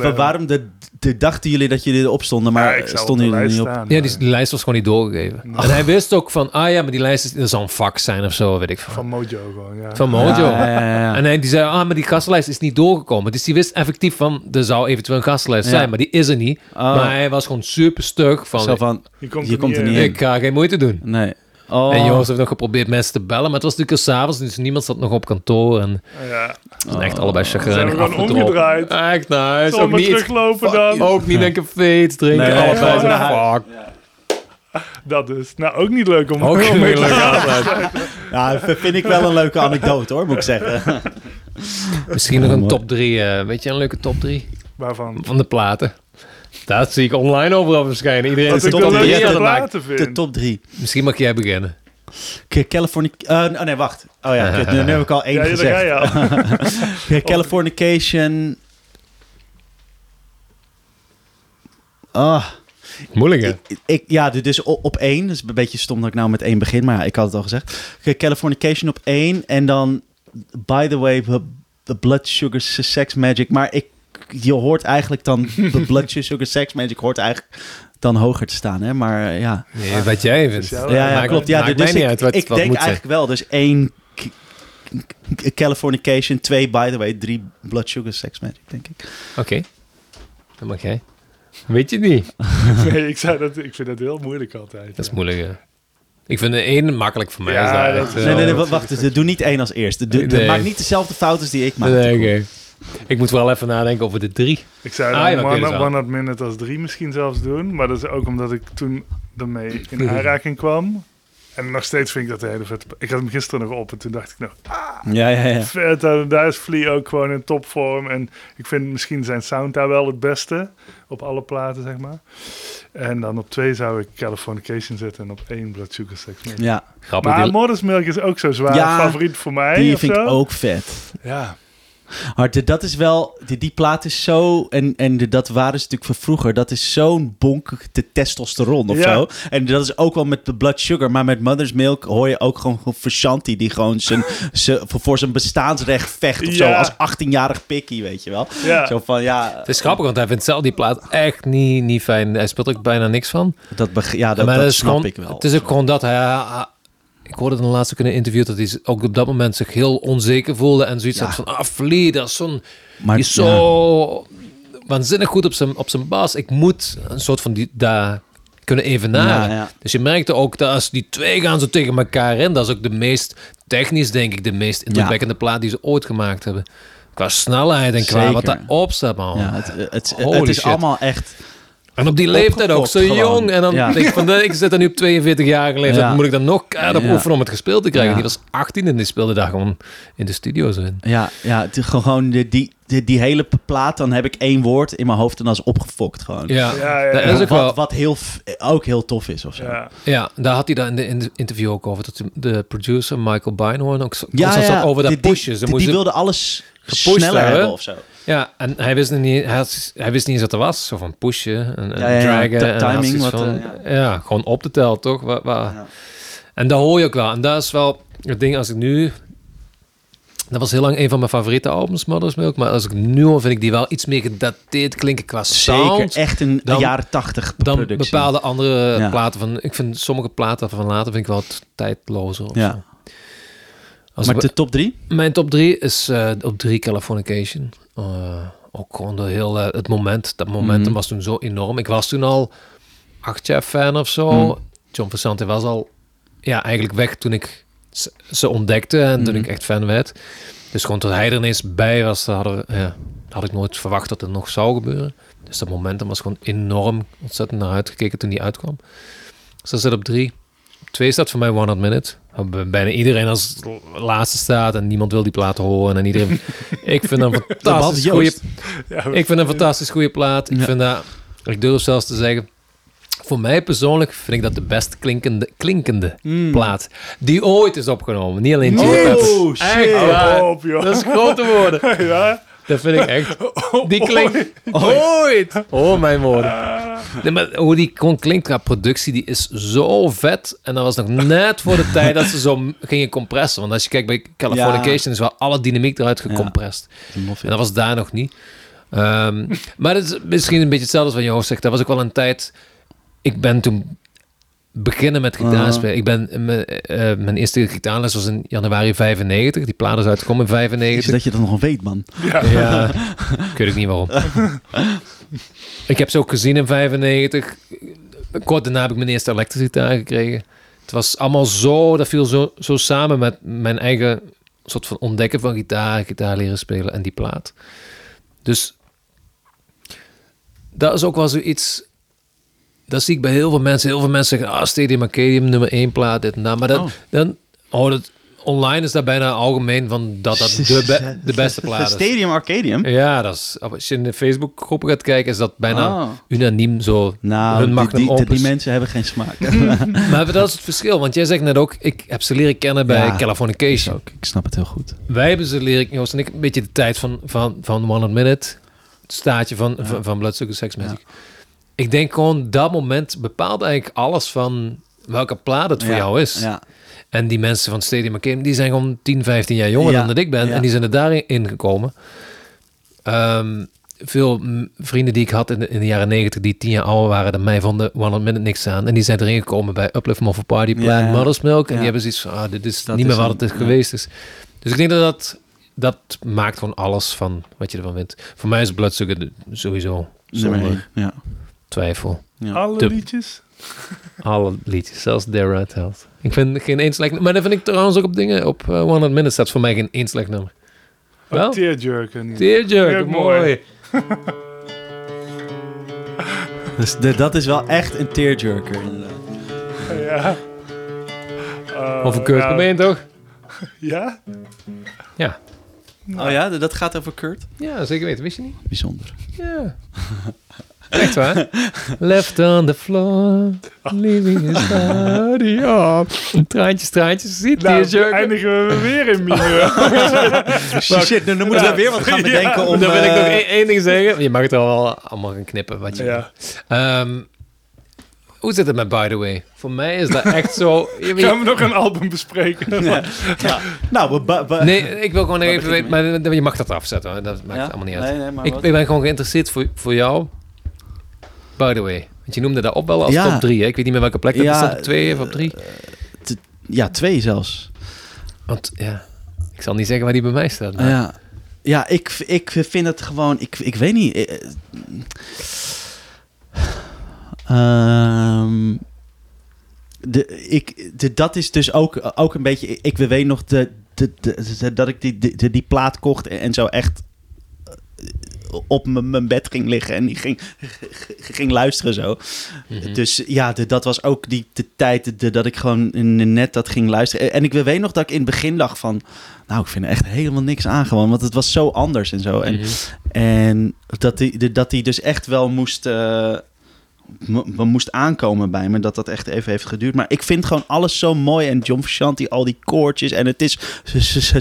van waarom de, de, dachten jullie dat jullie erop stonden, maar Ja, stonden op de jullie er niet op? staan. Ja, die, die lijst was gewoon niet doorgegeven. En hij wist ook van, ah ja, maar die lijst is, er zal een vak zijn of zo, weet ik veel. Van Mojo gewoon, ja. Van Mojo. Ja, ja, ja, ja. En hij die zei, ah, maar die gastenlijst is niet doorgekomen. Dus die wist effectief van, er zou eventueel een gastenlijst Ja. zijn, maar die is er niet. Oh. Maar hij was gewoon super stug van, Zo van, Je komt Je er komt niet er in. niet in. ik ga geen moeite doen. nee. Oh. En Joost heeft nog geprobeerd mensen te bellen, maar het was natuurlijk s'avonds, dus niemand zat nog op kantoor. En Ja, ze zijn echt allebei zijn chagrijnig we gewoon afgedropen. omgedraaid. Echt nice. Ook zomaar niet, teruglopen dan. ook niet een café iets drinken. Nee, allebei gewoon zo, naar huis. fuck. Dat is nou ook niet leuk om Ook om niet mee te leuk. Ja, v- vind ik wel een leuke anekdote hoor, moet ik zeggen. Misschien nog een top 3. weet je, een leuke top 3 Waarvan? van de platen. Dat zie ik online overal verschijnen. Iedereen Dat is de top drie, 3 leuke ja, aan het maken. platen De top drie. Misschien mag jij beginnen. California... eh, oh nee, wacht. Oh ja, nu, nu heb ik al één Ja, gezegd. al. K- Californication... Ah, Moeilijk, hè? ik, ik- ja, dus op, op één. Dus een beetje stom dat ik nou met één begin, maar ja, ik had het al gezegd. Californication op één. En dan, by the way, the- the Blood Sugar Sex Magic. Maar ik, je hoort eigenlijk dan, the Blood Sugar Sex Magic hoort eigenlijk dan hoger te staan, hè? Maar eh, ja, Nee, wat jij vindt. Ja, ja, ja Maakt- klopt. Ja, maakt dus mij niet ik, uit wat- ik wat denk zijn. eigenlijk wel. Dus één Californication, twee, by the way, drie Blood Sugar Sex Magic, denk ik. Oké. Dan mag jij. Weet je niet. Nee, ik, zei dat, ik vind dat heel moeilijk altijd. Dat is ja. moeilijk, hè. Ik vind de één makkelijk voor mij. Ja, is daar dat echt, is- eh, Nee, nee, wacht. Dus doe niet één als eerste. Doe, Nee. Maak niet dezelfde fouten als die ik maak. Nee, oké. Ik moet wel even nadenken over de drie. Ik zou Ah, ja, one, one Minute als drie misschien zelfs doen. Maar dat is ook omdat ik toen ermee in aanraking kwam. En nog steeds vind ik dat een hele vet. Ik had hem gisteren nog op en toen dacht ik nog, Ja, ja, ja. vet. En daar is Flea ook gewoon in topvorm. En ik vind misschien zijn sound daar wel het beste. Op alle platen, zeg maar. En dan op twee zou ik Californication zetten en op één Blood Sugar Sex Magic. ja. Grappig. Maar die- Milk is ook zo zwaar Ja, favoriet voor mij. Die vind zo. ik ook vet. Ja. Maar de- dat is wel, die, die plaat is zo, en, en de, dat waren ze natuurlijk van vroeger, dat is zo'n bonk de testosteron of Ja. zo. En dat is ook wel met de Blood Sugar, maar met Mother's Milk hoor je ook gewoon Fashanti die gewoon zijn, ze, voor, voor zijn bestaansrecht vecht of zo, als 18-jarig pikkie, weet je wel. ja. Zo van, ja, Het is grappig, want hij vindt zelf die plaat echt niet, niet fijn. Hij speelt ook bijna niks van. dat, ja, dat, maar dat is snap gewoon- ik wel. Het is ook gewoon dat hij... ik hoorde het laatst ook in een interview dat hij ook op dat moment zich heel onzeker voelde en zoiets Ja. had van, ah, Flea, dat is zo'n... maar, Die is ja. zo waanzinnig goed op zijn, op zijn bas. Ik moet een soort van die daar kunnen evenaren. Ja. Dus je merkte ook dat als die twee gaan zo tegen elkaar in, dat is ook de meest technisch, denk ik, de meest indrukwekkende plaat die ze ooit gemaakt hebben. Qua snelheid en qua Zeker. wat daarop staat, man. Ja, het, het, is shit. allemaal echt... En op die leeftijd ook, zo gewoon. jong. En dan Ja. denk ik van, ik zit er nu op 42-jarige leeftijd, Ja. moet ik dan nog keihard op Ja. oefenen om het gespeeld te krijgen. Ja. Die was 18 en die speelde daar gewoon in de studio zo in. Ja, ja het is gewoon die, die, die, die hele plaat, dan heb ik één woord in mijn hoofd en dat is opgefokt gewoon. Ja, Ja, ja, dat is ook wel... Wat, wat heel, ook heel tof is of zo. Ja. Ja, daar had hij daar in de, in de interview ook over. Dat de, producer Michael Beinhorn ook zo, Ja, constant ja, zat over dat die- pushen. Ze die, die moesten, wilde alles gepusht sneller hebben. of zo. ja, en hij wist, niet, hij, had- hij wist niet eens wat er was. Zo van pushen en, en Ja, ja, ja, dragen. timing, zoiets wat, van, eh, ja. gewoon op de tel, toch? Wa- wa- Ja. En dat hoor je ook wel. En dat is wel het ding als ik nu... Dat was heel lang een van mijn favoriete albums, Mother's Milk. Maar als ik nu hoor, vind ik die wel iets meer gedateerd klinken qua sound. Zeker, echt een dan- jaren tachtig dan bepaalde andere platen van... Ik vind sommige platen van later vind ik wel tijdlozer. of Ja. zo. Als Maar de top drie? Mijn top 3 is eh, op 3 Californication. Eh, ook gewoon de heel, eh, het moment. Dat momentum Mhm. was toen zo enorm. Ik was toen al acht jaar fan of zo. Mhm. John was al ja, eigenlijk weg toen ik ze, ontdekte en toen Mhm. ik echt fan werd. Dus gewoon tot hij er ineens bij was, dat hadden, ja, had ik nooit verwacht dat het nog zou gebeuren. Dus dat momentum was gewoon enorm ontzettend naar uitgekeken toen die uitkwam. Dus dat zit op drie. Op twee staat voor mij One Hot Minute. Waar Bijna iedereen als laatste staat en niemand wil die plaat horen. En iedereen... ik vind een fantastisch goede Ja, ik vind een fantastisch goede plaat. Ik vind dat, ik durf zelfs te zeggen, voor mij persoonlijk vind ik dat de best klinkende, klinkende Mm. plaat die ooit is opgenomen. Niet alleen Chili. Oh, shit. op, joh. Dat is grote woorden. ja. Dat vind ik echt. Die klinkt ooit. Oh, mijn woorden. Nee, maar hoe die gewoon klinkt qua productie, die is zo vet. En dat was nog net voor de tijd dat ze zo gingen compressen. Want als je kijkt bij Californication, is wel alle dynamiek eruit gecompressed. En dat was daar nog niet. Ehm, maar het is misschien een beetje hetzelfde als wat Joost zegt. Dat was ook wel een tijd... Ik ben toen beginnen met gitaarspelen. Ik ben, mijn, eh, mijn eerste gitaarles was in januari 95. Die plaat is uitgekomen in Is 95. dat je dat nog weet, man. Ja, ik weet ook niet waarom. ik heb ze ook gezien in 95. Kort daarna heb ik mijn eerste elektrische gitaar gekregen. Het was allemaal zo, dat viel zo, zo samen met mijn eigen soort van ontdekken van gitaar, gitaar leren spelen en die plaat. Dus dat is ook wel zoiets. Dat zie ik bij heel veel mensen. Heel veel mensen zeggen, ah, Stadium Arcadium, nummer 1 plaat, dit en dat. Maar dan, Oh. dan oh, dat, online is dat bijna algemeen van dat dat de, be- de beste plaat is. Stadium Arcadium? Ja, dat is, als je in de Facebook-groepen gaat kijken, is dat bijna Oh. unaniem zo. Nou, hun die, die, die, opus. mensen hebben geen smaak. Maar dat is het verschil, want jij zegt net ook, ik heb ze leren kennen bij Ja, Californication. ook. Ik snap het heel goed. Wij hebben ze leren, Joost en ik, een beetje de tijd van, van, van One Minute, het staatje van, van, van Blood Sugar Sex Magic. Ik denk gewoon dat moment bepaalt eigenlijk alles van welke plaat het voor Ja, jou is. Ja. En die mensen van Stadium McKim, die zijn gewoon 10, 15 jaar jonger Ja, dan dat ik ben. En die zijn er daarin gekomen. Ehm, veel vrienden die ik had in de, in de jaren 90 die 10 jaar ouder waren dan mij, vonden 100 Minute niks aan. En die zijn erin gekomen bij Uplift for Party Plan. Mother's Milk. En die hebben zoiets van, ah, dit is Dat niet is meer wat het is geweest is. Dus ik denk dat dat, dat maakt gewoon alles van wat je ervan vindt. Voor mij is Bloodsugar sowieso zonder. Ja. Twijfel. Ja. Alle De- liedjes? Alle liedjes, zelfs Dare Health. Ik vind geen één slecht nummer. Maar dat vind ik trouwens ook op dingen. Op eh, 100 Minutes staat voor mij geen één slecht nummer. Wel? Oh, Tearjerker. niet. Tearjerker, mooi. Dus de- dat is wel echt een tearjerker. inderdaad. Ja. Oh, Over Kurt ja. Cobain, toch? Ja? Ja. Oh ja, dat gaat over Kurt? Ja, zeker weten. Wist je niet? Bijzonder. Ja. Echt waar? Left on the floor, leaving his body up. Traantjes, traantjes. Ziet Nou, Tearjerker. eindigen we weer in mineur. Shit, dan moeten we weer wat gaan bedenken om... Dan wil ik nog eh, één, één ding zeggen. Je mag het er wel allemaal gaan knippen, wat je ja. Ehm, hoe zit het met By The Way? Voor mij is dat echt zo... je weet- Gaan we nog een album bespreken? ja. Ja. Nou, Nee, ik wil gewoon nog even weten... Maar je mag dat afzetten, hoor. dat maakt Ja? allemaal niet uit. Nee, nee, maar ik, ik ben gewoon geïnteresseerd voor, voor jou. By The Way. Want je noemde dat op wel als Ja. top 3. Ik weet niet meer welke plek dat Ja, op 2 of op 3? Ja, twee zelfs. Want ja, ik zal niet zeggen waar die bij mij staat. maar- Ja, ja ik, ik vind het gewoon... Ik, ik weet niet... eh, ehm, de, ik, de, dat is dus ook, ook een beetje... Ik weet nog de, de, de, dat ik die, die, die plaat kocht en zo echt eh, op mijn bed ging liggen en die ging, ging luisteren zo. Mhm. Dus ja, de- dat was ook die de tijd de- dat ik gewoon net dat ging luisteren. En ik weet nog dat ik in het begin dacht van... Nou, ik vind er echt helemaal niks aan gewoon. Want het was zo anders en zo. En, Mhm. en dat hij dat die dus echt wel moest... eh, m- moest aankomen bij me. Dat dat echt even heeft geduurd. Maar ik vind gewoon alles zo mooi. En John Frusciante, al die koortjes. En het is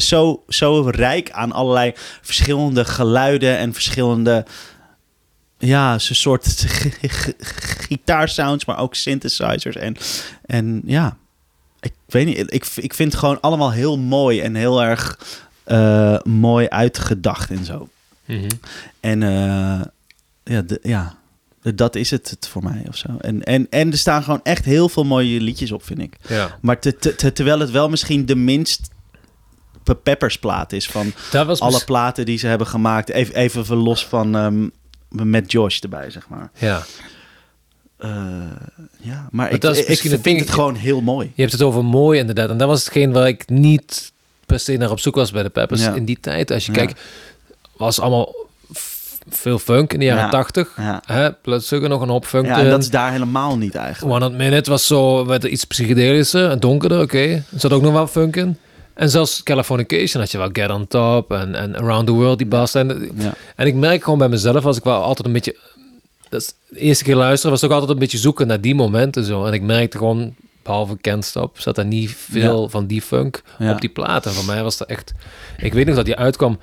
zo, zo, rijk aan allerlei verschillende geluiden. En verschillende... Ja, zo'n soort gitaarsounds, maar ook synthesizers. En, en ja, ik weet niet. Ik, ik vind het gewoon allemaal heel mooi en heel erg eh, mooi uitgedacht en zo. Mhm. En eh, ja, de, ja, dat is het, het voor mij of zo. En, en, en er staan gewoon echt heel veel mooie liedjes op, vind ik. Ja. Maar te, te- te- terwijl het wel misschien de minst Pe- Peppers plaat is van alle mis- platen die ze hebben gemaakt. Even, even van los van ehm, met Josh erbij, zeg maar. Ja. Eh, ja, maar Maar ik, dat is ik vind het gewoon heel mooi. Je hebt het over mooi inderdaad. En dat was hetgeen waar ik niet per se naar op zoek was bij de Peppers Ja. in die tijd. Als je Ja. kijkt, was allemaal veel funk in de jaren Ja. 80. Ja. Hè? Bloodsugar nog een hoop funk Ja, en dat is daar helemaal niet eigenlijk. 100 Minute was zo met iets psychedelischer en donkerder, oké. Er zat ook nog wel funk in. En zelfs Californication had je wel Get On Top en, en Around the World, die bas. En, Ja. en ik merk gewoon bij mezelf, als ik wel altijd een beetje... Dat is de eerste keer luisteren, was ook altijd een beetje zoeken naar die momenten zo. En ik merkte gewoon, behalve Can't Stop, zat er niet veel van die funk Ja. op die plaat. En voor mij was dat echt... Ik weet nog dat die uitkwam,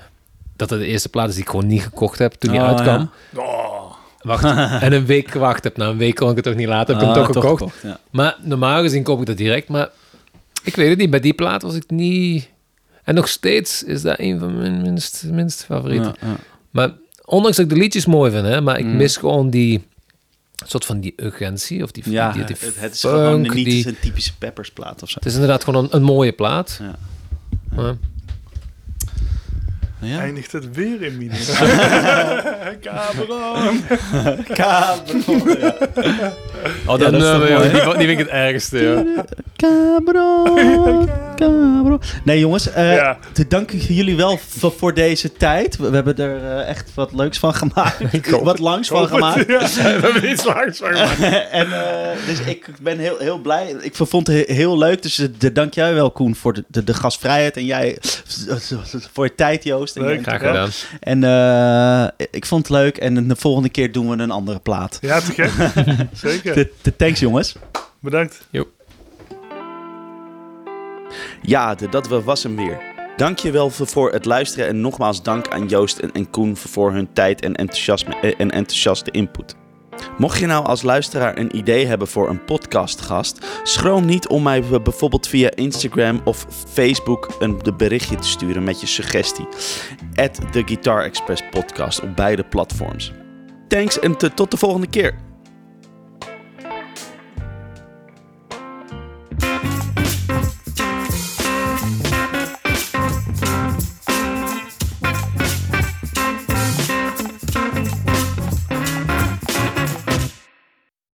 dat het de eerste plaat is die ik gewoon niet gekocht heb toen die Oh, uitkwam. Oh. Wacht, en een week gewacht heb. Na een week kon ik het toch niet laten, heb ik hem Ah, toch gekocht. Ja. Maar normaal gezien koop ik dat direct. Maar ik weet het niet. Bij die plaat was ik niet... En nog steeds is dat een van mijn minst, minst favorieten. Ja, ja. Maar ondanks dat ik de liedjes mooi vind, hè, maar ik Mm. mis gewoon die soort van die urgentie of die, Ja, die, die het, het is funk, gewoon niet die- een typische Peppers plaat of zo. Het is inderdaad gewoon een, een mooie plaat. Ja. Maar- Ja. Eindigt het weer in. Cameron. Cabron. Ja. Oh, dat is toch mooi, die, die vind ik het ergste. Ja. Cabron. Cabron. Nee jongens, eh Ja. te danken jullie wel voor, voor deze tijd. We, we hebben er eh, echt wat leuks van gemaakt. wat langs van gemaakt. Ja, we hebben iets langs van gemaakt. en, eh, dus ik ben heel, heel blij. Ik vond het he- heel leuk. Dus de, dank jij wel, Koen, voor de, de, de gastvrijheid. En jij voor je tijd, Joost. Leuk. Graag Ja. gedaan. en eh, ik vond het leuk. En de volgende keer doen we een andere plaat. Ja, te gek. Zeker. De, de thanks, jongens. Bedankt. Ja, de, dat was hem weer. Dankjewel voor, voor het luisteren en nogmaals dank aan Joost en, en Koen voor hun tijd en, enthousiasme, eh, en enthousiaste input. Mocht je nou als luisteraar een idee hebben voor een podcastgast, schroom niet om mij bijvoorbeeld via Instagram of Facebook een berichtje te sturen met je suggestie. At The Guitar Express Podcast op beide platforms. Thanks en tot de volgende keer.